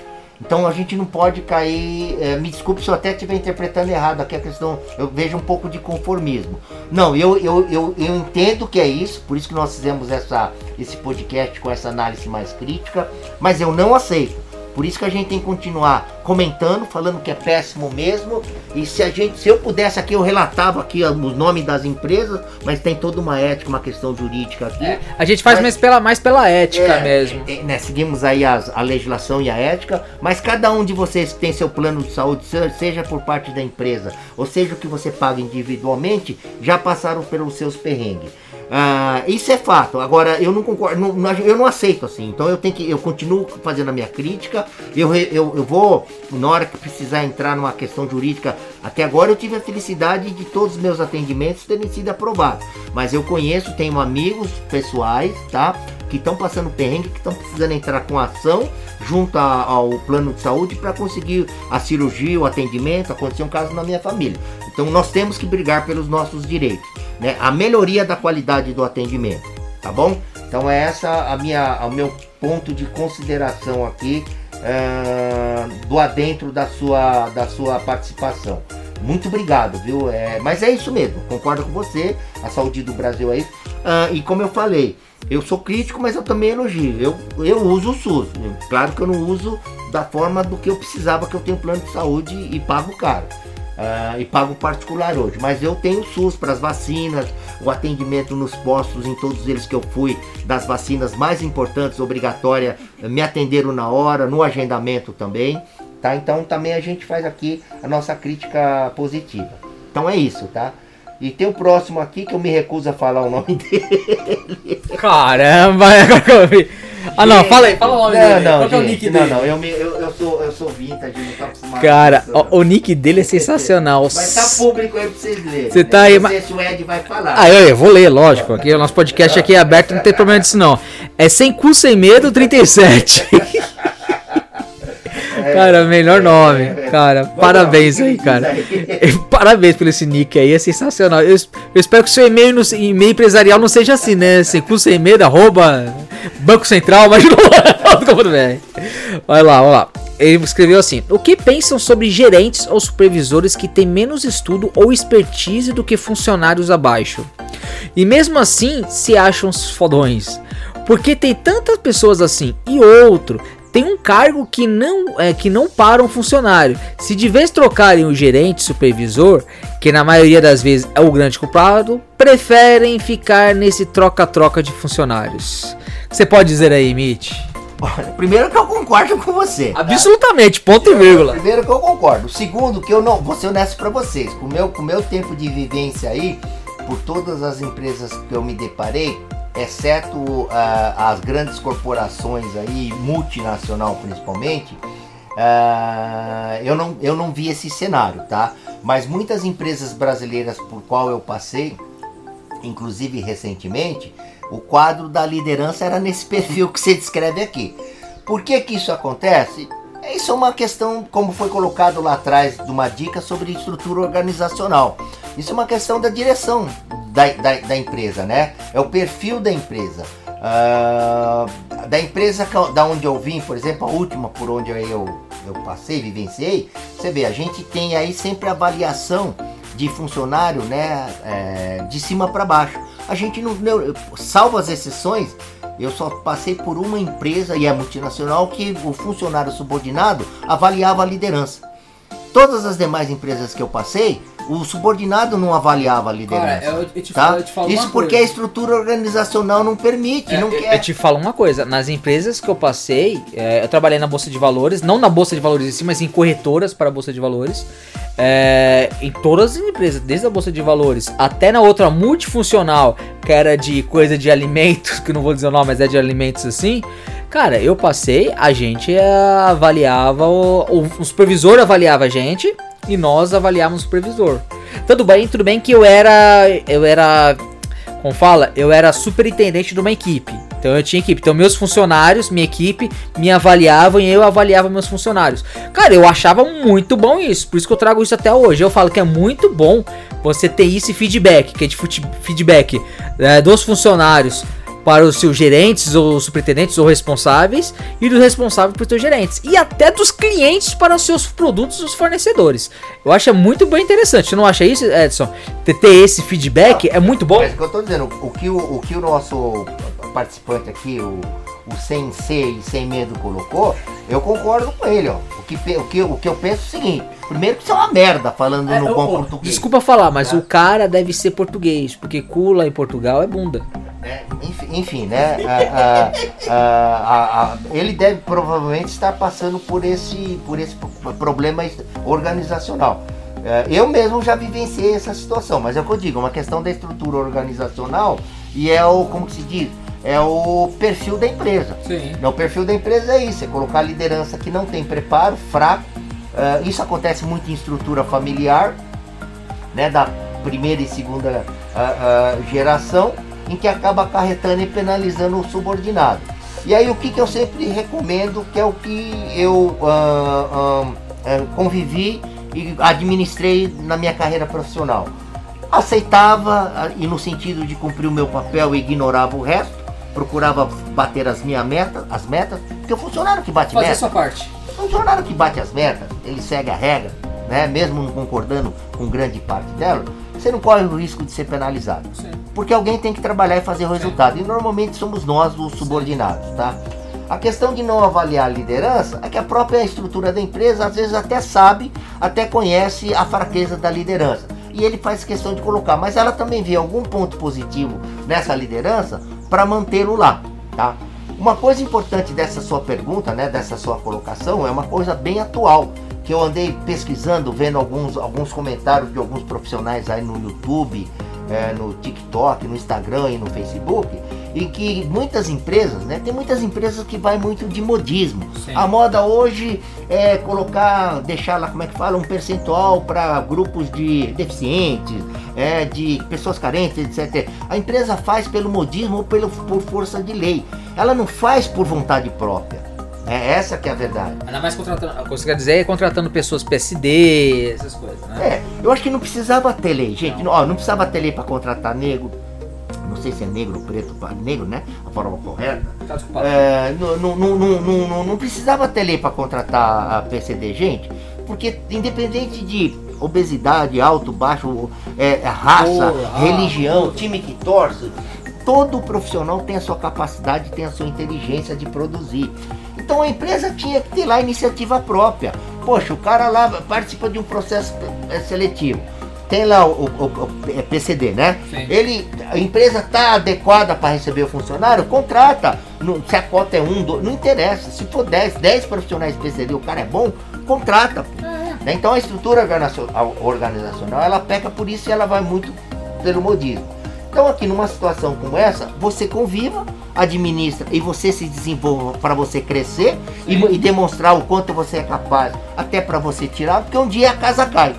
Então a gente não pode cair. É, me desculpe se eu até estiver interpretando errado aqui a questão. Eu vejo um pouco de conformismo. Não, eu, eu, eu, eu entendo que é isso, por isso que nós fizemos essa, esse podcast com essa análise mais crítica, mas eu não aceito. Por isso que a gente tem que continuar comentando, falando que é péssimo mesmo. E se a gente, se eu pudesse aqui, eu relatava aqui os nomes das empresas, mas tem toda uma ética, uma questão jurídica aqui. É, a gente faz mas, mais, pela, mais pela ética é, mesmo. É, né, seguimos aí as, a legislação e a ética, mas cada um de vocês tem seu plano de saúde, seja por parte da empresa, ou seja o que você paga individualmente, já passaram pelos seus perrengues. Ah, isso é fato. Agora eu não concordo, não, eu não aceito assim. Então eu tenho que, eu continuo fazendo a minha crítica. Eu, eu, eu vou na hora que precisar entrar numa questão jurídica. Até agora eu tive a felicidade de todos os meus atendimentos terem sido aprovados. Mas eu conheço, tenho amigos pessoais, tá? que estão passando perrengue, que estão precisando entrar com ação junto a, ao plano de saúde para conseguir a cirurgia, o atendimento, acontecer um caso na minha família. Então nós temos que brigar pelos nossos direitos, né? A melhoria da qualidade do atendimento, tá bom? Então é essa a minha, o meu ponto de consideração aqui uh, do adentro da sua, da sua participação. Muito obrigado, viu? É, mas é isso mesmo, concordo com você. A saúde do Brasil é isso. Uh, e como eu falei, eu sou crítico, mas eu também elogio. Eu, eu uso o SUS. Claro que eu não uso da forma do que eu precisava, que eu tenho plano de saúde e pago caro. Uh, e pago particular hoje. Mas eu tenho SUS para as vacinas, o atendimento nos postos, em todos eles que eu fui, das vacinas mais importantes, obrigatória, me atenderam na hora, no agendamento também. Tá? Então também a gente faz aqui a nossa crítica positiva. Então é isso, tá? E tem o próximo aqui que eu me recuso a falar o nome dele. Caramba, agora que eu vi. Ah não, fala aí, fala o nome não, dele. Não, Qual gente, é o nick não, dele? não, eu, me, eu, eu, sou, eu sou vintage, não tô acostumado Cara, o, o nick dele é sensacional. Mas tá público aí pra vocês lerem. Você né? tá aí, Não sei ma- se o Ed vai falar. Ah, eu, eu vou ler, lógico. Aqui, o nosso podcast aqui é aberto, não tem problema disso não. É sem cu, sem medo, 37. Cara, melhor nome. Cara, Vamos parabéns aí, cara. aí? Parabéns pelo esse nick aí, é sensacional. Eu, eu espero que o seu e-mail, no, e-mail empresarial não seja assim, né? Sem cu, sem medo, arroba Banco Central, mas não é. Vai lá, vai lá. Ele escreveu assim: O que pensam sobre gerentes ou supervisores que têm menos estudo ou expertise do que funcionários abaixo? E mesmo assim se acham fodões. Porque tem tantas pessoas assim. E outro, tem um cargo que não é que não para um funcionário. Se de vez trocarem o gerente, supervisor, que na maioria das vezes é o grande culpado, preferem ficar nesse troca-troca de funcionários. O que Você pode dizer aí, Mitch? Olha, primeiro que eu concordo com você. tá? Absolutamente, ponto e vírgula. Primeiro que eu concordo. Segundo, que eu não. Vou ser honesto pra vocês. Com o meu, com o meu tempo de vivência aí, por todas as empresas que eu me deparei, exceto ah, as grandes corporações aí, multinacional principalmente, ah, eu, não, eu não vi esse cenário, tá? Mas muitas empresas brasileiras por qual eu passei, inclusive recentemente, o quadro da liderança era nesse perfil que você descreve aqui. Por que que isso acontece? Isso é uma questão, como foi colocado lá atrás, de uma dica sobre estrutura organizacional. Isso é uma questão da direção da, da, da empresa, né? É o perfil da empresa. Ah, da empresa da onde eu vim, por exemplo, a última por onde eu, eu passei, vivenciei, você vê, a gente tem aí sempre avaliação de funcionário, né, é, de cima para baixo. A gente não, salvo as exceções, eu só passei por uma empresa e é multinacional que o funcionário subordinado avaliava a liderança. Todas as demais empresas que eu passei, o subordinado não avaliava a liderança. tá? Isso porque a estrutura organizacional não permite, É, não eu, quer. eu te falo uma coisa, nas empresas que eu passei, é, eu trabalhei na Bolsa de Valores, não na Bolsa de Valores em si, mas em corretoras para a Bolsa de Valores. É, em todas as empresas, desde a Bolsa de Valores até na outra multifuncional, que era de coisa de alimentos, que eu não vou dizer o nome, mas é de alimentos assim. Cara, eu passei, a gente é, avaliava, o, o, supervisor avaliava a gente e nós avaliávamos o supervisor. Tudo bem, tudo bem que eu era. Eu era como fala, eu era superintendente de uma equipe. Então eu tinha equipe. Então meus funcionários, minha equipe, me avaliavam e eu avaliava meus funcionários. Cara, eu achava muito bom isso. Por isso que eu trago isso até hoje. Eu falo que é muito bom você ter esse feedback, que é de feedback é, dos funcionários para os seus gerentes ou superintendentes ou responsáveis e dos responsáveis para os seus gerentes e até dos clientes para os seus produtos os fornecedores. Eu acho muito bem interessante. Você não acha isso, Edson? Ter esse feedback é muito bom. Mas o que eu tô dizendo, o que o, o, que o nosso participante aqui, o, o sem ser e sem medo colocou, eu concordo com ele, ó. O que, o que, o que eu penso é o seguinte, primeiro que isso é uma merda falando É, no bom português. Desculpa falar, mas Tá. o cara deve ser português, porque cu lá em Portugal é bunda. né? Enfim, enfim, né? a- a- a- a- a- ele deve provavelmente estar passando por esse, por esse pro- problema organizacional. É, Eu mesmo já vivenciei essa situação, mas é o que eu digo, é uma questão da estrutura organizacional e é o, como que se diz, é o perfil da empresa. Sim. O perfil da empresa é isso, é colocar liderança que não tem preparo, fraco. Ah, isso acontece muito em estrutura familiar, né, da primeira e segunda ah, ah, geração. em que acaba acarretando e penalizando o subordinado. E aí o que, que eu sempre recomendo, que é o que eu uh, uh, convivi e administrei na minha carreira profissional. Aceitava e no sentido de cumprir o meu papel ignorava o resto, procurava bater as minhas metas, as metas, porque o funcionário que bate Fazer metas. sua parte. O funcionário que bate as metas, ele segue a regra, né? Mesmo não concordando com grande parte dela, você não corre o risco de ser penalizado. Sim. Porque alguém tem que trabalhar e fazer o resultado. Sim. E normalmente somos nós os subordinados, tá? A questão de não avaliar a liderança é que a própria estrutura da empresa às vezes até sabe, até conhece a fraqueza da liderança. E ele faz questão de colocar, mas ela também vê algum ponto positivo nessa liderança para mantê-lo lá, tá? Uma coisa importante dessa sua pergunta, né, dessa sua colocação, é uma coisa bem atual, que eu andei pesquisando, vendo alguns, alguns comentários de alguns profissionais aí no YouTube, é, no TikTok, no Instagram e no Facebook, em que muitas empresas, né? Tem muitas empresas que vai muito de modismo. Sim. A moda hoje é colocar, deixar lá, como é que fala, um percentual para grupos de deficientes, é, de pessoas carentes, etc. A empresa faz pelo modismo ou pelo, por força de lei. Ela não faz por vontade própria. É essa que é a verdade. Ainda mais contratando. O que você quer dizer é contratando pessoas PSD, essas coisas, né? É, eu acho que não precisava ter lei, gente. Não, ó, não precisava ter lei para contratar negro. Não sei se é negro, preto, negro, né? A forma correta. Tá é, não, não, não, não, não, precisava ter lei para contratar a PCD, gente. Porque independente de obesidade, alto, baixo, é, raça, oh, religião, time que torce, todo profissional tem a sua capacidade, tem a sua inteligência de produzir. Então a empresa tinha que ter lá iniciativa própria. Poxa, o cara lá participa de um processo é, seletivo. Tem lá o, o, o é PCD, né? Sim. Ele, a empresa está adequada para receber o funcionário, contrata. Não, se a cota é um, dois, não interessa. Se for 10, 10 profissionais PCD, o cara é bom, contrata. É. Então a estrutura organizacional ela peca por isso e ela vai muito pelo modismo. Então aqui numa situação como essa, você conviva, administra e você se desenvolva para você crescer e, e, demonstrar o quanto você é capaz, até para você tirar, porque um dia a casa cai.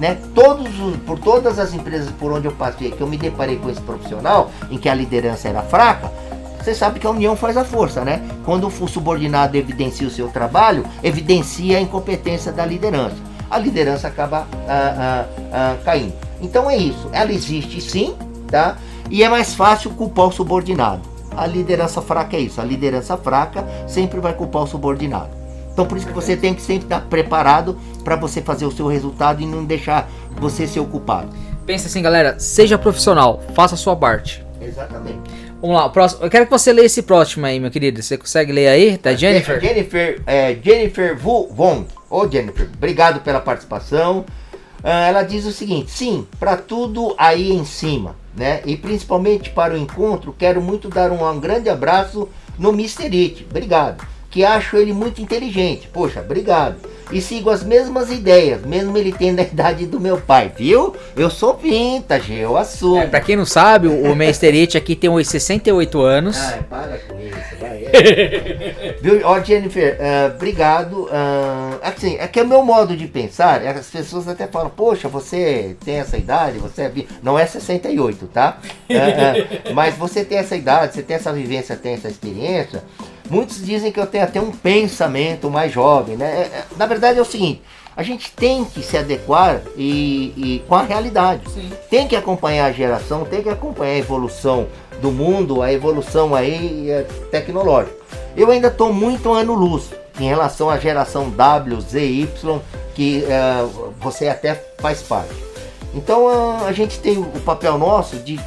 Né? Todos os, por todas as empresas por onde eu passei, que eu me deparei com esse profissional, em que a liderança era fraca, você sabe que a união faz a força, né? Quando o subordinado evidencia o seu trabalho, evidencia a incompetência da liderança. A liderança acaba ah, ah, ah, caindo. Então é isso. Ela existe sim, tá? E é mais fácil culpar o subordinado. A liderança fraca é isso. A liderança fraca sempre vai culpar o subordinado. Então por isso que você tem que sempre estar preparado para você fazer o seu resultado e não deixar você ser ocupado. Pensa assim, galera, seja profissional, faça a sua parte. Exatamente. Vamos lá, próximo. Eu quero que você leia esse próximo aí, meu querido. Você consegue ler aí? Tá, Jennifer? Jennifer, é, Jennifer Von. Ô, Jennifer, obrigado pela participação. Uh, ela diz o seguinte: sim, para tudo aí em cima né? E principalmente para o encontro, quero muito dar um, um grande abraço no Mr. It. Obrigado. Que acho ele muito inteligente. Poxa, obrigado. E sigo as mesmas ideias, mesmo ele tendo a idade do meu pai, viu? Eu sou vintage, eu assumo. É, pra quem não sabe, o Mr. It aqui tem uns 68 anos. Ai, para com isso, vai. viu? Ó, Jennifer, uh, obrigado. Uh, assim, é que é o meu modo de pensar, as pessoas até falam, poxa, você tem essa idade, você é Não é 68, tá? Uh, mas você tem essa idade, você tem essa vivência, tem essa experiência. Muitos dizem que eu tenho até um pensamento mais jovem, né? É, é, na verdade é o seguinte, a gente tem que se adequar e, e com a realidade. Sim. Tem que acompanhar a geração, tem que acompanhar a evolução do mundo, a evolução aí é, tecnológica. Eu ainda estou muito ano-luz em relação à geração W, Z, Y, que você até faz parte. Então uh, a gente tem o papel nosso de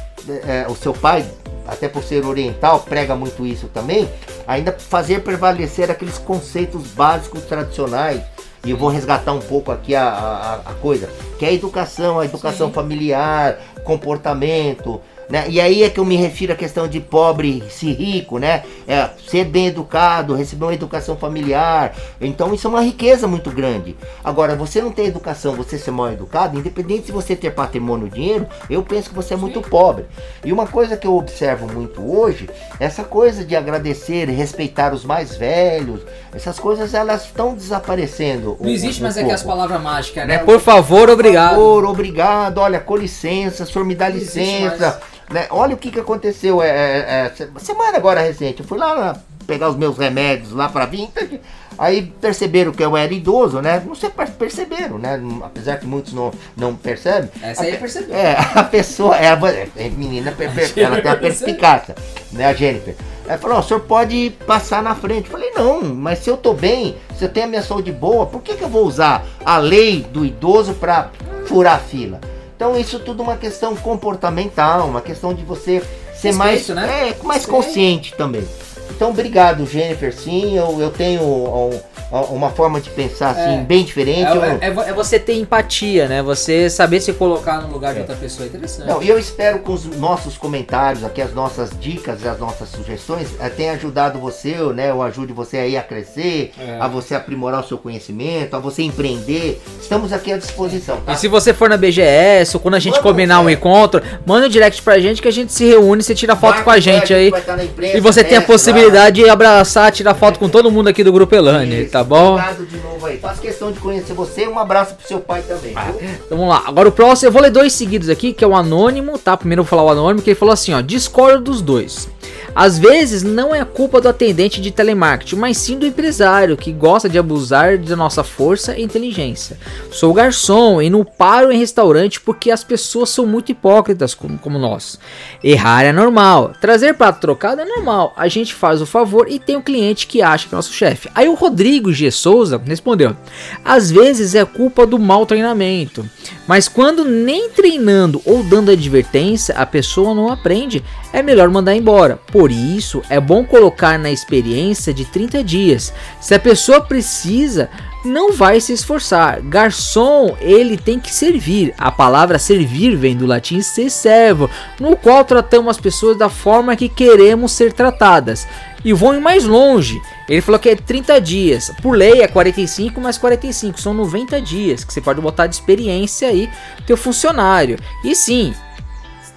o seu pai até por ser oriental, prega muito isso também, ainda fazer prevalecer aqueles conceitos básicos tradicionais. E eu vou resgatar um pouco aqui a, a, a coisa, que é a educação, a educação Sim. familiar, comportamento, né? E aí é que eu me refiro à questão de pobre se rico, né? É, ser bem educado, receber uma educação familiar. Então isso é uma riqueza muito grande. Agora, você não ter educação, você ser mal educado, independente se você ter patrimônio ou dinheiro, eu penso que você é muito pobre. E uma coisa que eu observo muito hoje, essa coisa de agradecer, respeitar os mais velhos, essas coisas elas estão desaparecendo. Não um, existe um mais pouco. aquelas palavras mágicas, né? Por favor, obrigado. Por favor, obrigado. Olha, com licença, o senhor me dá licença Né? Olha o que, que aconteceu é, é, é semana agora recente. Eu fui lá pegar os meus remédios lá para Vintage. Aí perceberam que eu era idoso, né? Não sei, perceberam, né? Apesar que muitos não, não percebem. Essa aí percebeu. É, a pessoa, é, é menina, ela tem a perspicácia, né? A Jennifer. Ela falou, o senhor pode passar na frente. Eu falei, não, mas se eu tô bem, se eu tenho a minha saúde boa, por que, que eu vou usar a lei do idoso para furar a fila? Então isso tudo uma questão comportamental, uma questão de você ser Respeito, mais, né? é, mais consciente também. Então, obrigado, Jennifer. Sim, eu, eu tenho um, uma forma de pensar assim, é, bem diferente. É, é, é, você ter empatia, né? Você saber se colocar no lugar de é. outra pessoa. É interessante. Não, eu espero com os nossos comentários aqui, as nossas dicas e as nossas sugestões, eh, tenha ajudado você, né? Ou ajude você aí a crescer, é. a você aprimorar o seu conhecimento, a você empreender. Estamos aqui à disposição. Tá? E se você for na BGS ou quando a gente combinar um encontro, manda um direct pra gente que a gente se reúne, você tira foto com a gente aí. Imprensa, e você tem a possibilidade lá. de abraçar, tirar foto com todo mundo aqui do Grupo Elane, tá bom? Obrigado de novo aí. Faço questão de conhecer você. Um abraço pro seu pai também. Ah, então vamos lá. Agora o próximo, eu vou ler dois seguidos aqui, que é o Anônimo, tá? Primeiro eu vou falar o Anônimo, que ele falou assim, ó. Discordo dos dois. Às vezes não é culpa do atendente de telemarketing, mas sim do empresário que gosta de abusar da nossa força e inteligência. Sou garçom e não paro em restaurante porque as pessoas são muito hipócritas como, como nós. Errar é normal, trazer prato trocado é normal. A gente faz o favor e tem um cliente que acha que é nosso chefe. Aí o Rodrigo G. Souza respondeu: Às vezes é culpa do mau treinamento, mas quando nem treinando ou dando advertência a pessoa não aprende, é melhor mandar embora. Por isso, é bom colocar na experiência de 30 dias. Se a pessoa precisa, não vai se esforçar. Garçom, ele tem que servir. A palavra servir vem do latim ser servo, no qual tratamos as pessoas da forma que queremos ser tratadas. E vão ir mais longe. Ele falou que é 30 dias. Por lei é 45 mais 45. São 90 dias que você pode botar de experiência aí teu funcionário. E sim,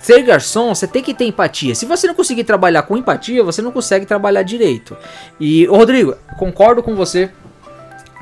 Ser garçom, você tem que ter empatia. Se você não conseguir trabalhar com empatia, você não consegue trabalhar direito. E, Rodrigo, concordo com você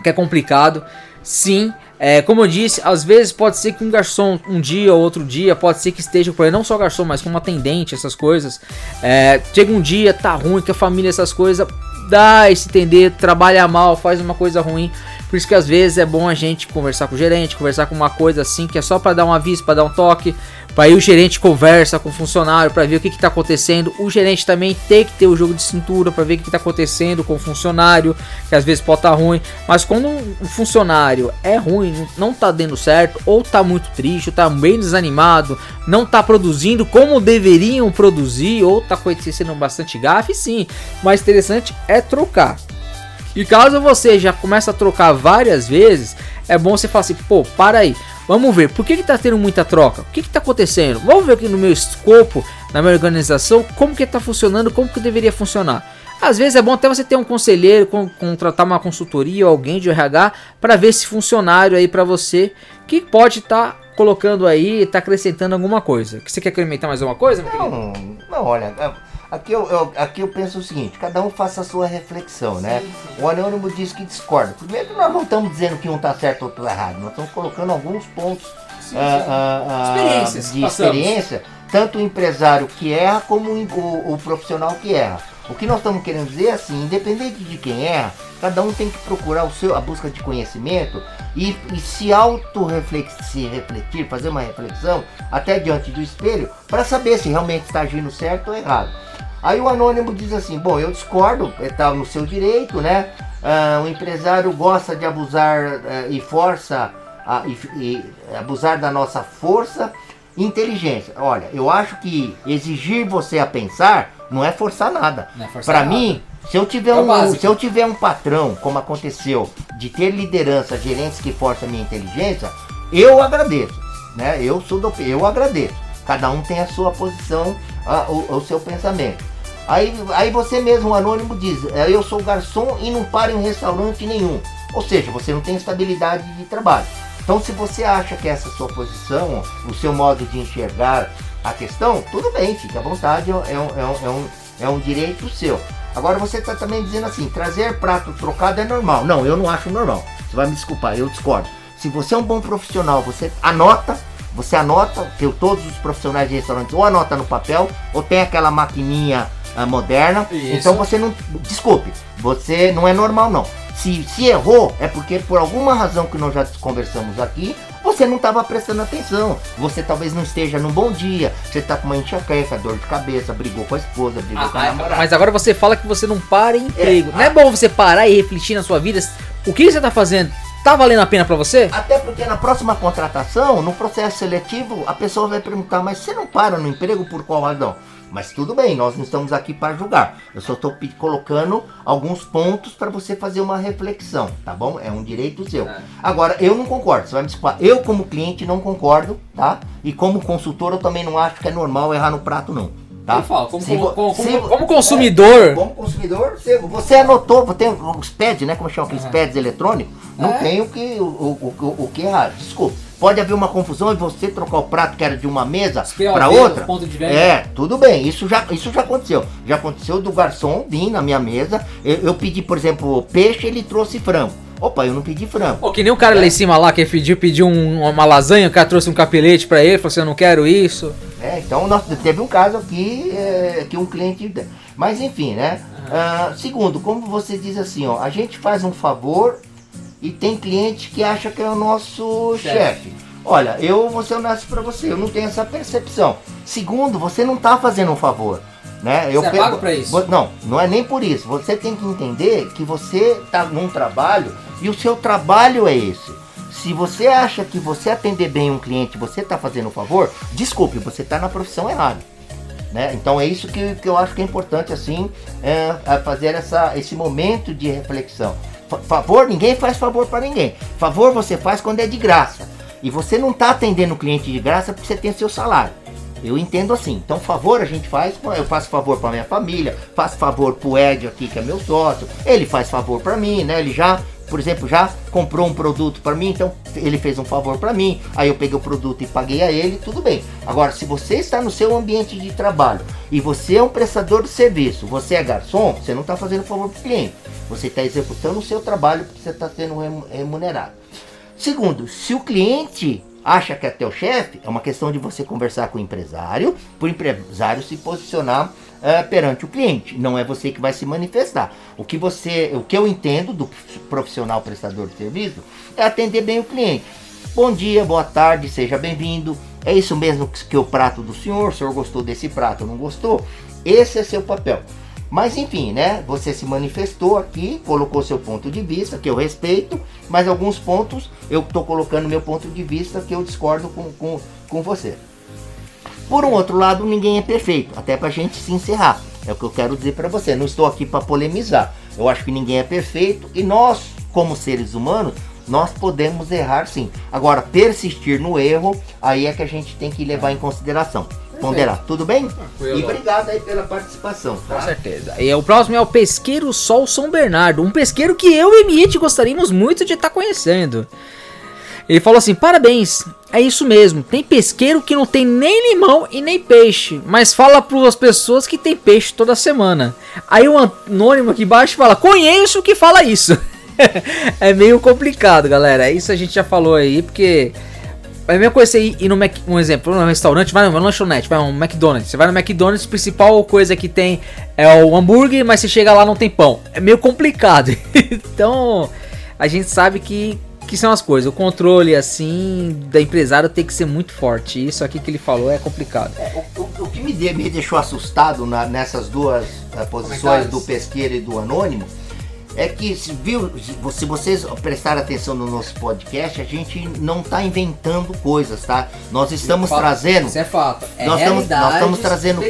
que é complicado. Sim, é, como eu disse, às vezes pode ser que um garçom um dia ou outro dia pode ser que esteja por aí, não só garçom, mas como atendente, essas coisas. É, chega um dia, tá ruim, que a família, essas coisas, dá esse entender, trabalha mal, faz uma coisa ruim. Por isso que às vezes é bom a gente conversar com o gerente, conversar com uma coisa assim que é só para dar um aviso, para dar um toque, aí o gerente conversa com o funcionário para ver o que está acontecendo. O gerente também tem que ter o jogo de cintura para ver o que está acontecendo com o funcionário, que às vezes pode estar tá ruim. Mas quando um funcionário é ruim, não está dando certo, ou está muito triste, ou está bem desanimado, não está produzindo como deveriam produzir, ou está acontecendo bastante gafe, sim. Mais interessante é trocar. E caso você já comece a trocar várias vezes, é bom você falar assim, pô, para aí. Vamos ver, por que, que tá tendo muita troca? O que que tá acontecendo? Vamos ver aqui no meu escopo, na minha organização, como que tá funcionando, como que deveria funcionar. Às vezes é bom até você ter um conselheiro, contratar uma consultoria ou alguém de RH para ver esse funcionário aí para você que pode estar tá colocando aí, tá acrescentando alguma coisa. Que você quer acrescentar mais alguma coisa? Não, não, olha, Aqui eu, eu, aqui eu penso o seguinte, cada um faça a sua reflexão, né? sim, né? Sim. O anônimo diz que discorda. Primeiro nós não estamos dizendo que um está certo ou outro errado, nós estamos colocando alguns pontos sim, uh, uh, de experiência, tanto o empresário que erra como o, o, profissional que erra. O que nós estamos querendo dizer é assim, independente de quem erra, cada um tem que procurar o seu, a busca de conhecimento e, e se auto-refletir, refletir, fazer uma reflexão até diante do espelho para saber se realmente está agindo certo ou errado. Aí o anônimo diz assim: bom, eu discordo, está no seu direito, né? Uh, o empresário gosta de abusar uh, e força e, e, abusar da nossa força e inteligência. Olha, eu acho que exigir você a pensar não é forçar nada. É Para mim, se eu tiver é um, se eu tiver um patrão, como aconteceu, de ter liderança, gerentes que forçam a minha inteligência, eu agradeço, né? Eu sou do, eu agradeço. Cada um tem a sua posição, a, o, o seu pensamento. Aí, aí você mesmo, anônimo, diz: é, Eu sou garçom e não paro em restaurante nenhum. Ou seja, você não tem estabilidade de trabalho. Então, se você acha que essa sua posição, o seu modo de enxergar a questão, tudo bem, fique à vontade, é um, é um, é um, é um direito seu. Agora você está também dizendo assim: trazer prato trocado é normal. Não, eu não acho normal. Você vai me desculpar, eu discordo. Se você é um bom profissional, você anota você anota, que todos os profissionais de restaurantes ou anota no papel, ou tem aquela maquininha uh, moderna. Isso. Então você não. Desculpe, você não é normal não. Se, se errou, é porque por alguma razão que nós já conversamos aqui, você não estava prestando atenção. Você talvez não esteja num bom dia. Você está com uma enxaqueca, dor de cabeça, brigou com a esposa, brigou ah, com a namorada. Mas agora você fala que você não para em emprego. É, não é bom você parar e refletir na sua vida? O que você está fazendo? Tá valendo a pena para você? Até porque na próxima contratação, no processo seletivo, a pessoa vai perguntar: mas você não para no emprego por qual razão? Mas tudo bem, nós não estamos aqui para julgar. Eu só estou colocando alguns pontos para você fazer uma reflexão, tá bom? É um direito seu. É. Agora, eu não concordo. Você vai me desculpar. Eu, como cliente, não concordo, tá? E como consultor, eu também não acho que é normal errar no prato, não. Tá? Falo, como, como, como, como, como, consumidor. É, como consumidor, você, você anotou, tem os pads, né? Como chama aqueles uhum. pads eletrônicos? Não é. tem o que, o, o, o, o que errar. Desculpa. Pode haver uma confusão e você trocar o prato que era de uma mesa para outra. É, tudo bem. Isso já, isso já aconteceu. Já aconteceu do garçom vir na minha mesa. Eu, eu pedi, por exemplo, peixe, ele trouxe frango. Opa, eu não pedi frango. Pô, que nem o cara é. lá em cima lá que pediu, pediu um, uma lasanha, o cara trouxe um capelete para ele, falou assim, eu não quero isso. É, então nós, teve um caso aqui é, que um cliente. Mas enfim, né? Uh, segundo, como você diz assim, ó, a gente faz um favor e tem cliente que acha que é o nosso chefe. Olha, eu vou ser honesto para você, eu não tenho essa percepção. Segundo, você não está fazendo um favor. Né? Eu você pego, é pago pra isso? Não, não é nem por isso. Você tem que entender que você está num trabalho e o seu trabalho é esse. Se você acha que você atender bem um cliente, você está fazendo um favor, desculpe, você está na profissão errada. Né? Então é isso que, que eu acho que é importante assim, é, é fazer essa, esse momento de reflexão. Favor, ninguém faz favor para ninguém. Favor você faz quando é de graça. E você não está atendendo o cliente de graça porque você tem seu salário. Eu entendo assim. Então, favor a gente faz. Eu faço favor para minha família, faço favor pro Ed aqui, que é meu sócio. Ele faz favor para mim, né? Ele já, por exemplo, já comprou um produto para mim, então ele fez um favor para mim. Aí eu peguei o produto e paguei a ele, tudo bem. Agora, se você está no seu ambiente de trabalho e você é um prestador de serviço, você é garçom, você não está fazendo favor pro cliente. Você está executando o seu trabalho porque você está sendo remunerado. Segundo, se o cliente acha que é teu chefe, é uma questão de você conversar com o empresário, para o empresário se posicionar uh, perante o cliente. Não é você que vai se manifestar. O que você, o que eu entendo do profissional prestador de serviço é atender bem o cliente. Bom dia, boa tarde, seja bem-vindo. É isso mesmo que o prato do senhor? O senhor gostou desse prato? Não gostou? Esse é seu papel. Mas enfim, né? Você se manifestou aqui, colocou seu ponto de vista, que eu respeito, mas alguns pontos eu estou colocando meu ponto de vista que eu discordo com, com, com você. Por um outro lado, ninguém é perfeito, até para a gente se encerrar. É o que eu quero dizer para você. Não estou aqui para polemizar. Eu acho que ninguém é perfeito e nós, como seres humanos, nós podemos errar sim. Agora, persistir no erro, aí é que a gente tem que levar em consideração ponderar. Tudo bem? E obrigado aí pela participação. Tá? Com certeza. E o próximo é o Pesqueiro Sol São Bernardo. Um pesqueiro que eu e Miete gostaríamos muito de estar tá conhecendo. Ele falou assim: parabéns, é isso mesmo. Tem pesqueiro que não tem nem limão e nem peixe, mas fala para as pessoas que tem peixe toda semana. Aí o anônimo aqui embaixo fala: conheço que fala isso. é meio complicado, galera. Isso a gente já falou aí, porque é a mesma coisa você ir no Mac, um exemplo, no restaurante, vai numa lanchonete, vai no McDonald's. Você vai no McDonald's, a principal coisa que tem é o hambúrguer, mas você chega lá não tem pão. É meio complicado. então, a gente sabe que que são as coisas. O controle assim da empresária tem que ser muito forte. Isso aqui que ele falou é complicado. É, o, o, o, que me, de, me deixou assustado na, nessas duas uh, posições do pesqueiro e do anônimo é que, viu, se vocês prestarem atenção no nosso podcast, a gente não está inventando coisas, tá? Nós estamos fato, trazendo. Isso é fato. É nós, estamos, nós estamos trazendo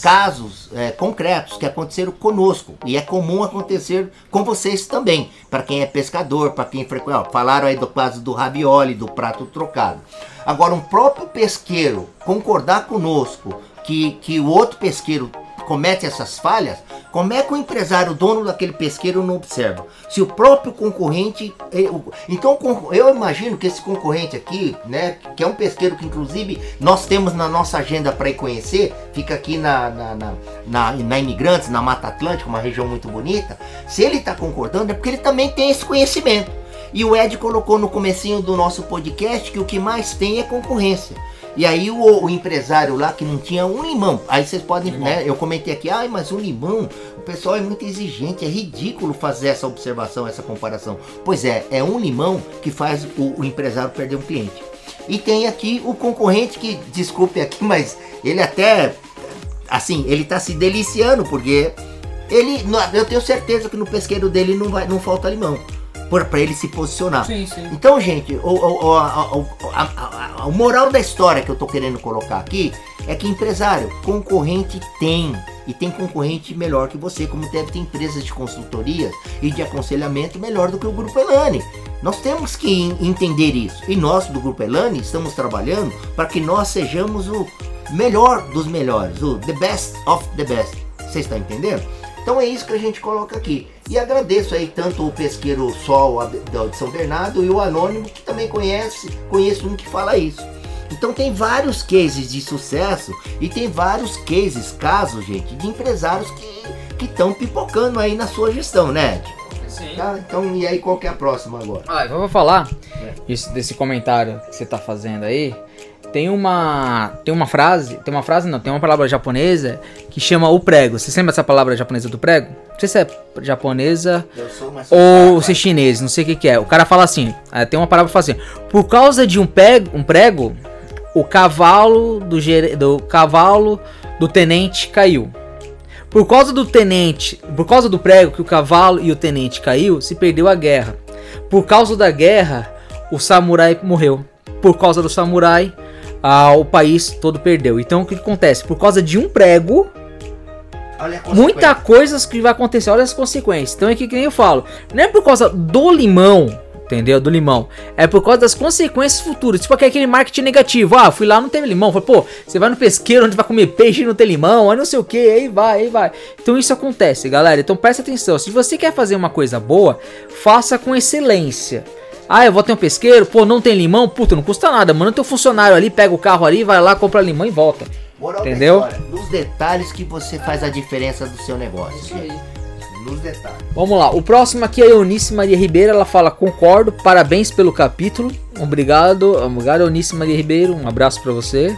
casos é, concretos que aconteceram conosco. E é comum acontecer com vocês também. Para quem é pescador, para quem frequenta. Falaram aí do caso do ravioli, do prato trocado. Agora, um próprio pesqueiro concordar conosco que, que o outro pesqueiro comete essas falhas, como é que o empresário, o dono daquele pesqueiro, não observa? Se o próprio concorrente. Então, eu imagino que esse concorrente aqui, né, que é um pesqueiro que inclusive nós temos na nossa agenda para ir conhecer, fica aqui na, na, na, na, na Imigrantes, na Mata Atlântica, uma região muito bonita. Se ele está concordando, é porque ele também tem esse conhecimento. E o Ed colocou no comecinho do nosso podcast que o que mais tem é concorrência. E aí o, o, empresário lá que não tinha um limão. Aí vocês podem, limão. né? Eu comentei aqui, ai, mas um limão, o pessoal é muito exigente, é ridículo fazer essa observação, essa comparação. Pois é, é um limão que faz o, o empresário perder um cliente. E tem aqui o concorrente que, desculpe aqui, mas ele até assim, ele tá se deliciando porque ele, eu tenho certeza que no pesqueiro dele não vai, não falta limão para ele se posicionar. Sim, sim. Então, gente, o, o, a, o moral da história que eu tô querendo colocar aqui é que empresário, concorrente tem. E tem concorrente melhor que você, como deve ter empresas de consultoria e de aconselhamento melhor do que o Grupo Elane. Nós temos que entender isso. E nós do Grupo Elane estamos trabalhando para que nós sejamos o melhor dos melhores, o the best of the best. Você está entendendo? Então é isso que a gente coloca aqui. E agradeço aí tanto o pesqueiro Sol de São Bernardo e o Anônimo que também conhece, conheço um que fala isso. Então tem vários cases de sucesso e tem vários cases, casos, gente, de empresários que estão pipocando aí na sua gestão, né? Sim. Tá? Então, e aí, qual que é a próxima agora? Ah, eu vou falar é. isso, desse comentário que você está fazendo aí. Tem uma tem uma frase, tem uma frase não, tem uma palavra japonesa que chama o prego. Você lembra essa palavra japonesa do prego? Não sei se é japonesa ou se é chinês, não sei o que, que é. O cara fala assim, é, tem uma palavra que fala assim: por causa de um prego, um prego, o cavalo do, do cavalo do tenente caiu. Por causa do tenente, por causa do prego que o cavalo e o tenente caiu, se perdeu a guerra. Por causa da guerra, o samurai morreu. Por causa do samurai, ah, o país todo perdeu. Então o que acontece? Por causa de um prego, muita coisa que vai acontecer. Olha as consequências. Então é que, que nem eu falo, não é por causa do limão, entendeu? Do limão. É por causa das consequências futuras. Tipo aquele marketing negativo. Ah, fui lá, não teve limão. Falei, pô, você vai no pesqueiro onde vai comer peixe e não tem limão, aí não sei o que, aí vai, aí vai. Então isso acontece, galera. Então presta atenção. Se você quer fazer uma coisa boa, faça com excelência. Ah, eu vou ter um pesqueiro, pô, não tem limão, puta, não custa nada. Manda teu funcionário ali, pega o carro ali, vai lá, compra limão e volta. Moral Entendeu? História, nos detalhes que você faz a diferença do seu negócio. Isso aí. Nos detalhes. Vamos lá, o próximo aqui é a Eunice Maria Ribeiro. Ela fala: Concordo, parabéns pelo capítulo. Obrigado, obrigado, Eunice Maria Ribeiro. Um abraço para você.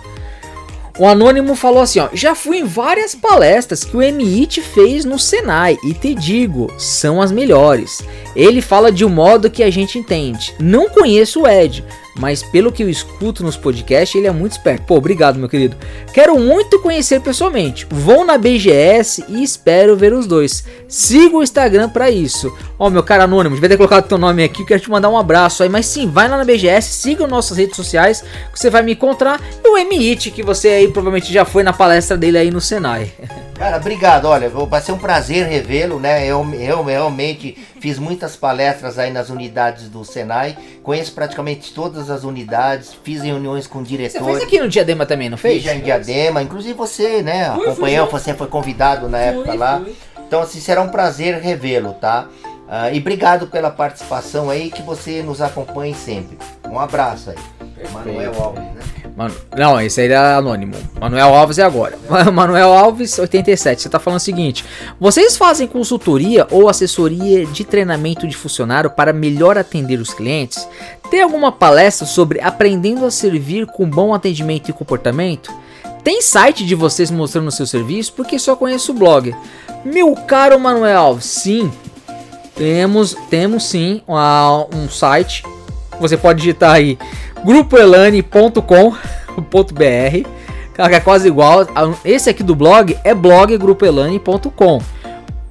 O anônimo falou assim, ó: "Já fui em várias palestras que o MIT fez no Senai e te digo, são as melhores. Ele fala de um modo que a gente entende. Não conheço o Ed, mas pelo que eu escuto nos podcasts, ele é muito esperto. Pô, obrigado, meu querido. Quero muito conhecer pessoalmente. Vou na BGS e espero ver os dois. Siga o Instagram para isso. Ó, oh, meu cara anônimo, devia ter colocado teu nome aqui, quero te mandar um abraço aí. Mas sim, vai lá na BGS, siga nossas redes sociais, que você vai me encontrar. E o MIT, que você aí provavelmente já foi na palestra dele aí no Senai. Cara, obrigado. Olha, vai ser um prazer revê-lo, né? Eu, eu realmente fiz muitas palestras aí nas unidades do Senai, conheço praticamente todas as unidades, fiz reuniões com diretores. Você fez aqui no Diadema também, não fez? Fiz já em Diadema, inclusive você, né? acompanhou, você foi convidado na época lá. Então, assim, será um prazer revê-lo, tá? Uh, e obrigado pela participação aí, que você nos acompanhe sempre. Um abraço aí. Perfeito. Manuel Alves, né? Mano, não, esse aí é anônimo. Manuel Alves é agora. Manuel Alves 87. Você tá falando o seguinte: vocês fazem consultoria ou assessoria de treinamento de funcionário para melhor atender os clientes? Tem alguma palestra sobre aprendendo a servir com bom atendimento e comportamento? Tem site de vocês mostrando o seu serviço? Porque só conheço o blog. Meu caro Manuel Alves, sim. Temos, temos sim um site. Você pode digitar aí grupoelane.com.br. Que é quase igual. Esse aqui do blog é blog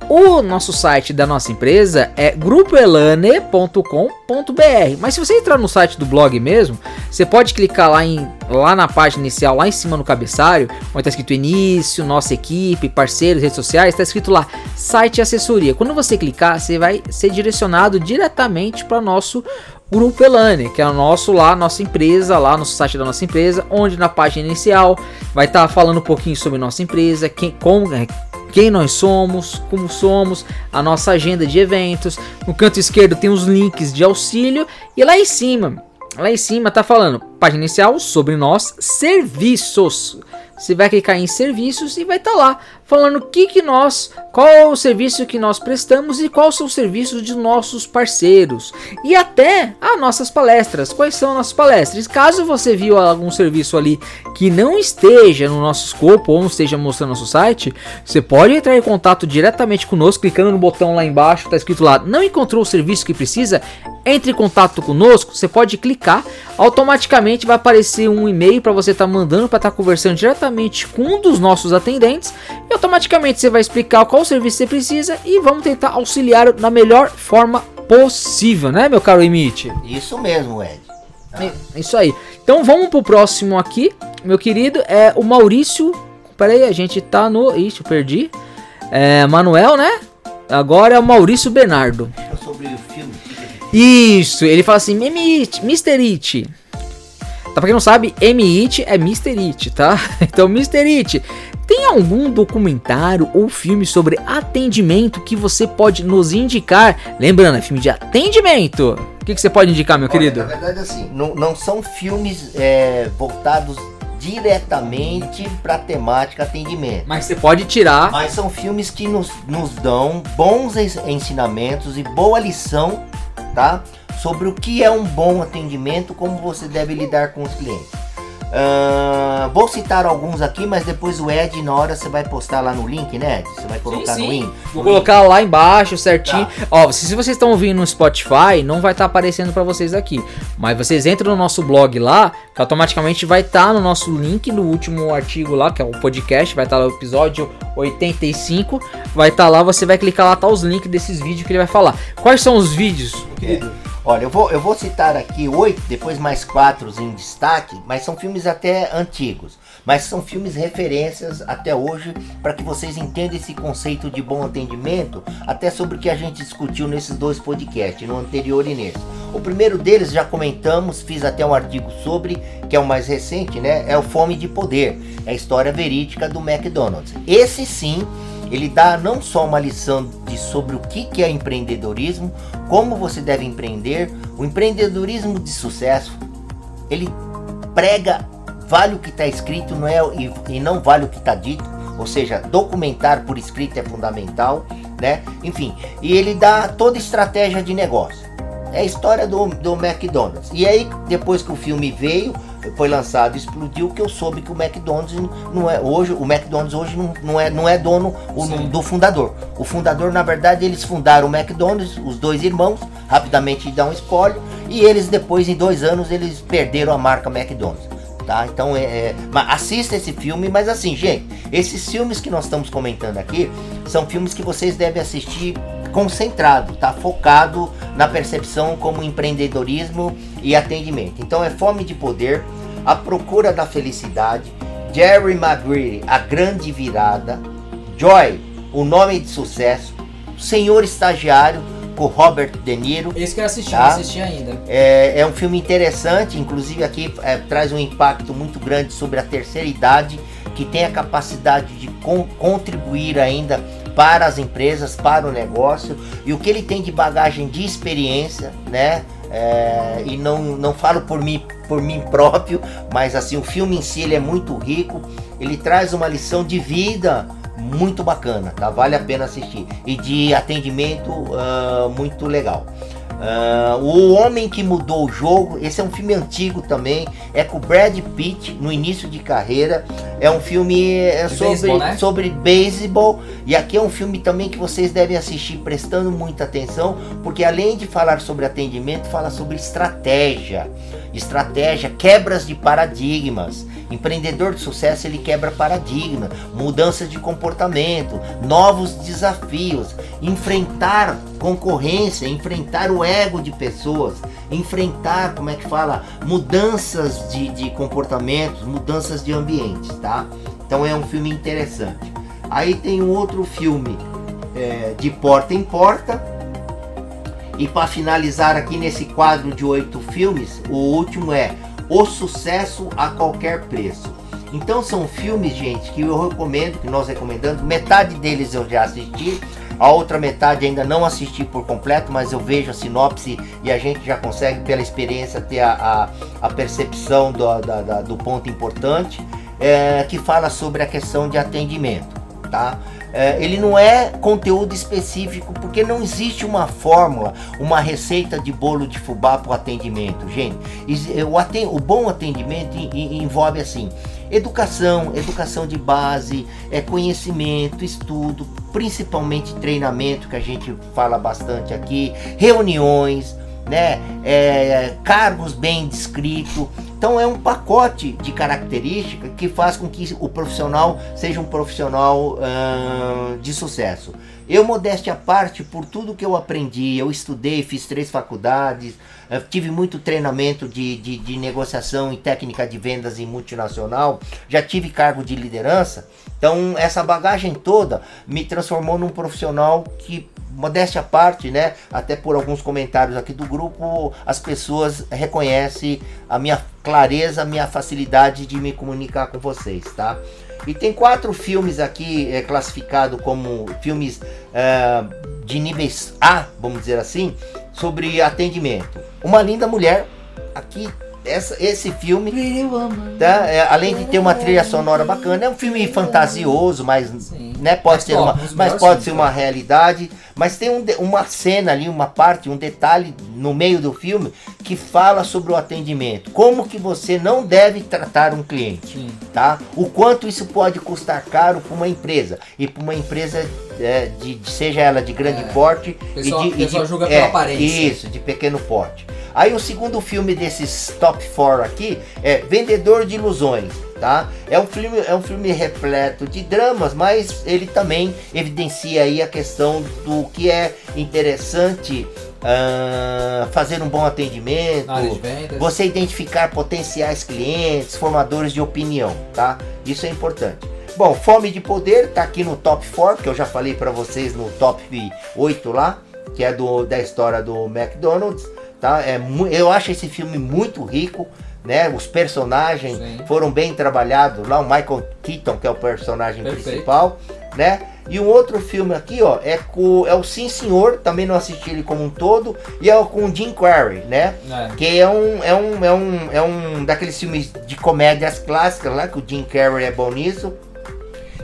O nosso site da nossa empresa é grupoelane.com.br. Mas se você entrar no site do blog mesmo, você pode clicar lá, em, lá na página inicial, lá em cima no cabeçário, onde está escrito início, nossa equipe, parceiros, redes sociais, está escrito lá site e assessoria. Quando você clicar, você vai ser direcionado diretamente para nosso Grupo Elane, que é o nosso lá, nossa empresa, lá no site da nossa empresa, onde na página inicial vai estar tá falando um pouquinho sobre nossa empresa, quem, como, é, quem nós somos, como somos, a nossa agenda de eventos. No canto esquerdo tem os links de auxílio e lá em cima, lá em cima tá falando página inicial sobre nós, serviços. Você vai clicar em serviços e vai estar tá lá falando o que, que nós, qual é o serviço que nós prestamos e qual são os serviços de nossos parceiros e até as nossas palestras. Quais são as nossas palestras? Caso você viu algum serviço ali que não esteja no nosso escopo ou não esteja mostrando no nosso site, você pode entrar em contato diretamente conosco clicando no botão lá embaixo, está escrito lá, não encontrou o serviço que precisa? Entre em contato conosco, você pode clicar, automaticamente vai aparecer um e-mail para você estar tá mandando para estar tá conversando diretamente com um dos nossos atendentes e automaticamente você vai explicar qual serviço você precisa e vamos tentar auxiliar da melhor forma possível, né, meu caro Emite? Isso mesmo, Ed. É, isso aí. Então vamos pro próximo aqui, meu querido, é o Maurício. Peraí, a gente tá no. Ixi, eu perdi. É, Manuel, né? Agora é o Maurício Bernardo. É sobre o filme. Isso, ele fala assim, Mr. It. Tá, pra quem não sabe, M-It é Mr. It, tá? Então, Mr. It, tem algum documentário ou filme sobre atendimento que você pode nos indicar? Lembrando, é filme de atendimento. O que, que você pode indicar, meu Olha, querido? Na verdade, assim, não, não são filmes é, voltados diretamente para temática atendimento. Mas você pode tirar. Mas são filmes que nos, nos dão bons ensinamentos e boa lição, tá? Sobre o que é um bom atendimento, como você deve lidar com os clientes. Uh, vou citar alguns aqui, mas depois o Ed, na hora você vai postar lá no link, né, Ed? Você vai colocar sim, sim. no link. Vou colocar lá embaixo certinho. Tá. Ó, se, se vocês estão ouvindo no Spotify, não vai estar tá aparecendo para vocês aqui. Mas vocês entram no nosso blog lá, que automaticamente vai estar tá no nosso link no último artigo lá, que é o podcast, vai estar tá lá o episódio 85. Vai estar tá lá, você vai clicar lá, tá os links desses vídeos que ele vai falar. Quais são os vídeos, querido? Olha, eu vou, eu vou citar aqui oito, depois mais quatro em destaque, mas são filmes até antigos. Mas são filmes referências até hoje para que vocês entendam esse conceito de bom atendimento, até sobre o que a gente discutiu nesses dois podcasts, no anterior e nesse. O primeiro deles já comentamos, fiz até um artigo sobre, que é o mais recente, né? É o Fome de Poder, é a história verídica do McDonald's. Esse sim ele dá não só uma lição de sobre o que, é empreendedorismo, como você deve empreender, o empreendedorismo de sucesso, ele prega vale o que está escrito não é, e, e não vale o que está dito, ou seja, documentar por escrito é fundamental, né? Enfim, e ele dá toda estratégia de negócio. É a história do, do McDonald's. E aí, depois que o filme veio, foi lançado explodiu que eu soube que o McDonald's não é hoje o McDonald's hoje não, não é não é dono o, do fundador. O fundador na verdade eles fundaram o McDonald's os dois irmãos rapidamente dá um spoiler e eles depois em dois anos eles perderam a marca McDonald's tá? Então é, é assista esse filme mas assim gente esses filmes que nós estamos comentando aqui são filmes que vocês devem assistir concentrado, tá focado na percepção como empreendedorismo e atendimento. Então é fome de poder, a procura da felicidade, Jerry Maguire, a grande virada, Joy, o nome de sucesso, Senhor Estagiário com Robert De Niro. Esse que eu assisti, tá? não assisti ainda. É, é um filme interessante, inclusive aqui é, traz um impacto muito grande sobre a terceira idade, que tem a capacidade de con contribuir ainda para as empresas, para o negócio e o que ele tem de bagagem de experiência, né? É, e não, não falo por mim, por mim próprio, mas assim o filme em si ele é muito rico, ele traz uma lição de vida muito bacana, tá? Vale a pena assistir e de atendimento uh, muito legal. Uh, o Homem que Mudou o Jogo, esse é um filme antigo também, é com Brad Pitt no início de carreira. É um filme é sobre, beisebol, né? sobre beisebol. E aqui é um filme também que vocês devem assistir prestando muita atenção, porque além de falar sobre atendimento, fala sobre estratégia. Estratégia, quebras de paradigmas. Empreendedor de sucesso ele quebra paradigma, mudanças de comportamento, novos desafios, enfrentar concorrência, enfrentar o ego de pessoas, enfrentar, como é que fala, mudanças de, de comportamentos, mudanças de ambientes, tá? Então é um filme interessante. Aí tem um outro filme é, de porta em porta. E para finalizar aqui nesse quadro de oito filmes, o último é O Sucesso a Qualquer Preço. Então são filmes, gente, que eu recomendo, que nós recomendamos. Metade deles eu já assisti A outra metade ainda não assisti por completo, mas eu vejo a sinopse e a gente já consegue, pela experiência, ter a, a, a percepção do, da, da, do ponto importante, é, que fala sobre a questão de atendimento, tá? É, ele não é conteúdo específico, porque não existe uma fórmula, uma receita de bolo de fubá para o atendimento, gente. O, o bom atendimento envolve assim educação, educação de base, é conhecimento, estudo, principalmente treinamento que a gente fala bastante aqui, reuniões, né, é, cargos bem descritos. Então é um pacote de características que faz com que o profissional seja um profissional uh, de sucesso. Eu, modéstia à parte, por tudo que eu aprendi, eu estudei, fiz três faculdades, eu tive muito treinamento de, de, de, negociação e técnica de vendas em multinacional, já tive cargo de liderança. Então, essa bagagem toda me transformou num profissional que, modéstia à parte, né? Até por alguns comentários aqui do grupo, as pessoas reconhecem a minha clareza, a minha facilidade de me comunicar com vocês, tá? E tem quatro filmes aqui é, classificados como filmes é, de níveis A, vamos dizer assim, sobre atendimento. Uma linda mulher, aqui essa, esse filme, tá? É, além de ter uma trilha sonora bacana, é um filme fantasioso, mas né, pode ser uma, mas pode ser uma realidade. Mas tem um, uma cena ali, uma parte, um detalhe no meio do filme que fala sobre o atendimento. Como que você não deve tratar um cliente, Sim. tá? O quanto isso pode custar caro para uma empresa e para uma empresa é, de, seja ela de grande é. porte pessoal, e de, e de, pela é, aparência. Isso, de pequeno porte. Aí o segundo filme desses top 4 aqui é Vendedor de Ilusões, tá? É um filme, é um filme repleto de dramas, mas ele também evidencia aí a questão do que é interessante Uh, fazer um bom atendimento, você identificar potenciais clientes, formadores de opinião, tá? Isso é importante. Bom, Fome de Poder tá aqui no top 4, que eu já falei para vocês no top 8 lá, que é do, da história do McDonald's tá? É, eu acho esse filme muito rico, né? Os personagens Sim. foram bem trabalhados lá, o Michael Keaton, que é o personagem Perfeito. principal, né? E um outro filme aqui, ó, é com é o Sim Senhor, também não assisti ele como um todo, e é com o Jim Carrey, né? É. Que é um é um é um é um daqueles filmes de comédias clássicas lá que o Jim Carrey é bom nisso,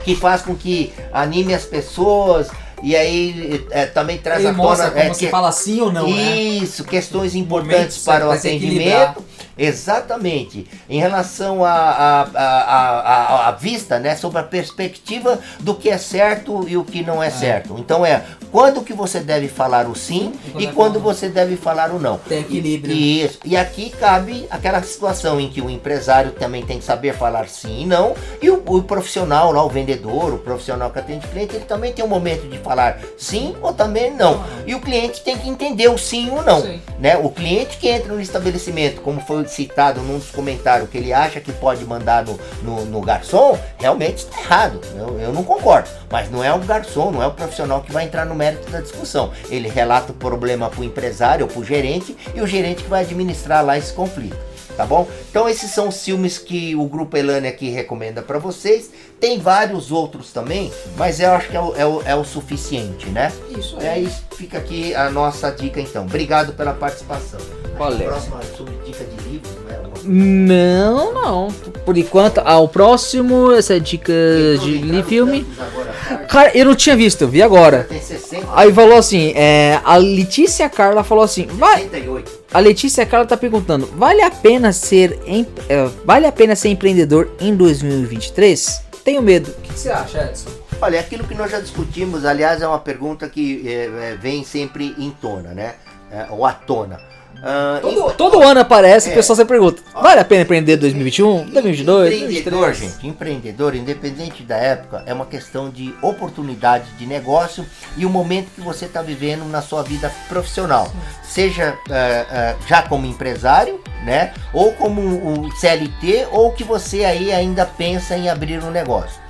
que faz com que anime as pessoas, e aí é, também traz Ele à tona. Como é, se que, fala sim ou não, né? Isso, né? questões importantes para o atendimento Exatamente. Em relação à a, a, a, a, vista, né, sobre a perspectiva do que é certo e o que não é, é. certo. Então é quando que você deve falar o sim e, e quando você deve falar o não. Tem equilíbrio. E, isso. E aqui cabe aquela situação em que o empresário também tem que saber falar sim e não, e o, o profissional lá, o vendedor, o profissional que atende cliente, ele também tem um momento de falar sim ou também não. E o cliente tem que entender o sim ou não. Sim. Né? O cliente que entra no estabelecimento, como foi citado num dos comentários que ele acha que pode mandar no, no, no garçom, realmente está errado. Eu, eu não concordo. Mas não é o garçom, não é o profissional que vai entrar no mérito da discussão. Ele relata o problema para o empresário ou para o gerente e o gerente que vai administrar lá esse conflito tá bom? Então esses são os filmes que o Grupo Elane aqui recomenda para vocês. Tem vários outros também, mas eu acho que é o, é o, é o suficiente, né? Isso é. Aí fica aqui a nossa dica então. Obrigado pela participação. Valeu. Próxima sobre dica de livros, né? Não, não. Por enquanto, ah, o próximo, essa é dica de filme. Cara, eu não tinha visto, eu vi agora. Aí falou assim, é, a Letícia Carla falou assim, vai. A Letícia Carla tá perguntando, vale a pena ser, em, é, vale a pena ser empreendedor em 2023? Tenho medo. O que, você acha, Edson? Olha, é aquilo que nós já discutimos, aliás, é uma pergunta que é, vem sempre em tona, né? É, ou à tona. Uh, todo, todo ano aparece, é. o pessoal sempre pergunta: vale a pena empreender 2021, 2022? Empreendedor, 2023? gente, empreendedor, independente da época, é uma questão de oportunidade de negócio e o momento que você está vivendo na sua vida profissional. Seja uh, uh, já como empresário, né? Ou como um CLT, ou que você aí ainda pensa em abrir um negócio.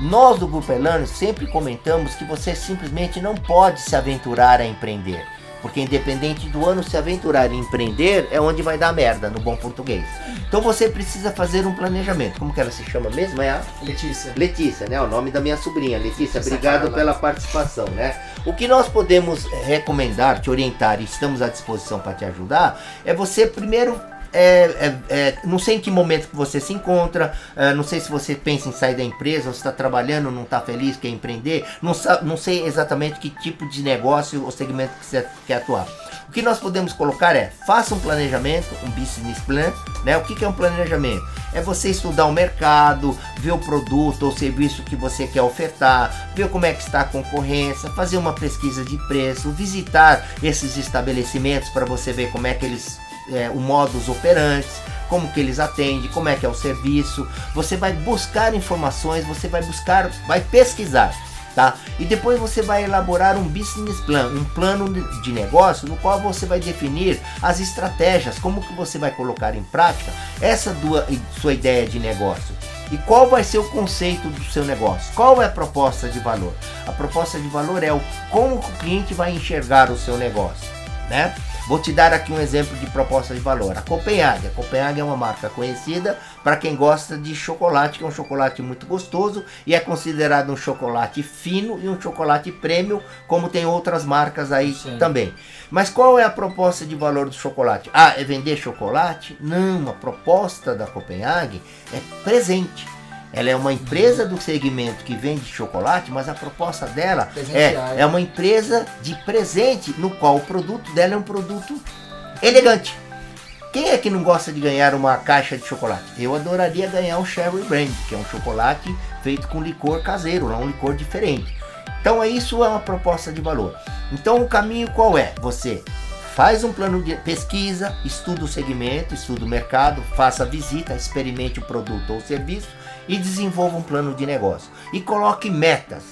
Nós do Grupo Elano sempre comentamos que você simplesmente não pode se aventurar a empreender Porque independente do ano se aventurar e empreender, é onde vai dar merda, no bom português. Então você precisa fazer um planejamento. Como que ela se chama mesmo? É a Letícia. Letícia, né? O nome da minha sobrinha. Letícia, obrigado pela participação, né? O que nós podemos recomendar, te orientar e estamos à disposição para te ajudar é você primeiro é, é, é, não sei em que momento que você se encontra, é, não sei se você pensa em sair da empresa, ou está trabalhando, não está feliz, quer empreender, não, não sei exatamente que tipo de negócio ou segmento que você quer atuar. O que nós podemos colocar é, faça um planejamento, um business plan, né? O que, que é um planejamento? É você estudar o mercado, ver o produto ou serviço que você quer ofertar, ver como é que está a concorrência, fazer uma pesquisa de preço, visitar esses estabelecimentos para você ver como é que eles é, o modus operandi, como que eles atendem, como é que é o serviço. Você vai buscar informações, você vai buscar, vai pesquisar, tá? E depois você vai elaborar um business plan, um plano de negócio no qual você vai definir as estratégias, como que você vai colocar em prática essa dua, sua ideia de negócio. E qual vai ser o conceito do seu negócio? Qual é a proposta de valor? A proposta de valor é o como o cliente vai enxergar o seu negócio, né? Vou te dar aqui um exemplo de proposta de valor. A Copenhague. A Copenhague é uma marca conhecida para quem gosta de chocolate, que é um chocolate muito gostoso e é considerado um chocolate fino e um chocolate prêmio, como tem outras marcas aí Sim. também. Mas qual é a proposta de valor do chocolate? Ah, é vender chocolate? Não, a proposta da Copenhague é presente. Ela é uma empresa do segmento que vende chocolate, mas a proposta dela é, é uma empresa de presente, no qual o produto dela é um produto elegante. Quem é que não gosta de ganhar uma caixa de chocolate? Eu adoraria ganhar um Sherry Brand, que é um chocolate feito com licor caseiro, não um licor diferente. Então isso é uma proposta de valor. Então o caminho qual é? Você faz um plano de pesquisa, estuda o segmento, estuda o mercado, faça visita, experimente o produto ou serviço e desenvolva um plano de negócio. E coloque metas.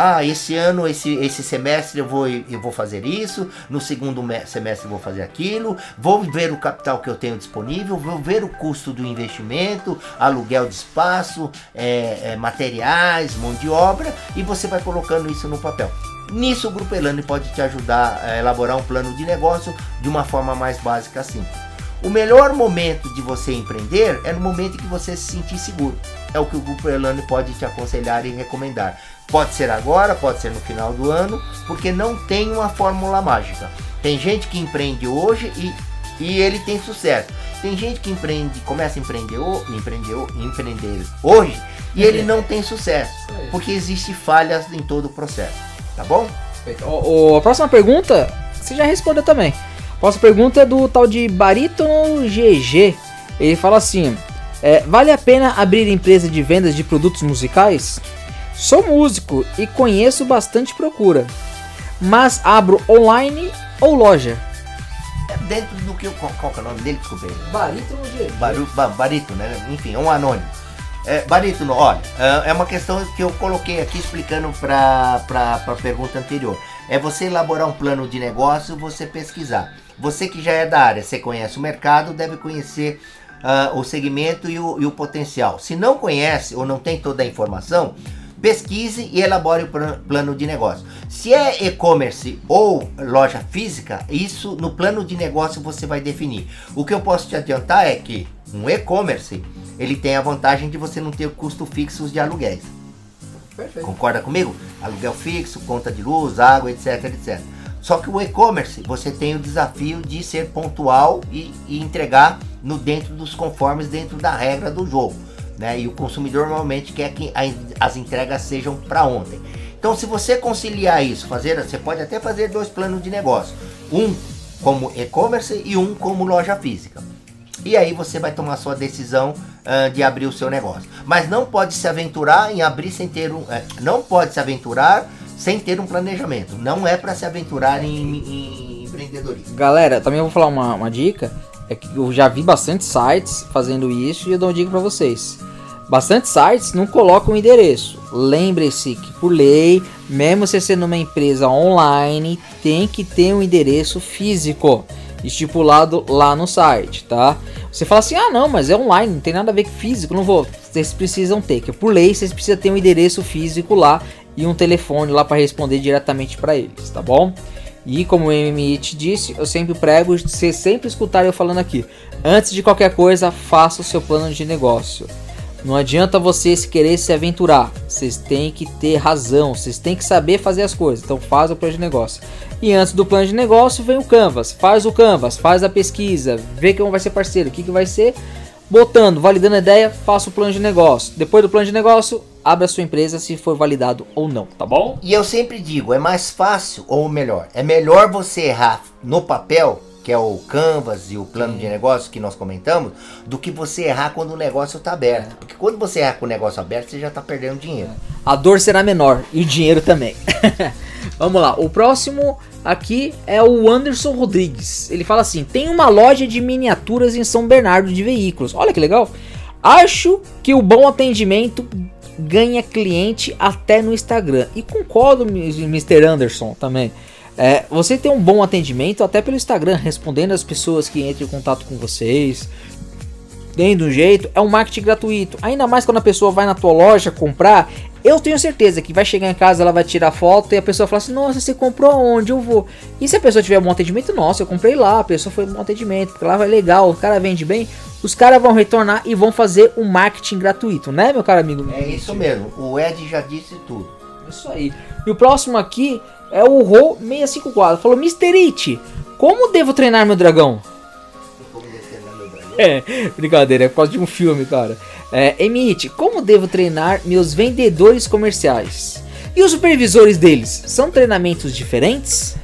Ah, esse ano, esse, esse semestre eu vou, eu vou fazer isso, no segundo semestre eu vou fazer aquilo, vou ver o capital que eu tenho disponível, vou ver o custo do investimento, aluguel de espaço, é, é, materiais, mão de obra, e você vai colocando isso no papel. Nisso o Grupo Elane pode te ajudar a elaborar um plano de negócio de uma forma mais básica simples. O melhor momento de você empreender é no momento em que você se sentir seguro. É o que o Grupo Elane pode te aconselhar e recomendar. Pode ser agora, pode ser no final do ano, porque não tem uma fórmula mágica. Tem gente que empreende hoje e, e ele tem sucesso. Tem gente que empreende, começa a empreender, empreender, empreender hoje e ele não tem sucesso, porque existe falhas em todo o processo. Tá bom? O, o, a próxima pergunta, você já respondeu também. Próxima pergunta é do tal de Barítono GG. Ele fala assim: é, Vale a pena abrir empresa de vendas de produtos musicais? Sou músico e conheço bastante procura, mas abro online ou loja? É dentro do que. Qual, qual é o nome dele? Desculpa aí. Barítono GG. Baru, barítono, né? Enfim, é um anônimo. É, barítono, olha, é, é uma questão que eu coloquei aqui explicando para a pergunta anterior. É você elaborar um plano de negócio, você pesquisar. Você que já é da área, você conhece o mercado, deve conhecer uh, o segmento e o, e o potencial. Se não conhece ou não tem toda a informação, pesquise e elabore o plano de negócio. Se é e-commerce ou loja física, isso no plano de negócio você vai definir. O que eu posso te adiantar é que um e-commerce ele tem a vantagem de você não ter custo fixos de aluguéis. Perfeito. Concorda comigo? Aluguel fixo, conta de luz, água, etc, etc. Só que o e-commerce, você tem o desafio de ser pontual e, e, entregar no dentro dos conformes, dentro da regra do jogo. Né? E o consumidor normalmente quer que as entregas sejam para ontem. Então, se você conciliar isso, fazer, você pode até fazer dois planos de negócio. Um como e-commerce e um como loja física. E aí você vai tomar sua decisão uh, de abrir o seu negócio. Mas não pode se aventurar em abrir sem ter um. Uh, não pode se aventurar sem ter um planejamento. Não é para se aventurar em, em, empreendedorismo. Galera, também vou falar uma, uma dica. É que eu já vi bastante sites fazendo isso e eu dou uma dica para vocês. Bastante sites não colocam o endereço. Lembre-se que por lei, mesmo você sendo uma empresa online, tem que ter um endereço físico estipulado lá no site, tá? Você fala assim: "Ah, não, mas é online, não tem nada a ver com físico, não vou". Vocês precisam ter, que por lei vocês precisam ter um endereço físico lá e um telefone lá para responder diretamente para eles, tá bom? E como o MMI te disse, eu sempre prego, você sempre escutar eu falando aqui. Antes de qualquer coisa, faça o seu plano de negócio. Não adianta vocês querer se aventurar. Vocês têm que ter razão, vocês têm que saber fazer as coisas. Então faz o plano de negócio. E antes do plano de negócio vem o Canvas. Faz o Canvas, faz a pesquisa, vê quem vai ser parceiro, o que, que vai ser. Botando, validando a ideia, faça o plano de negócio. Depois do plano de negócio, abra a sua empresa se for validado ou não, tá bom? E eu sempre digo, é mais fácil, ou melhor, é melhor você errar no papel, que é o Canvas e o plano Sim. de negócio que nós comentamos, do que você errar quando o negócio está aberto. É. Porque quando você erra com o negócio aberto, você já está perdendo dinheiro. A dor será menor e o dinheiro também. Vamos lá, o próximo aqui é o Anderson Rodrigues. Ele fala assim: tem uma loja de miniaturas em São Bernardo de veículos. Olha que legal. Acho que o bom atendimento ganha cliente até no Instagram. E concordo, Mr. Anderson, também. É, você tem um bom atendimento até pelo Instagram, respondendo as pessoas que entram em contato com vocês. Tem um jeito, é um marketing gratuito. Ainda mais quando a pessoa vai na tua loja comprar, eu tenho certeza que vai chegar em casa, ela vai tirar foto e a pessoa fala assim: Nossa, você comprou onde? Eu vou. E se a pessoa tiver um bom atendimento, nossa, eu comprei lá, a pessoa foi um bom atendimento, porque lá vai legal, o cara vende bem, os caras vão retornar e vão fazer um marketing gratuito, né, meu caro amigo? É isso mesmo, o Ed já disse tudo. Isso aí. E o próximo aqui é o Ro 654. Falou: Mr. It, como devo treinar meu dragão? É, brincadeira, é por causa de um filme, cara. É, Emite, como devo treinar meus vendedores comerciais? E os supervisores deles? São treinamentos diferentes?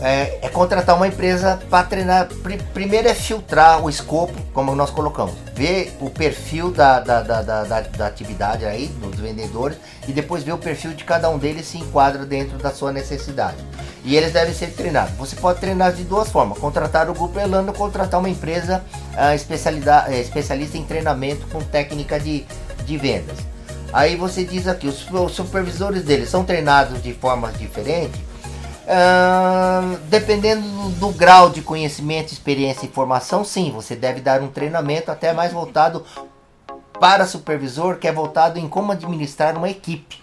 É, é contratar uma empresa para treinar. Primeiro é filtrar o escopo, como nós colocamos. Ver o perfil da, da, da, da, da atividade aí, dos vendedores, e depois ver o perfil de cada um deles se enquadra dentro da sua necessidade e eles devem ser treinados. Você pode treinar de duas formas: contratar o grupo Elano ou contratar uma empresa uh, especialista em treinamento com técnica de, de vendas. Aí você diz aqui: os, os supervisores deles são treinados de formas diferentes. Uh, dependendo do, do, grau de conhecimento, experiência e formação, sim, você deve dar um treinamento até mais voltado para supervisor, que é voltado em como administrar uma equipe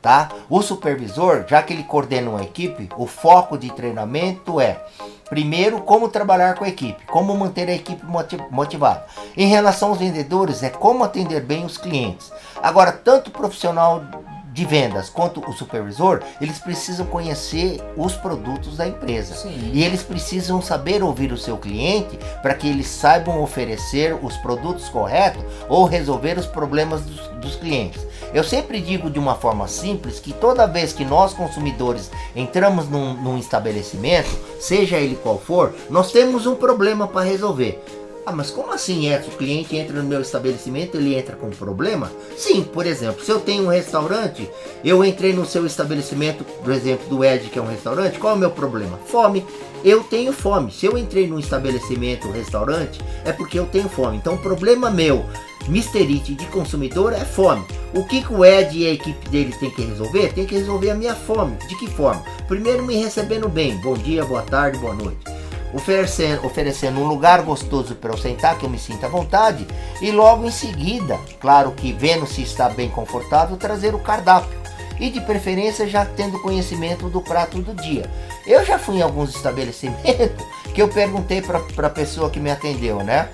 tá? O supervisor, já que ele coordena uma equipe, o foco de treinamento é primeiro como trabalhar com a equipe, como manter a equipe motivada. Em relação aos vendedores, é como atender bem os clientes. Agora, tanto profissional de vendas quanto o supervisor, eles precisam conhecer os produtos da empresa. Sim. E eles precisam saber ouvir o seu cliente para que eles saibam oferecer os produtos corretos ou resolver os problemas dos, dos clientes. Eu sempre digo de uma forma simples que toda vez que nós consumidores entramos num, num estabelecimento, seja ele qual for, nós temos um problema para resolver. Ah, mas como assim é? O cliente entra no meu estabelecimento, ele entra com problema? Sim, por exemplo, se eu tenho um restaurante, eu entrei no seu estabelecimento, por exemplo, do Ed, que é um restaurante, qual é o meu problema? Fome. Eu tenho fome. Se eu entrei num estabelecimento, um restaurante, é porque eu tenho fome. Então, o problema meu. It de consumidor, é fome. O que, que o Ed e a equipe dele tem que resolver? Tem que resolver a minha fome. De que forma? Primeiro, me recebendo bem. Bom dia, boa tarde, boa noite oferecendo, oferecendo um lugar gostoso para eu sentar, que eu me sinta à vontade, e logo em seguida, claro que vendo se está bem confortável, trazer o cardápio. E de preferência já tendo conhecimento do prato do dia. Eu já fui em alguns estabelecimentos que eu perguntei para a pessoa que me atendeu, né?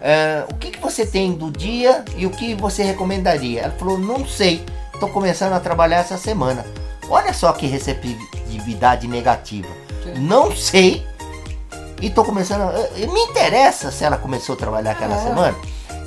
É, o que, que você tem do dia e o que você recomendaria? Ela falou, não sei, estou começando a trabalhar essa semana. Olha só que receptividade negativa. Sim. Não sei e tô começando. Me interessa se ela começou a trabalhar aquela é. semana.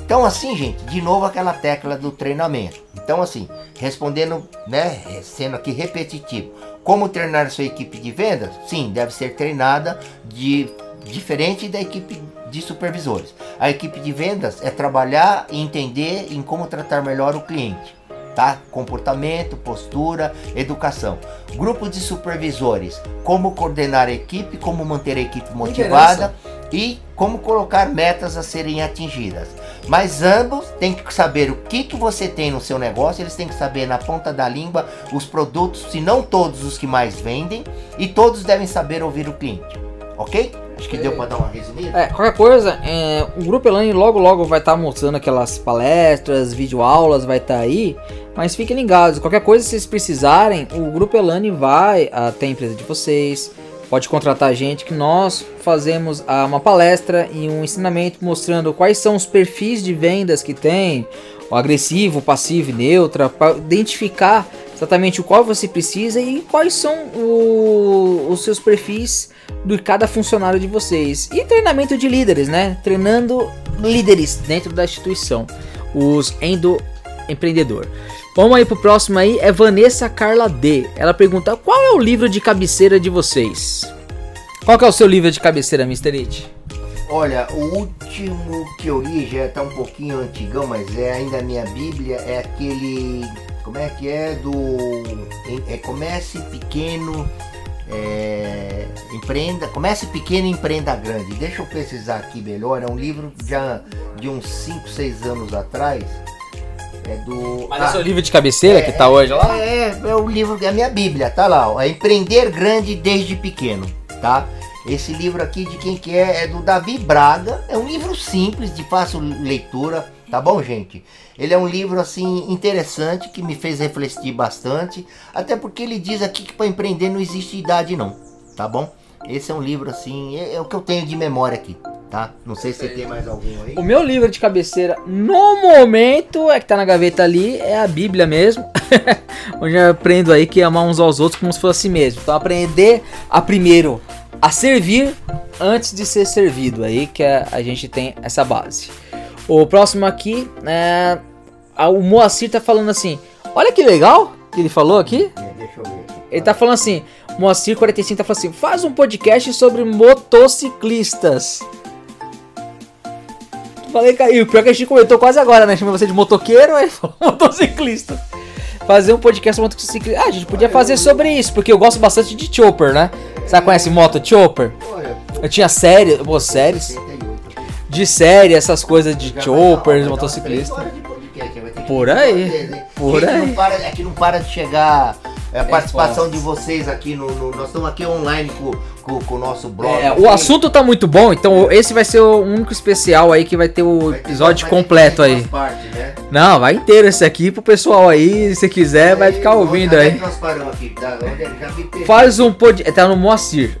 Então, assim, gente, de novo aquela tecla do treinamento. Então, assim, respondendo, né, sendo aqui repetitivo, como treinar sua equipe de vendas? Sim, deve ser treinada de diferente da equipe de supervisores. A equipe de vendas é trabalhar e entender em como tratar melhor o cliente tá? Comportamento, postura, educação. Grupo de supervisores, como coordenar a equipe, como manter a equipe motivada e como colocar metas a serem atingidas. Mas ambos têm que saber o que, que você tem no seu negócio, eles têm que saber na ponta da língua os produtos, se não todos os que mais vendem, e todos devem saber ouvir o cliente. Ok? Acho que deu pra dar uma resumida. É, qualquer coisa, é, o Grupo Elane logo logo vai estar tá mostrando aquelas palestras, videoaulas, vai estar tá aí. Mas fiquem ligados, qualquer coisa que vocês precisarem, o Grupo Elane vai até a empresa de vocês. Pode contratar a gente que nós fazemos ah, uma palestra e um ensinamento mostrando quais são os perfis de vendas que tem, o agressivo, o passivo e neutra, para identificar exatamente o qual você precisa e quais são o, os seus perfis de cada funcionário de vocês. E treinamento de líderes, né? Treinando líderes dentro da instituição, os endo empreendedor. Vamos aí pro próximo aí, é Vanessa Carla D. Ela pergunta: "Qual é o livro de cabeceira de vocês?" Qual é o seu livro de cabeceira, Mr. It? Olha, o último que eu li já tá um pouquinho antigão, mas é ainda a minha Bíblia, é aquele como é que é do é, comece pequeno é, empreenda comece pequeno empreenda grande. Deixa eu precisar aqui melhor é um livro já de uns 5, 6 anos atrás é do mas ah, é o seu livro de cabeceira é, que tá hoje lá? é, é o livro é a minha bíblia tá lá ó, é empreender grande desde pequeno tá? Esse livro aqui de quem que é é do Davi Braga. É um livro simples de fácil leitura Tá bom, gente? Ele é um livro assim interessante que me fez refletir bastante, até porque ele diz aqui que para empreender não existe idade não, tá bom? Esse é um livro assim, é, é, o que eu tenho de memória aqui, tá? Não sei se você tem mais algum aí. O meu livro de cabeceira no momento é que tá na gaveta ali, é a Bíblia mesmo. Onde eu aprendo aí que amar uns aos outros como se fosse assim mesmo. Então aprender a primeiro a servir antes de ser servido aí que a, a gente tem essa base. O próximo aqui, é, o Moacir tá falando assim: Olha que legal que ele falou aqui. É, deixa eu ver. Ele tá falando assim: Moacir 45 tá falando assim: Faz um podcast sobre motociclistas. Falei, e o pior que a gente comentou quase agora, né? Chamei você de motoqueiro, aí falou motociclista. Fazer um podcast sobre motociclista. Ah, a gente podia fazer sobre isso, porque eu gosto bastante de chopper, né? Você conhece moto chopper? Eu tinha série, pô, séries de série, essas coisas de choppers, motociclistas. Por aí. Por aí. Não para, é que não para de chegar é, a participação de vocês aqui no, no, Nós estamos aqui online com, com, com o nosso blog. É, o assunto tá muito bom, então esse vai ser o único especial aí que vai ter o vai ter, episódio completo aí. Parte, né? Não, vai inteiro esse aqui pro pessoal aí, se quiser, aí, vai ficar ouvindo aí. Nós paramos aqui? Tá, Faz um pod. Tá no Moacir.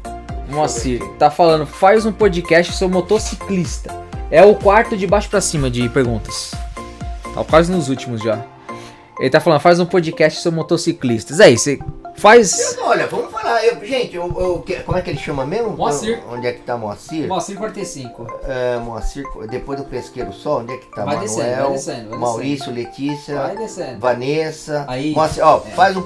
Moacir, tá falando, faz um podcast sobre motociclista. É o quarto de baixo para cima de perguntas. Tá quase nos últimos já. Ele tá falando, faz um podcast sobre motociclistas. É isso, faz. Eu, olha, vamos falar. Eu, gente, eu, eu, como é que ele chama mesmo? Moacir. Onde é que tá Moacir? Moacir 45. É, Moacir, depois do Pesqueiro Sol, onde é que tá vai Manuel? Descendo, vai descendo, vai Maurício, Letícia, vai descendo. Vanessa. Aí. Moacir, ó, é. faz um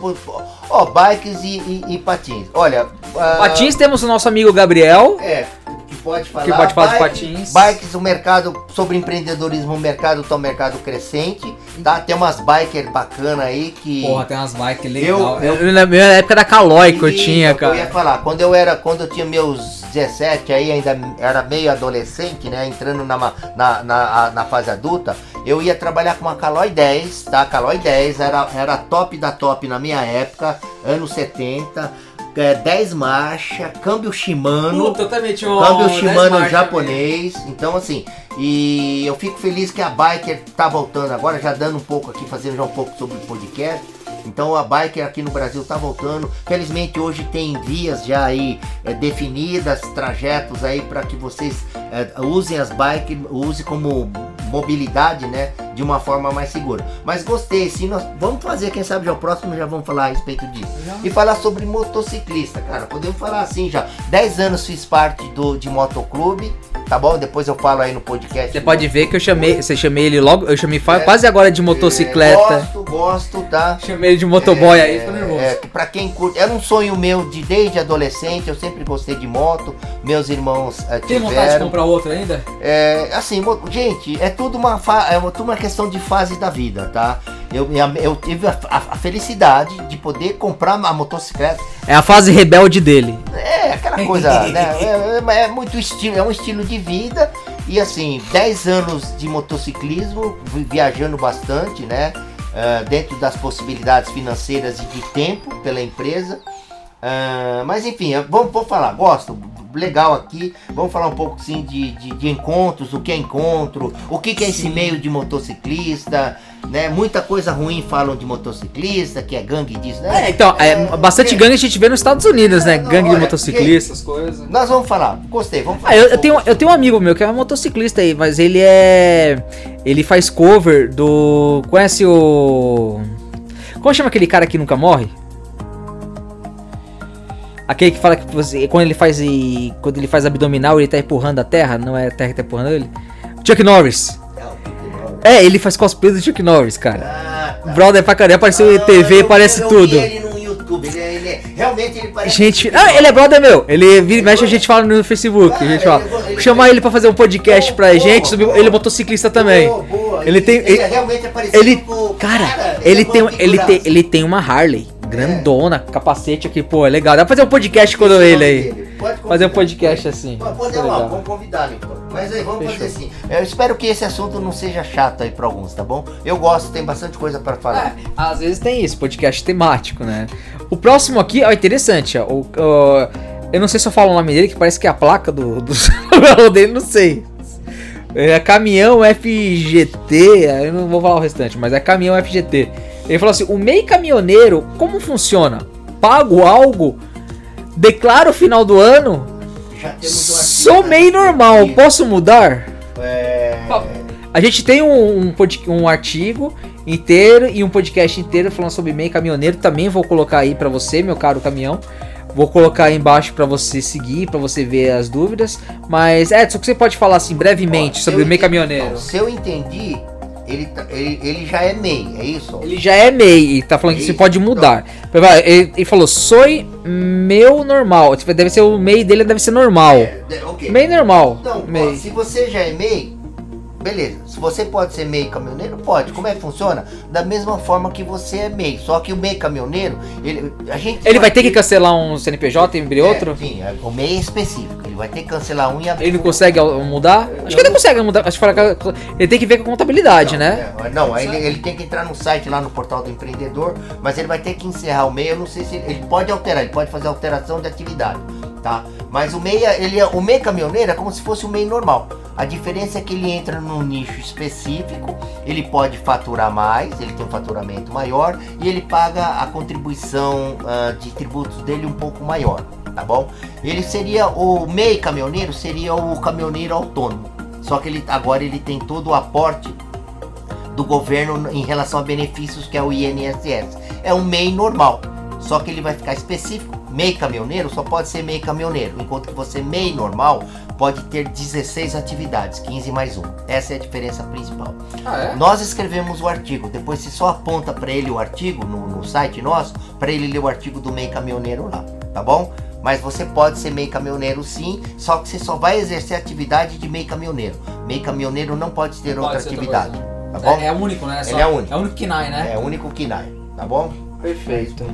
Ó, bikes e, e, e patins. Olha. Uh... Patins temos o nosso amigo Gabriel. É pode falar. Que pode falar de patins. Bikes, o mercado, sobre empreendedorismo, o mercado tá um mercado crescente, tá? Tem umas bikers bacanas aí que... Porra, tem umas bikes legais. Eu, eu, na minha época da Calói que eu tinha, cara. Eu ia falar, quando eu era, quando eu tinha meus 17, aí ainda era meio adolescente, né? Entrando na, na, na, na fase adulta, eu ia trabalhar com uma Calói 10, tá? Calói 10 era, era top da top na minha época, anos 70 é, 10 marcha, câmbio Shimano. Puta, também tinha um, câmbio Shimano japonês. Também. Então, assim, e eu fico feliz que a Biker tá voltando agora, já dando um pouco aqui, fazendo já um pouco sobre o podcast. Então a Biker aqui no Brasil tá voltando. Felizmente hoje tem vias já aí é, definidas, trajetos aí para que vocês é, usem as bikes, use como mobilidade, né, de uma forma mais segura. Mas gostei, sim, nós vamos fazer, quem sabe já o próximo já vamos falar a respeito disso. E falar sobre motociclista, cara, podemos falar assim já. 10 anos fiz parte do de motoclube, tá bom? Depois eu falo aí no podcast. Você pode ver que eu chamei, você chamei ele logo, eu chamei é, quase agora de motocicleta. É, gosto, gosto, tá? Chamei de motoboy é, aí, ficou nervoso. É, pra quem curte, era um sonho meu de desde adolescente, eu sempre gostei de moto, meus irmãos é, Tem vontade de comprar outro ainda? É, assim, gente, é tudo uma, é tudo uma questão de fase da vida, tá? Eu, eu tive a, a, a, felicidade de poder comprar uma motocicleta. É a fase rebelde dele. É, aquela coisa, né? É, é, é, muito estilo, é um estilo de vida. E assim, 10 anos de motociclismo, viajando bastante, né? Uh, dentro das possibilidades financeiras e de tempo pela empresa. Uh, mas enfim, vamos, vamos falar, gosto legal aqui. Vamos falar um pouco sim de, de, de encontros, o que é encontro, o que, que é esse meio de motociclista né? Muita coisa ruim falam de motociclista, que é gangue disso, né? É, então, é, é bastante é, gangue a gente vê nos Estados Unidos, né? Não, gangue olha, de motociclistas, coisas. Nós vamos falar, gostei, vamos falar. Ah, eu, eu, tenho, eu tenho um amigo meu que é um motociclista aí, mas ele é. Ele faz cover do. Conhece o. Como chama aquele cara que nunca morre? Aquele que fala que você, quando ele faz quando ele faz abdominal, ele tá empurrando a terra, não é a terra que tá empurrando ele? Chuck Norris. É, ele faz cosplay do Chuck Norris, cara. Ah, tá. Brother pra caramba, apareceu em TV, eu, parece eu tudo. ele no YouTube, ele, é, ele é, realmente ele parece. Gente, ah, ele é brother meu. Ele vira, mexe, a gente fala no Facebook. Ah, a gente fala. Ele, Chamar ele pra fazer um podcast pra boa, gente. Boa, ele é motociclista também. Boa, ele tem. Ele, ele realmente apareceu. Ele, cara, cara, ele, tem, ele, tem, ele tem uma Harley grandona, é. capacete aqui, pô, é legal. Dá pra fazer um podcast quando ele aí. Fazer um podcast assim. Pode, lá, vamos convidá-lo então. Mas aí, vamos Fechou. fazer assim. Eu espero que esse assunto não seja chato aí pra alguns, tá bom? Eu gosto, tem bastante coisa pra falar. É, às vezes tem isso, podcast temático, né? O próximo aqui, ó, interessante, ó. O, o, eu não sei se eu falo o nome dele, que parece que é a placa do, do dele, não sei. É caminhão FGT, eu não vou falar o restante, mas é caminhão FGT. Ele falou assim: o MEI caminhoneiro, como funciona? Pago algo, declaro o final do ano, sou MEI normal, posso mudar? É... A gente tem um, um, um, artigo inteiro e um podcast inteiro falando sobre MEI caminhoneiro. Também vou colocar aí para você, meu caro caminhão. Vou colocar aí embaixo para você seguir, para você ver as dúvidas. Mas, Edson, o que você pode falar assim brevemente Ó, sobre o MEI caminhoneiro? Se eu entendi, ele, tá, ele, ele já é MEI, é isso? Ele já é MEI e tá falando é que você pode mudar. Então, ele, ele, falou, sou meu normal. Tipo, deve ser o MEI dele deve ser normal. É, okay. MEI normal. Então, MEI. Ó, se você já é MEI, beleza. Se você pode ser MEI caminhoneiro, pode. Como é que funciona? Da mesma forma que você é MEI. Só que o MEI caminhoneiro, ele, a gente. Ele vai ter que cancelar um CNPJ e abrir é, outro? Sim, é, o MEI é específico. Vai ter que cancelar um e abrir Ele não consegue mudar? Acho que ele não consegue mudar. Acho que ele tem que ver com a contabilidade, não, né? É, não, ele, ele tem que entrar no site lá no portal do empreendedor, mas ele vai ter que encerrar o MEI. Eu não sei se ele, ele pode alterar, ele pode fazer alteração de atividade tá? Mas o meia, ele é, o meia caminhoneiro é como se fosse o meio normal. A diferença é que ele entra num nicho específico, ele pode faturar mais, ele tem um faturamento maior e ele paga a contribuição uh, de tributos dele um pouco maior, tá bom? Ele seria o meio caminhoneiro, seria o caminhoneiro autônomo. Só que ele agora ele tem todo o aporte do governo em relação a benefícios que é o INSS. É um MEI normal, só que ele vai ficar específico MEI caminhoneiro só pode ser MEI caminhoneiro, enquanto que você MEI normal pode ter 16 atividades, 15 mais 1. Essa é a diferença principal. Ah, é? Nós escrevemos o artigo, depois você só aponta para ele o artigo no, no site nosso, para ele ler o artigo do MEI caminhoneiro lá, tá bom? Mas você pode ser MEI caminhoneiro sim, só que você só vai exercer a atividade de MEI caminhoneiro. MEI caminhoneiro não pode ter não outra pode atividade, tá bom? É, é único, né? Só, ele é único. É o único KINAI, né? É o único KINAI, tá bom? Perfeito.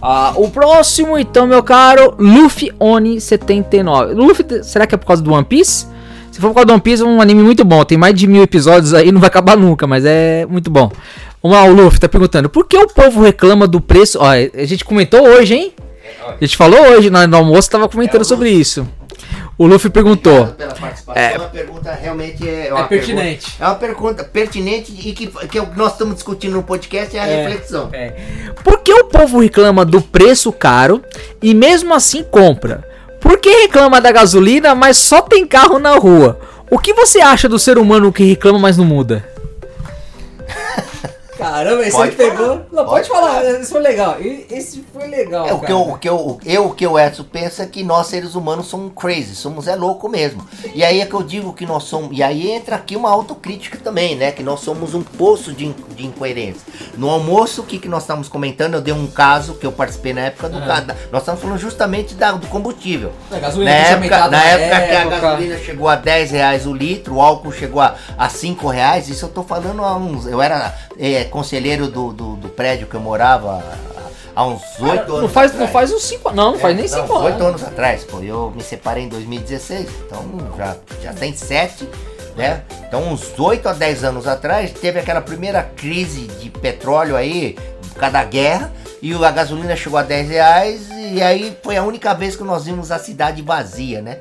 Ah, o próximo, então, meu caro, Luffy Oni 79. Luffy, será que é por causa do One Piece? Se for por causa do One Piece, é um anime muito bom. Tem mais de mil episódios aí, não vai acabar nunca, mas é muito bom. Vamos lá, o Luffy tá perguntando: por que o povo reclama do preço? Ó, a gente comentou hoje, hein? A gente falou hoje no almoço, tava comentando é, sobre isso. O Luffy perguntou. Pela participação, é, a pergunta realmente é, é pertinente. Pergunta, é uma pergunta pertinente e que, que nós estamos discutindo no podcast é a é, reflexão. É. Por que o povo reclama do preço caro e mesmo assim compra? Por que reclama da gasolina, mas só tem carro na rua? O que você acha do ser humano que reclama, mas não muda? Caramba, esse pode aí pegou. Não, pode, pode falar, falar, esse foi legal. Esse foi legal. É, o, que eu, o que eu, eu, o que o Edson pensa é que nós seres humanos somos crazy, somos é louco mesmo. E aí é que eu digo que nós somos. E aí entra aqui uma autocrítica também, né? Que nós somos um poço de, de incoerência. No almoço, o que, que nós estamos comentando? Eu dei um caso que eu participei na época do. É. nós estamos falando justamente da, do combustível. É, gasolina na época, na época, época, que a gasolina chegou a 10 reais o litro, o álcool chegou a, a 5 reais. Isso eu tô falando há uns. Eu era. É, conselheiro do, do, do, prédio que eu morava há uns oito anos. Não faz, atrás. não faz uns cinco Não, não é, faz nem cinco anos. Oito anos atrás, pô. Eu me separei em 2016, então já, já tem sete. Né? Então, uns 8 a 10 anos atrás, teve aquela primeira crise de petróleo aí, por causa da guerra, e a gasolina chegou a 10 reais e aí foi a única vez que nós vimos a cidade vazia, né?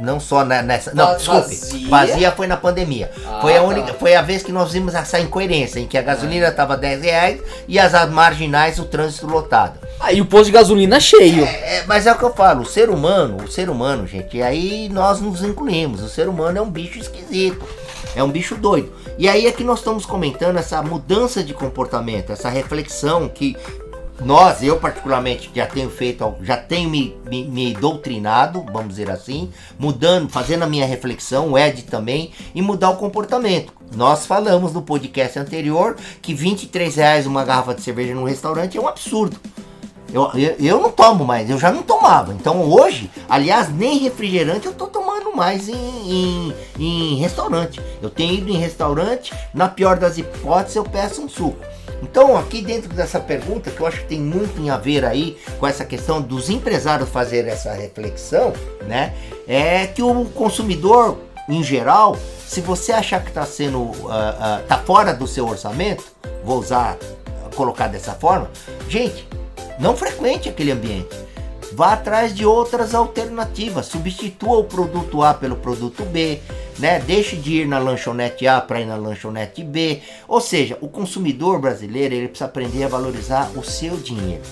Não só nessa. Não, desculpe. Vazia, vazia foi na pandemia. Ah, foi a única. Tá. Foi a vez que nós vimos essa incoerência, em que a gasolina estava 10 reais e as marginais o trânsito lotado. Aí o posto de gasolina cheio. É, é, mas é o que eu falo, o ser humano, o ser humano, gente, e aí nós nos incluímos. O ser humano é um bicho esquisito. É um bicho doido. E aí é que nós estamos comentando essa mudança de comportamento, essa reflexão que nós, eu particularmente, já tenho feito, já tenho me, me, me, doutrinado, vamos dizer assim, mudando, fazendo a minha reflexão, o Ed também, e mudar o comportamento. Nós falamos no podcast anterior que 23 reais uma garrafa de cerveja num restaurante é um absurdo. Eu, eu, eu, não tomo mais, eu já não tomava. Então hoje, aliás, nem refrigerante eu tô tomando mais em, em, em restaurante. Eu tenho ido em restaurante, na pior das hipóteses, eu peço um suco. Então, aqui dentro dessa pergunta, que eu acho que tem muito a ver aí com essa questão dos empresários fazer essa reflexão, né? É que o consumidor, em geral, se você achar que está sendo, uh, uh, tá fora do seu orçamento, vou usar, colocar dessa forma, gente, não frequente aquele ambiente. Vá atrás de outras alternativas, substitua o produto A pelo produto B, né? Deixe de ir na lanchonete A para ir na lanchonete B. Ou seja, o consumidor brasileiro ele precisa aprender a valorizar o seu dinheiro.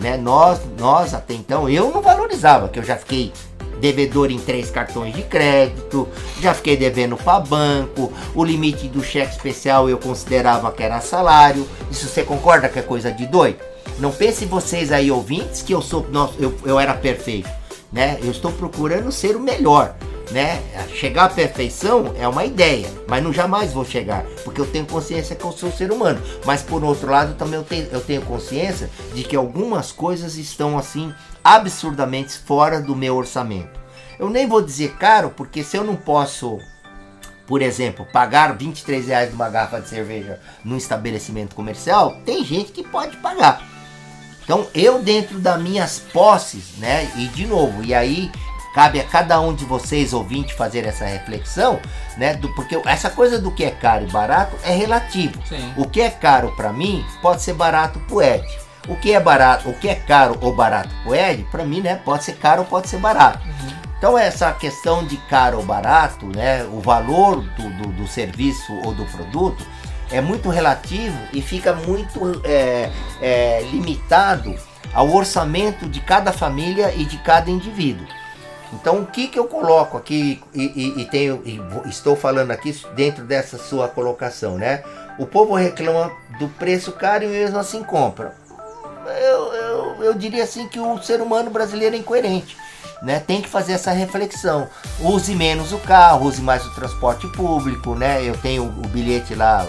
Né? Nós, nós até então, eu não valorizava, que eu já fiquei devedor em três cartões de crédito, já fiquei devendo para banco, o limite do cheque especial eu considerava que era salário. Isso você concorda que é coisa de doido? Não pense vocês aí ouvintes que eu sou, eu, eu era perfeito, né? Eu estou procurando ser o melhor né? Chegar à perfeição é uma ideia, mas não jamais vou chegar, porque eu tenho consciência que eu sou ser humano. Mas por outro lado, também eu tenho, eu tenho consciência de que algumas coisas estão assim absurdamente fora do meu orçamento. Eu nem vou dizer caro, porque se eu não posso, por exemplo, pagar 23 reais uma garrafa de cerveja num estabelecimento comercial, tem gente que pode pagar. Então eu dentro das minhas posses, né? E de novo, e aí Cabe a cada um de vocês, ouvinte, fazer essa reflexão, né? Do, porque essa coisa do que é caro e barato é relativo. Sim. O que é caro para mim pode ser barato pro Ed. O que é barato, o que é caro ou barato pro Ed, para mim, né? Pode ser caro ou pode ser barato. Uhum. Então essa questão de caro ou barato, né? O valor do, do, do serviço ou do produto é muito relativo e fica muito é, é, limitado ao orçamento de cada família e de cada indivíduo. Então o que, que eu coloco aqui e, e, e tenho e estou falando aqui dentro dessa sua colocação, né? O povo reclama do preço caro e mesmo assim compra. Eu, eu, eu diria assim que o ser humano brasileiro é incoerente. Né, tem que fazer essa reflexão. Use menos o carro, use mais o transporte público, né? Eu tenho o bilhete lá,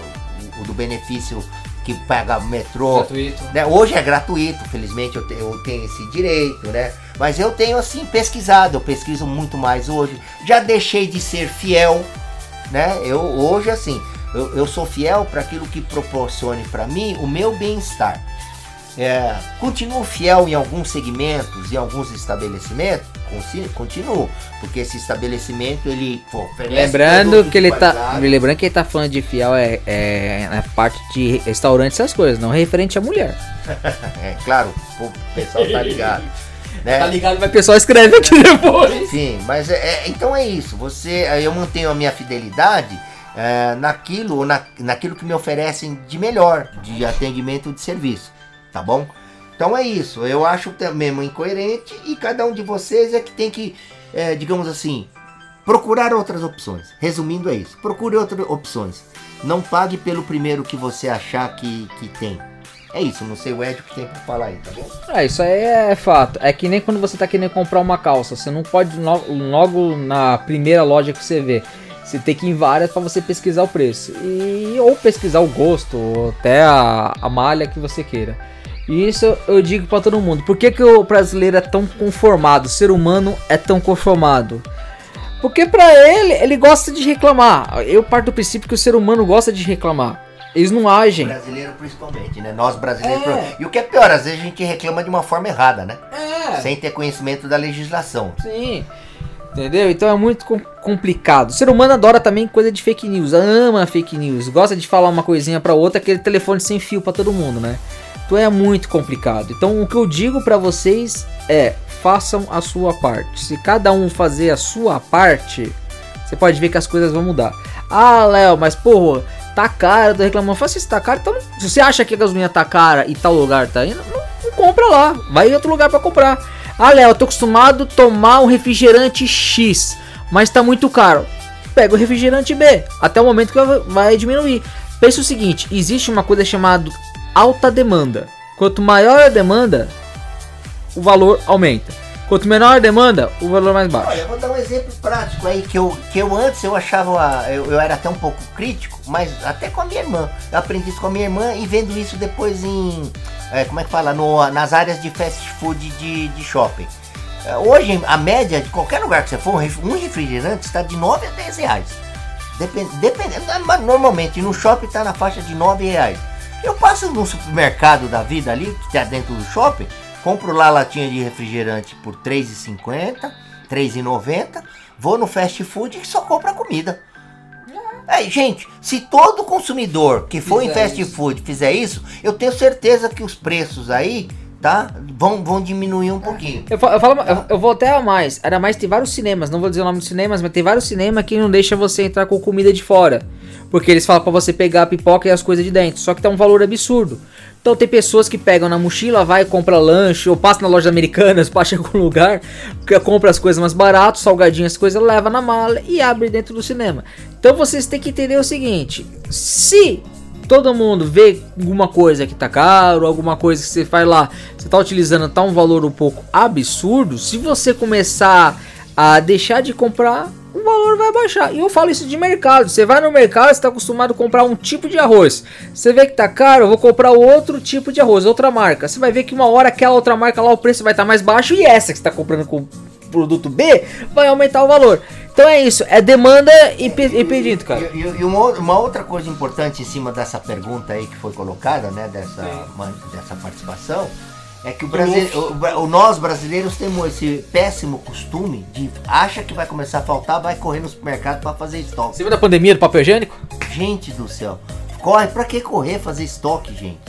o, do benefício que paga metrô. Gratuito. Né? Hoje é gratuito, felizmente eu, te, eu tenho esse direito, né? Mas eu tenho assim pesquisado, eu pesquiso muito mais hoje. Já deixei de ser fiel, né? Eu hoje assim, eu, eu sou fiel para aquilo que proporcione para mim o meu bem-estar. É, continuo fiel em alguns segmentos, em alguns estabelecimentos, continuo, porque esse estabelecimento ele pô, lembrando que ele tá, lembrando que ele tá falando de fiel é, é na parte de restaurante essas coisas, não referente à mulher. é claro, o pessoal tá ligado. Né? Tá ligado, mas o pessoal escreve aqui depois. Sim, mas é, é, então é isso. Você, eu mantenho a minha fidelidade é, naquilo, na, naquilo que me oferecem de melhor, de atendimento de serviço tá bom? Então é isso, eu acho mesmo incoerente e cada um de vocês é que tem que, é, digamos assim, procurar outras opções. Resumindo é isso, procure outras opções. Não pague pelo primeiro que você achar que, que tem. É isso, não sei o Ed que tem pra falar aí, tá bom? É, isso aí é fato. É que nem quando você tá querendo comprar uma calça. Você não pode logo na primeira loja que você vê. Você tem que ir em várias para você pesquisar o preço. E, ou pesquisar o gosto, ou até a, a malha que você queira. E isso eu digo para todo mundo. Por que, que o brasileiro é tão conformado? O ser humano é tão conformado? Porque para ele, ele gosta de reclamar. Eu parto do princípio que o ser humano gosta de reclamar. Eles não agem. O brasileiro principalmente, né? Nós brasileiros. É. E o que é pior, às vezes a gente reclama de uma forma errada, né? É. Sem ter conhecimento da legislação. Sim. Entendeu? Então é muito complicado. O ser humano adora também coisa de fake news, ama fake news, gosta de falar uma coisinha para outra, aquele telefone sem fio para todo mundo, né? É muito complicado. Então o que eu digo para vocês é: façam a sua parte. Se cada um fazer a sua parte, você pode ver que as coisas vão mudar. Ah, Léo, mas porra, tá caro, tô reclamando. Faça se tá caro, então se você acha que a gasolina tá cara e tal lugar tá indo, não, não compra lá. Vai em outro lugar para comprar. Ah, Léo, eu tô acostumado a tomar um refrigerante X, mas tá muito caro. Pega o refrigerante B, até o momento que vai diminuir. Pensa o seguinte, existe uma coisa chamada alta demanda. Quanto maior a demanda, o valor aumenta. Quanto menor a demanda, o valor mais baixo. Olha, eu vou dar um exemplo prático aí que eu, que eu antes eu achava, eu, eu era até um pouco crítico, mas até com a minha irmã. Eu aprendi isso com a minha irmã e vendo isso depois em, é, como é que fala, no, nas áreas de fast food de, de shopping. É, hoje, a média de qualquer lugar que você for, um refrigerante está de 9 a 10 reais. Dependendo normalmente no shopping está na faixa de 9 reais. Eu passo no supermercado da vida ali, que está dentro do shopping, compro lá a latinha de refrigerante por R$ 3,50, R$ 3,90, vou no fast food e só compro a comida. É, gente, se todo consumidor que for fizer em fast isso. food fizer isso, eu tenho certeza que os preços aí tá? Vão, vão diminuir um pouquinho. Eu, falo, eu, falo, eu, eu, vou até a mais. Era mais, tem vários cinemas, não vou dizer o nome dos cinemas, mas tem vários cinemas que não deixa você entrar com comida de fora. Porque eles falam para você pegar a pipoca e as coisas de dentro. Só que tá um valor absurdo. Então tem pessoas que pegam na mochila, vai compra lanche, ou passa na loja americanas, passa em algum lugar, compra as coisas mais baratas, salgadinhas, coisas, leva na mala e abre dentro do cinema. Então vocês têm que entender o seguinte: se todo mundo vê alguma coisa que tá caro, alguma coisa que você faz lá, você tá utilizando tá um valor um pouco absurdo, se você começar a deixar de comprar, o valor vai baixar. E eu falo isso de mercado. Você vai no mercado, você está acostumado a comprar um tipo de arroz. Você vê que tá caro, eu vou comprar outro tipo de arroz, outra marca. Você vai ver que uma hora aquela outra marca lá o preço vai estar tá mais baixo e essa que está comprando com produto B vai aumentar o valor. Então é isso, é demanda e, e pedido, cara. E, e, e uma, outra coisa importante em cima dessa pergunta aí que foi colocada, né, dessa, uma, dessa participação, é que o, o, o, nós brasileiros temos esse péssimo costume de acha que vai começar a faltar, vai correr no supermercado para fazer estoque. Você viu da pandemia do papel higiênico? Gente do céu. Corre, para que correr fazer estoque, gente?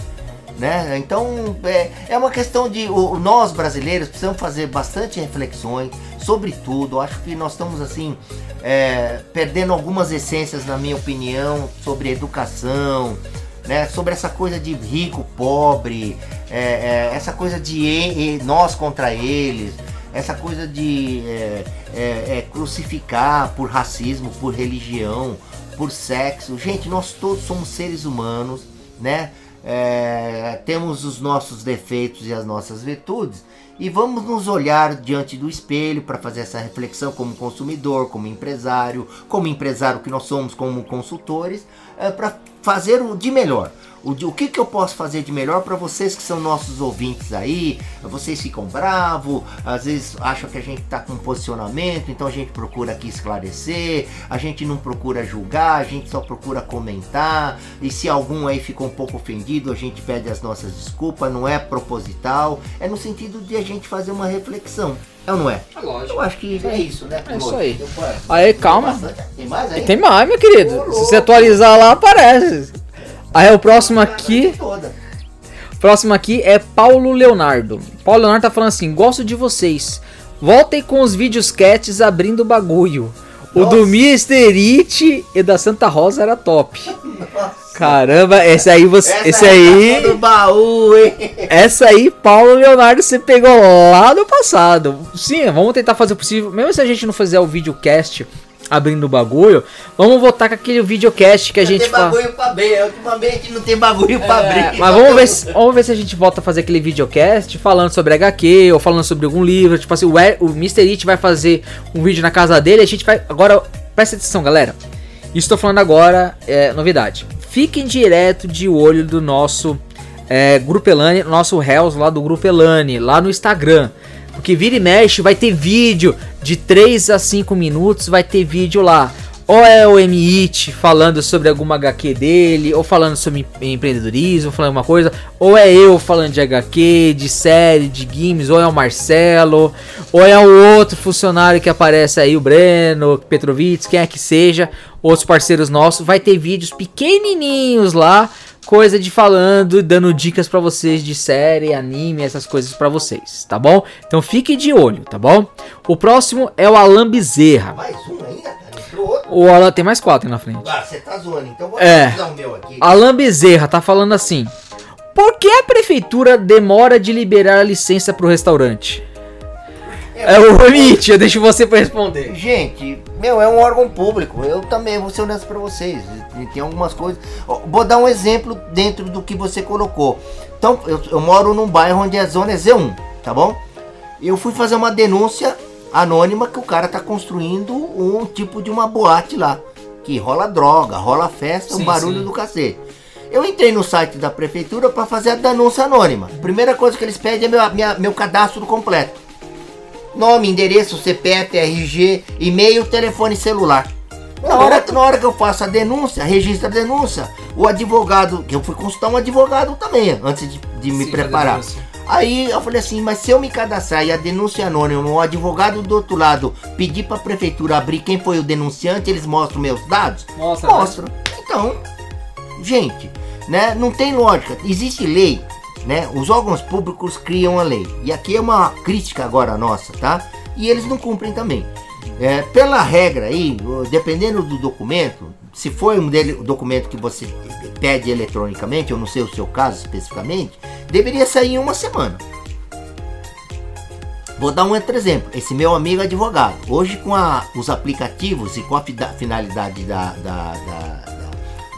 Né? Então é, é uma questão de o, nós brasileiros precisamos fazer bastante reflexões sobre tudo. Acho que nós estamos assim é, perdendo algumas essências, na minha opinião, sobre educação, né? Sobre essa coisa de rico, pobre, é, é, essa coisa de nós contra eles, essa coisa de é, é, é, crucificar por racismo, por religião, por sexo. Gente, nós todos somos seres humanos, né? É, temos os nossos defeitos e as nossas virtudes e vamos nos olhar diante do espelho para fazer essa reflexão como consumidor, como empresário, como empresário que nós somos, como consultores, é, para fazer o de melhor. O, o que, que eu posso fazer de melhor para vocês que são nossos ouvintes aí? Vocês ficam bravos, às vezes acham que a gente está com posicionamento, então a gente procura aqui esclarecer, a gente não procura julgar, a gente só procura comentar. E se algum aí ficou um pouco ofendido, a gente pede as nossas desculpas, não é proposital, é no sentido de a gente fazer uma reflexão. É ou não é? É lógico. Eu acho que é isso, né? É isso aí. Aí, calma. Tem mais aí? Tem mais, meu querido. Se você atualizar lá, aparece. Aí o próximo aqui. Próximo aqui é Paulo Leonardo. Paulo Leonardo tá falando assim: gosto de vocês. Voltem com os vídeos cats abrindo o bagulho. O do. It e da Santa Rosa era top. Nossa. Caramba, esse aí você. Essa esse aí. Do baú, hein? Essa aí, Paulo Leonardo, você pegou lá do passado. Sim, vamos tentar fazer o possível. Mesmo se a gente não fizer o videocast abrindo o bagulho, vamos voltar com aquele videocast que a gente fala. Tem bagulho pra abrir, ultimamente não tem bagulho pra é, abrir. Mas vamos ver, se, vamos ver se a gente volta a fazer aquele videocast falando sobre HQ ou falando sobre algum livro. Tipo assim, o, o Mr. It vai fazer um vídeo na casa dele. A gente vai. Agora, presta atenção, galera. Isso tô falando agora é novidade. Fiquem direto de olho do nosso é, Grupo Elane, nosso Hells lá do Grupo Elane, lá no Instagram. Porque vira e mexe, vai ter vídeo de 3 a 5 minutos, vai ter vídeo lá. Ou é o MIT falando sobre alguma HQ dele, ou falando sobre empreendedorismo, falando alguma coisa, ou é eu falando de HQ, de série, de games, ou é o Marcelo, ou é o outro funcionário que aparece aí, o Breno, Petrovitz, quem é que seja, outros parceiros nossos, vai ter vídeos pequenininhos lá coisa de falando, dando dicas para vocês de série, anime, essas coisas para vocês, tá bom? Então fique de olho, tá bom? O próximo é o Alan Bezerra. Mais um ainda, cara? O Alan tem mais quatro na frente. Ah, você tá zoando, então vou é. o meu aqui. Alan Bezerra tá falando assim: Por que a prefeitura demora de liberar a licença pro restaurante? É, é o Nietzsche, deixa você para responder. Gente, meu, é um órgão público. Eu também vou ser honesto para vocês. Tem algumas coisas. Vou dar um exemplo dentro do que você colocou. Então, eu, eu moro num bairro onde a zona é Z1, tá bom? Eu fui fazer uma denúncia anônima que o cara tá construindo um tipo de uma boate lá. Que rola droga, rola festa, sim, um barulho sim. do cacete. Eu entrei no site da prefeitura para fazer a denúncia anônima. Primeira coisa que eles pedem é meu, minha, meu cadastro completo. Nome, endereço, CPF, RG, e-mail, telefone celular. Na hora, na hora que eu faço a denúncia, registra a denúncia, o advogado, que eu fui consultar um advogado também, antes de, de me Sim, preparar. Aí eu falei assim, mas se eu me cadastrar e a denúncia anônima, o advogado do outro lado pedir para a prefeitura abrir quem foi o denunciante, eles mostram meus dados? Mostra. Mostra. Né? Então, gente, né, não tem lógica. Existe lei né? Os órgãos públicos criam a lei. E aqui é uma crítica agora nossa, tá? E eles não cumprem também. É, pela regra aí, dependendo do documento, se for um dele, documento que você pede eletronicamente, eu não sei o seu caso especificamente, deveria sair em uma semana. Vou dar um outro exemplo. Esse meu amigo advogado, hoje com a, os aplicativos e com a finalidade da, da, da,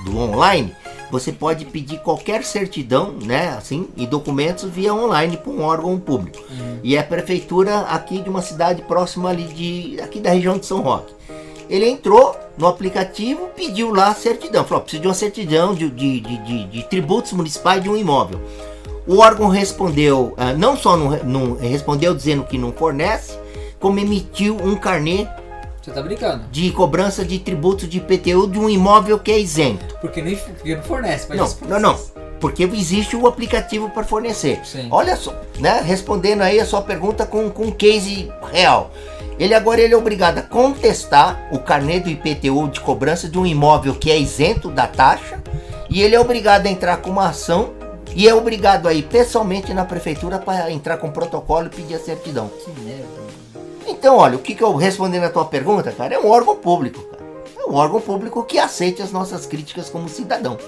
do online, você pode pedir qualquer certidão, né, assim, e documentos via online para um órgão público. Uhum. E é a prefeitura aqui de uma cidade próxima ali de aqui da região de São Roque. Ele entrou no aplicativo, pediu lá a certidão, falou: preciso de uma certidão de, de, de, de, tributos municipais de um imóvel. O órgão respondeu, uh, não só não, não respondeu dizendo que não fornece, como emitiu um carnê você tá brincando. De cobrança de tributo de IPTU de um imóvel que é isento. Porque, nem, porque não fornece. Mas não, não, não. Porque existe o aplicativo para fornecer. Sim. Olha só, né? Respondendo aí a sua pergunta com, com um case real. Ele agora ele é obrigado a contestar o carnê do IPTU de cobrança de um imóvel que é isento da taxa e ele é obrigado a entrar com uma ação e é obrigado a ir pessoalmente na prefeitura para entrar com protocolo e pedir a certidão. Que merda. Então, olha, o que, que eu respondendo a tua pergunta, cara, é um órgão público, cara. É um órgão público que aceite as nossas críticas como cidadão.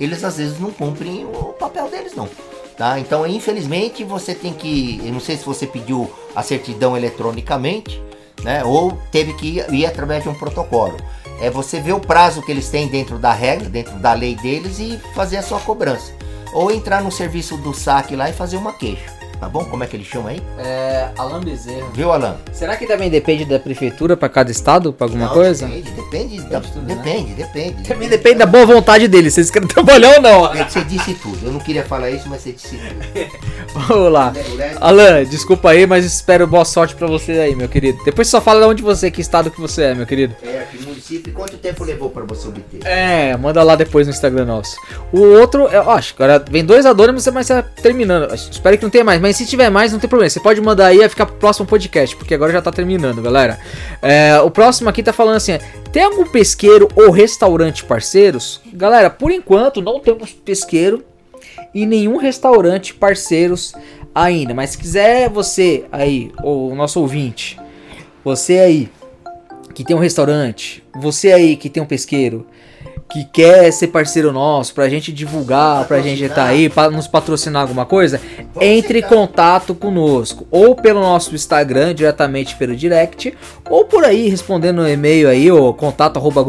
Eles às vezes não cumprem o papel deles, não. Tá? Então, infelizmente, você tem que. Eu não sei se você pediu a certidão eletronicamente, né? Ou teve que ir, ir através de um protocolo. É você ver o prazo que eles têm dentro da regra, dentro da lei deles e fazer a sua cobrança. Ou entrar no serviço do saque lá e fazer uma queixa. Tá bom? Como é que ele chama aí? É. Alan Bezerra. Viu, Alan? Será que também depende da prefeitura para cada estado, para alguma não, coisa? Depende, depende, da, tudo, né? depende, né? depende. Também depende da boa vontade deles, vocês querem trabalhar ou não. Você disse tudo. Eu não queria falar isso, mas você disse tudo. Vamos lá. Alan, desculpa aí, mas espero boa sorte para você aí, meu querido. Depois só fala de onde você, que estado que você é, meu querido. É, aqui no município. Quanto tempo levou para você obter? É, manda lá depois no Instagram nosso. O outro, eu acho, agora vem dois anônimos, mas tá terminando. Espero que não tenha mais, mas se tiver mais, não tem problema. Você pode mandar aí e ficar pro próximo podcast, porque agora já tá terminando, galera. É, o próximo aqui tá falando assim: tem algum pesqueiro ou restaurante parceiros? Galera, por enquanto não temos pesqueiro e nenhum restaurante parceiros ainda. Mas se quiser você aí, ou o nosso ouvinte, você aí que tem um restaurante, você aí que tem um pesqueiro, que quer ser parceiro nosso, pra gente divulgar, pra gente estar tá aí, para nos patrocinar alguma coisa, entre em contato conosco, ou pelo nosso Instagram, diretamente pelo direct, ou por aí, respondendo no e-mail aí, o contato arroba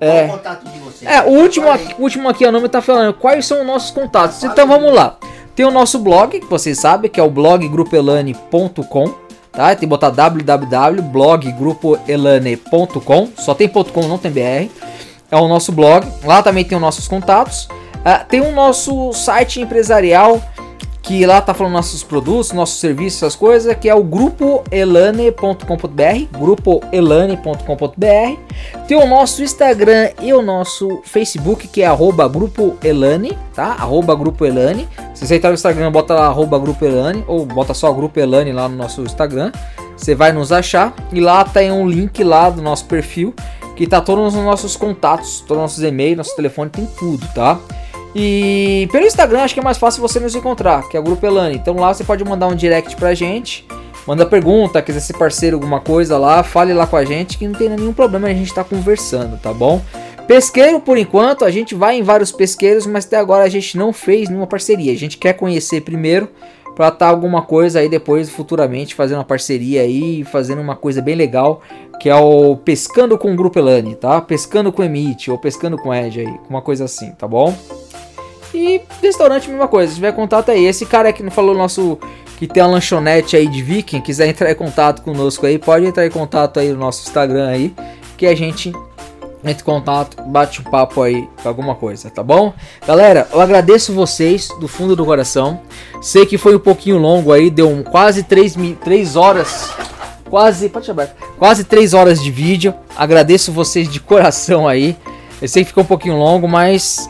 É. é, o último, aqui, o último aqui, o nome tá falando quais são os nossos contatos. Então vamos lá. Tem o nosso blog, que vocês sabem, que é o bloggrupelane.com tá? Tem que botar www.bloggrupoelane.com, só tem .com, não tem BR. É o nosso blog. Lá também tem os nossos contatos. Uh, tem o nosso site empresarial que lá tá falando nossos produtos, nossos serviços, essas coisas, que é o grupoelane.com.br, grupoelane.com.br. Tem o nosso Instagram e o nosso Facebook, que é arroba grupoelane, tá? Arroba grupoelane. Se você entrar no Instagram, bota lá arroba grupoelane, ou bota só grupo Elane lá no nosso Instagram. Você vai nos achar e lá tem um link lá do nosso perfil que tá todos os nossos contatos, todos os nossos e-mails, nosso telefone, tem tudo, tá? E pelo Instagram acho que é mais fácil você nos encontrar, que é o Grupo Elane. Então lá você pode mandar um direct pra gente, manda pergunta, quiser ser parceiro alguma coisa lá, fale lá com a gente que não tem nenhum problema a gente tá conversando, tá bom? Pesqueiro, por enquanto, a gente vai em vários pesqueiros, mas até agora a gente não fez nenhuma parceria. A gente quer conhecer primeiro para estar tá alguma coisa aí depois, futuramente, fazendo uma parceria aí, fazendo uma coisa bem legal, que é o Pescando com o Grupo Elane, tá? Pescando com Emite ou Pescando com Ed aí, uma coisa assim, tá bom? E restaurante, mesma coisa, se tiver contato aí. Esse cara que não falou nosso que tem uma lanchonete aí de Viking, quiser entrar em contato conosco aí, pode entrar em contato aí no nosso Instagram aí, que a gente entre em contato, bate um papo aí alguma coisa, tá bom? Galera, eu agradeço vocês do fundo do coração. Sei que foi um pouquinho longo aí, deu um, quase 3, 3 horas. Quase, pode chamar, quase 3 horas de vídeo. Agradeço vocês de coração aí. Eu sei que ficou um pouquinho longo, mas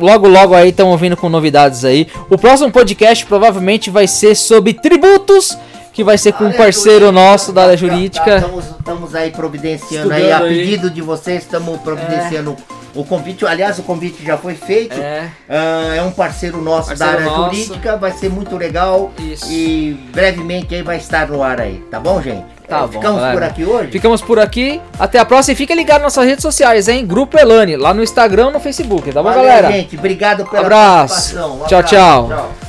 logo logo aí estão ouvindo com novidades aí. O próximo podcast provavelmente vai ser sobre tributos que vai ser com um parceiro nosso da área jurídica. Estamos aí providenciando aí, a pedido de vocês, estamos providenciando é. o convite. Aliás, o convite já foi feito. É, uh, é um parceiro nosso parceiro da área nosso. jurídica, vai ser muito legal. Isso. E brevemente aí vai estar no ar aí, tá bom, gente? Tá bom, Ficamos galera. por aqui hoje? Ficamos por aqui. Até a próxima e fica ligado nas nossas redes sociais, hein? Grupo Elane, lá no Instagram no Facebook, tá bom, Valeu, galera? gente. Obrigado pela Abraço. participação. Um tchau, abraço. tchau. tchau.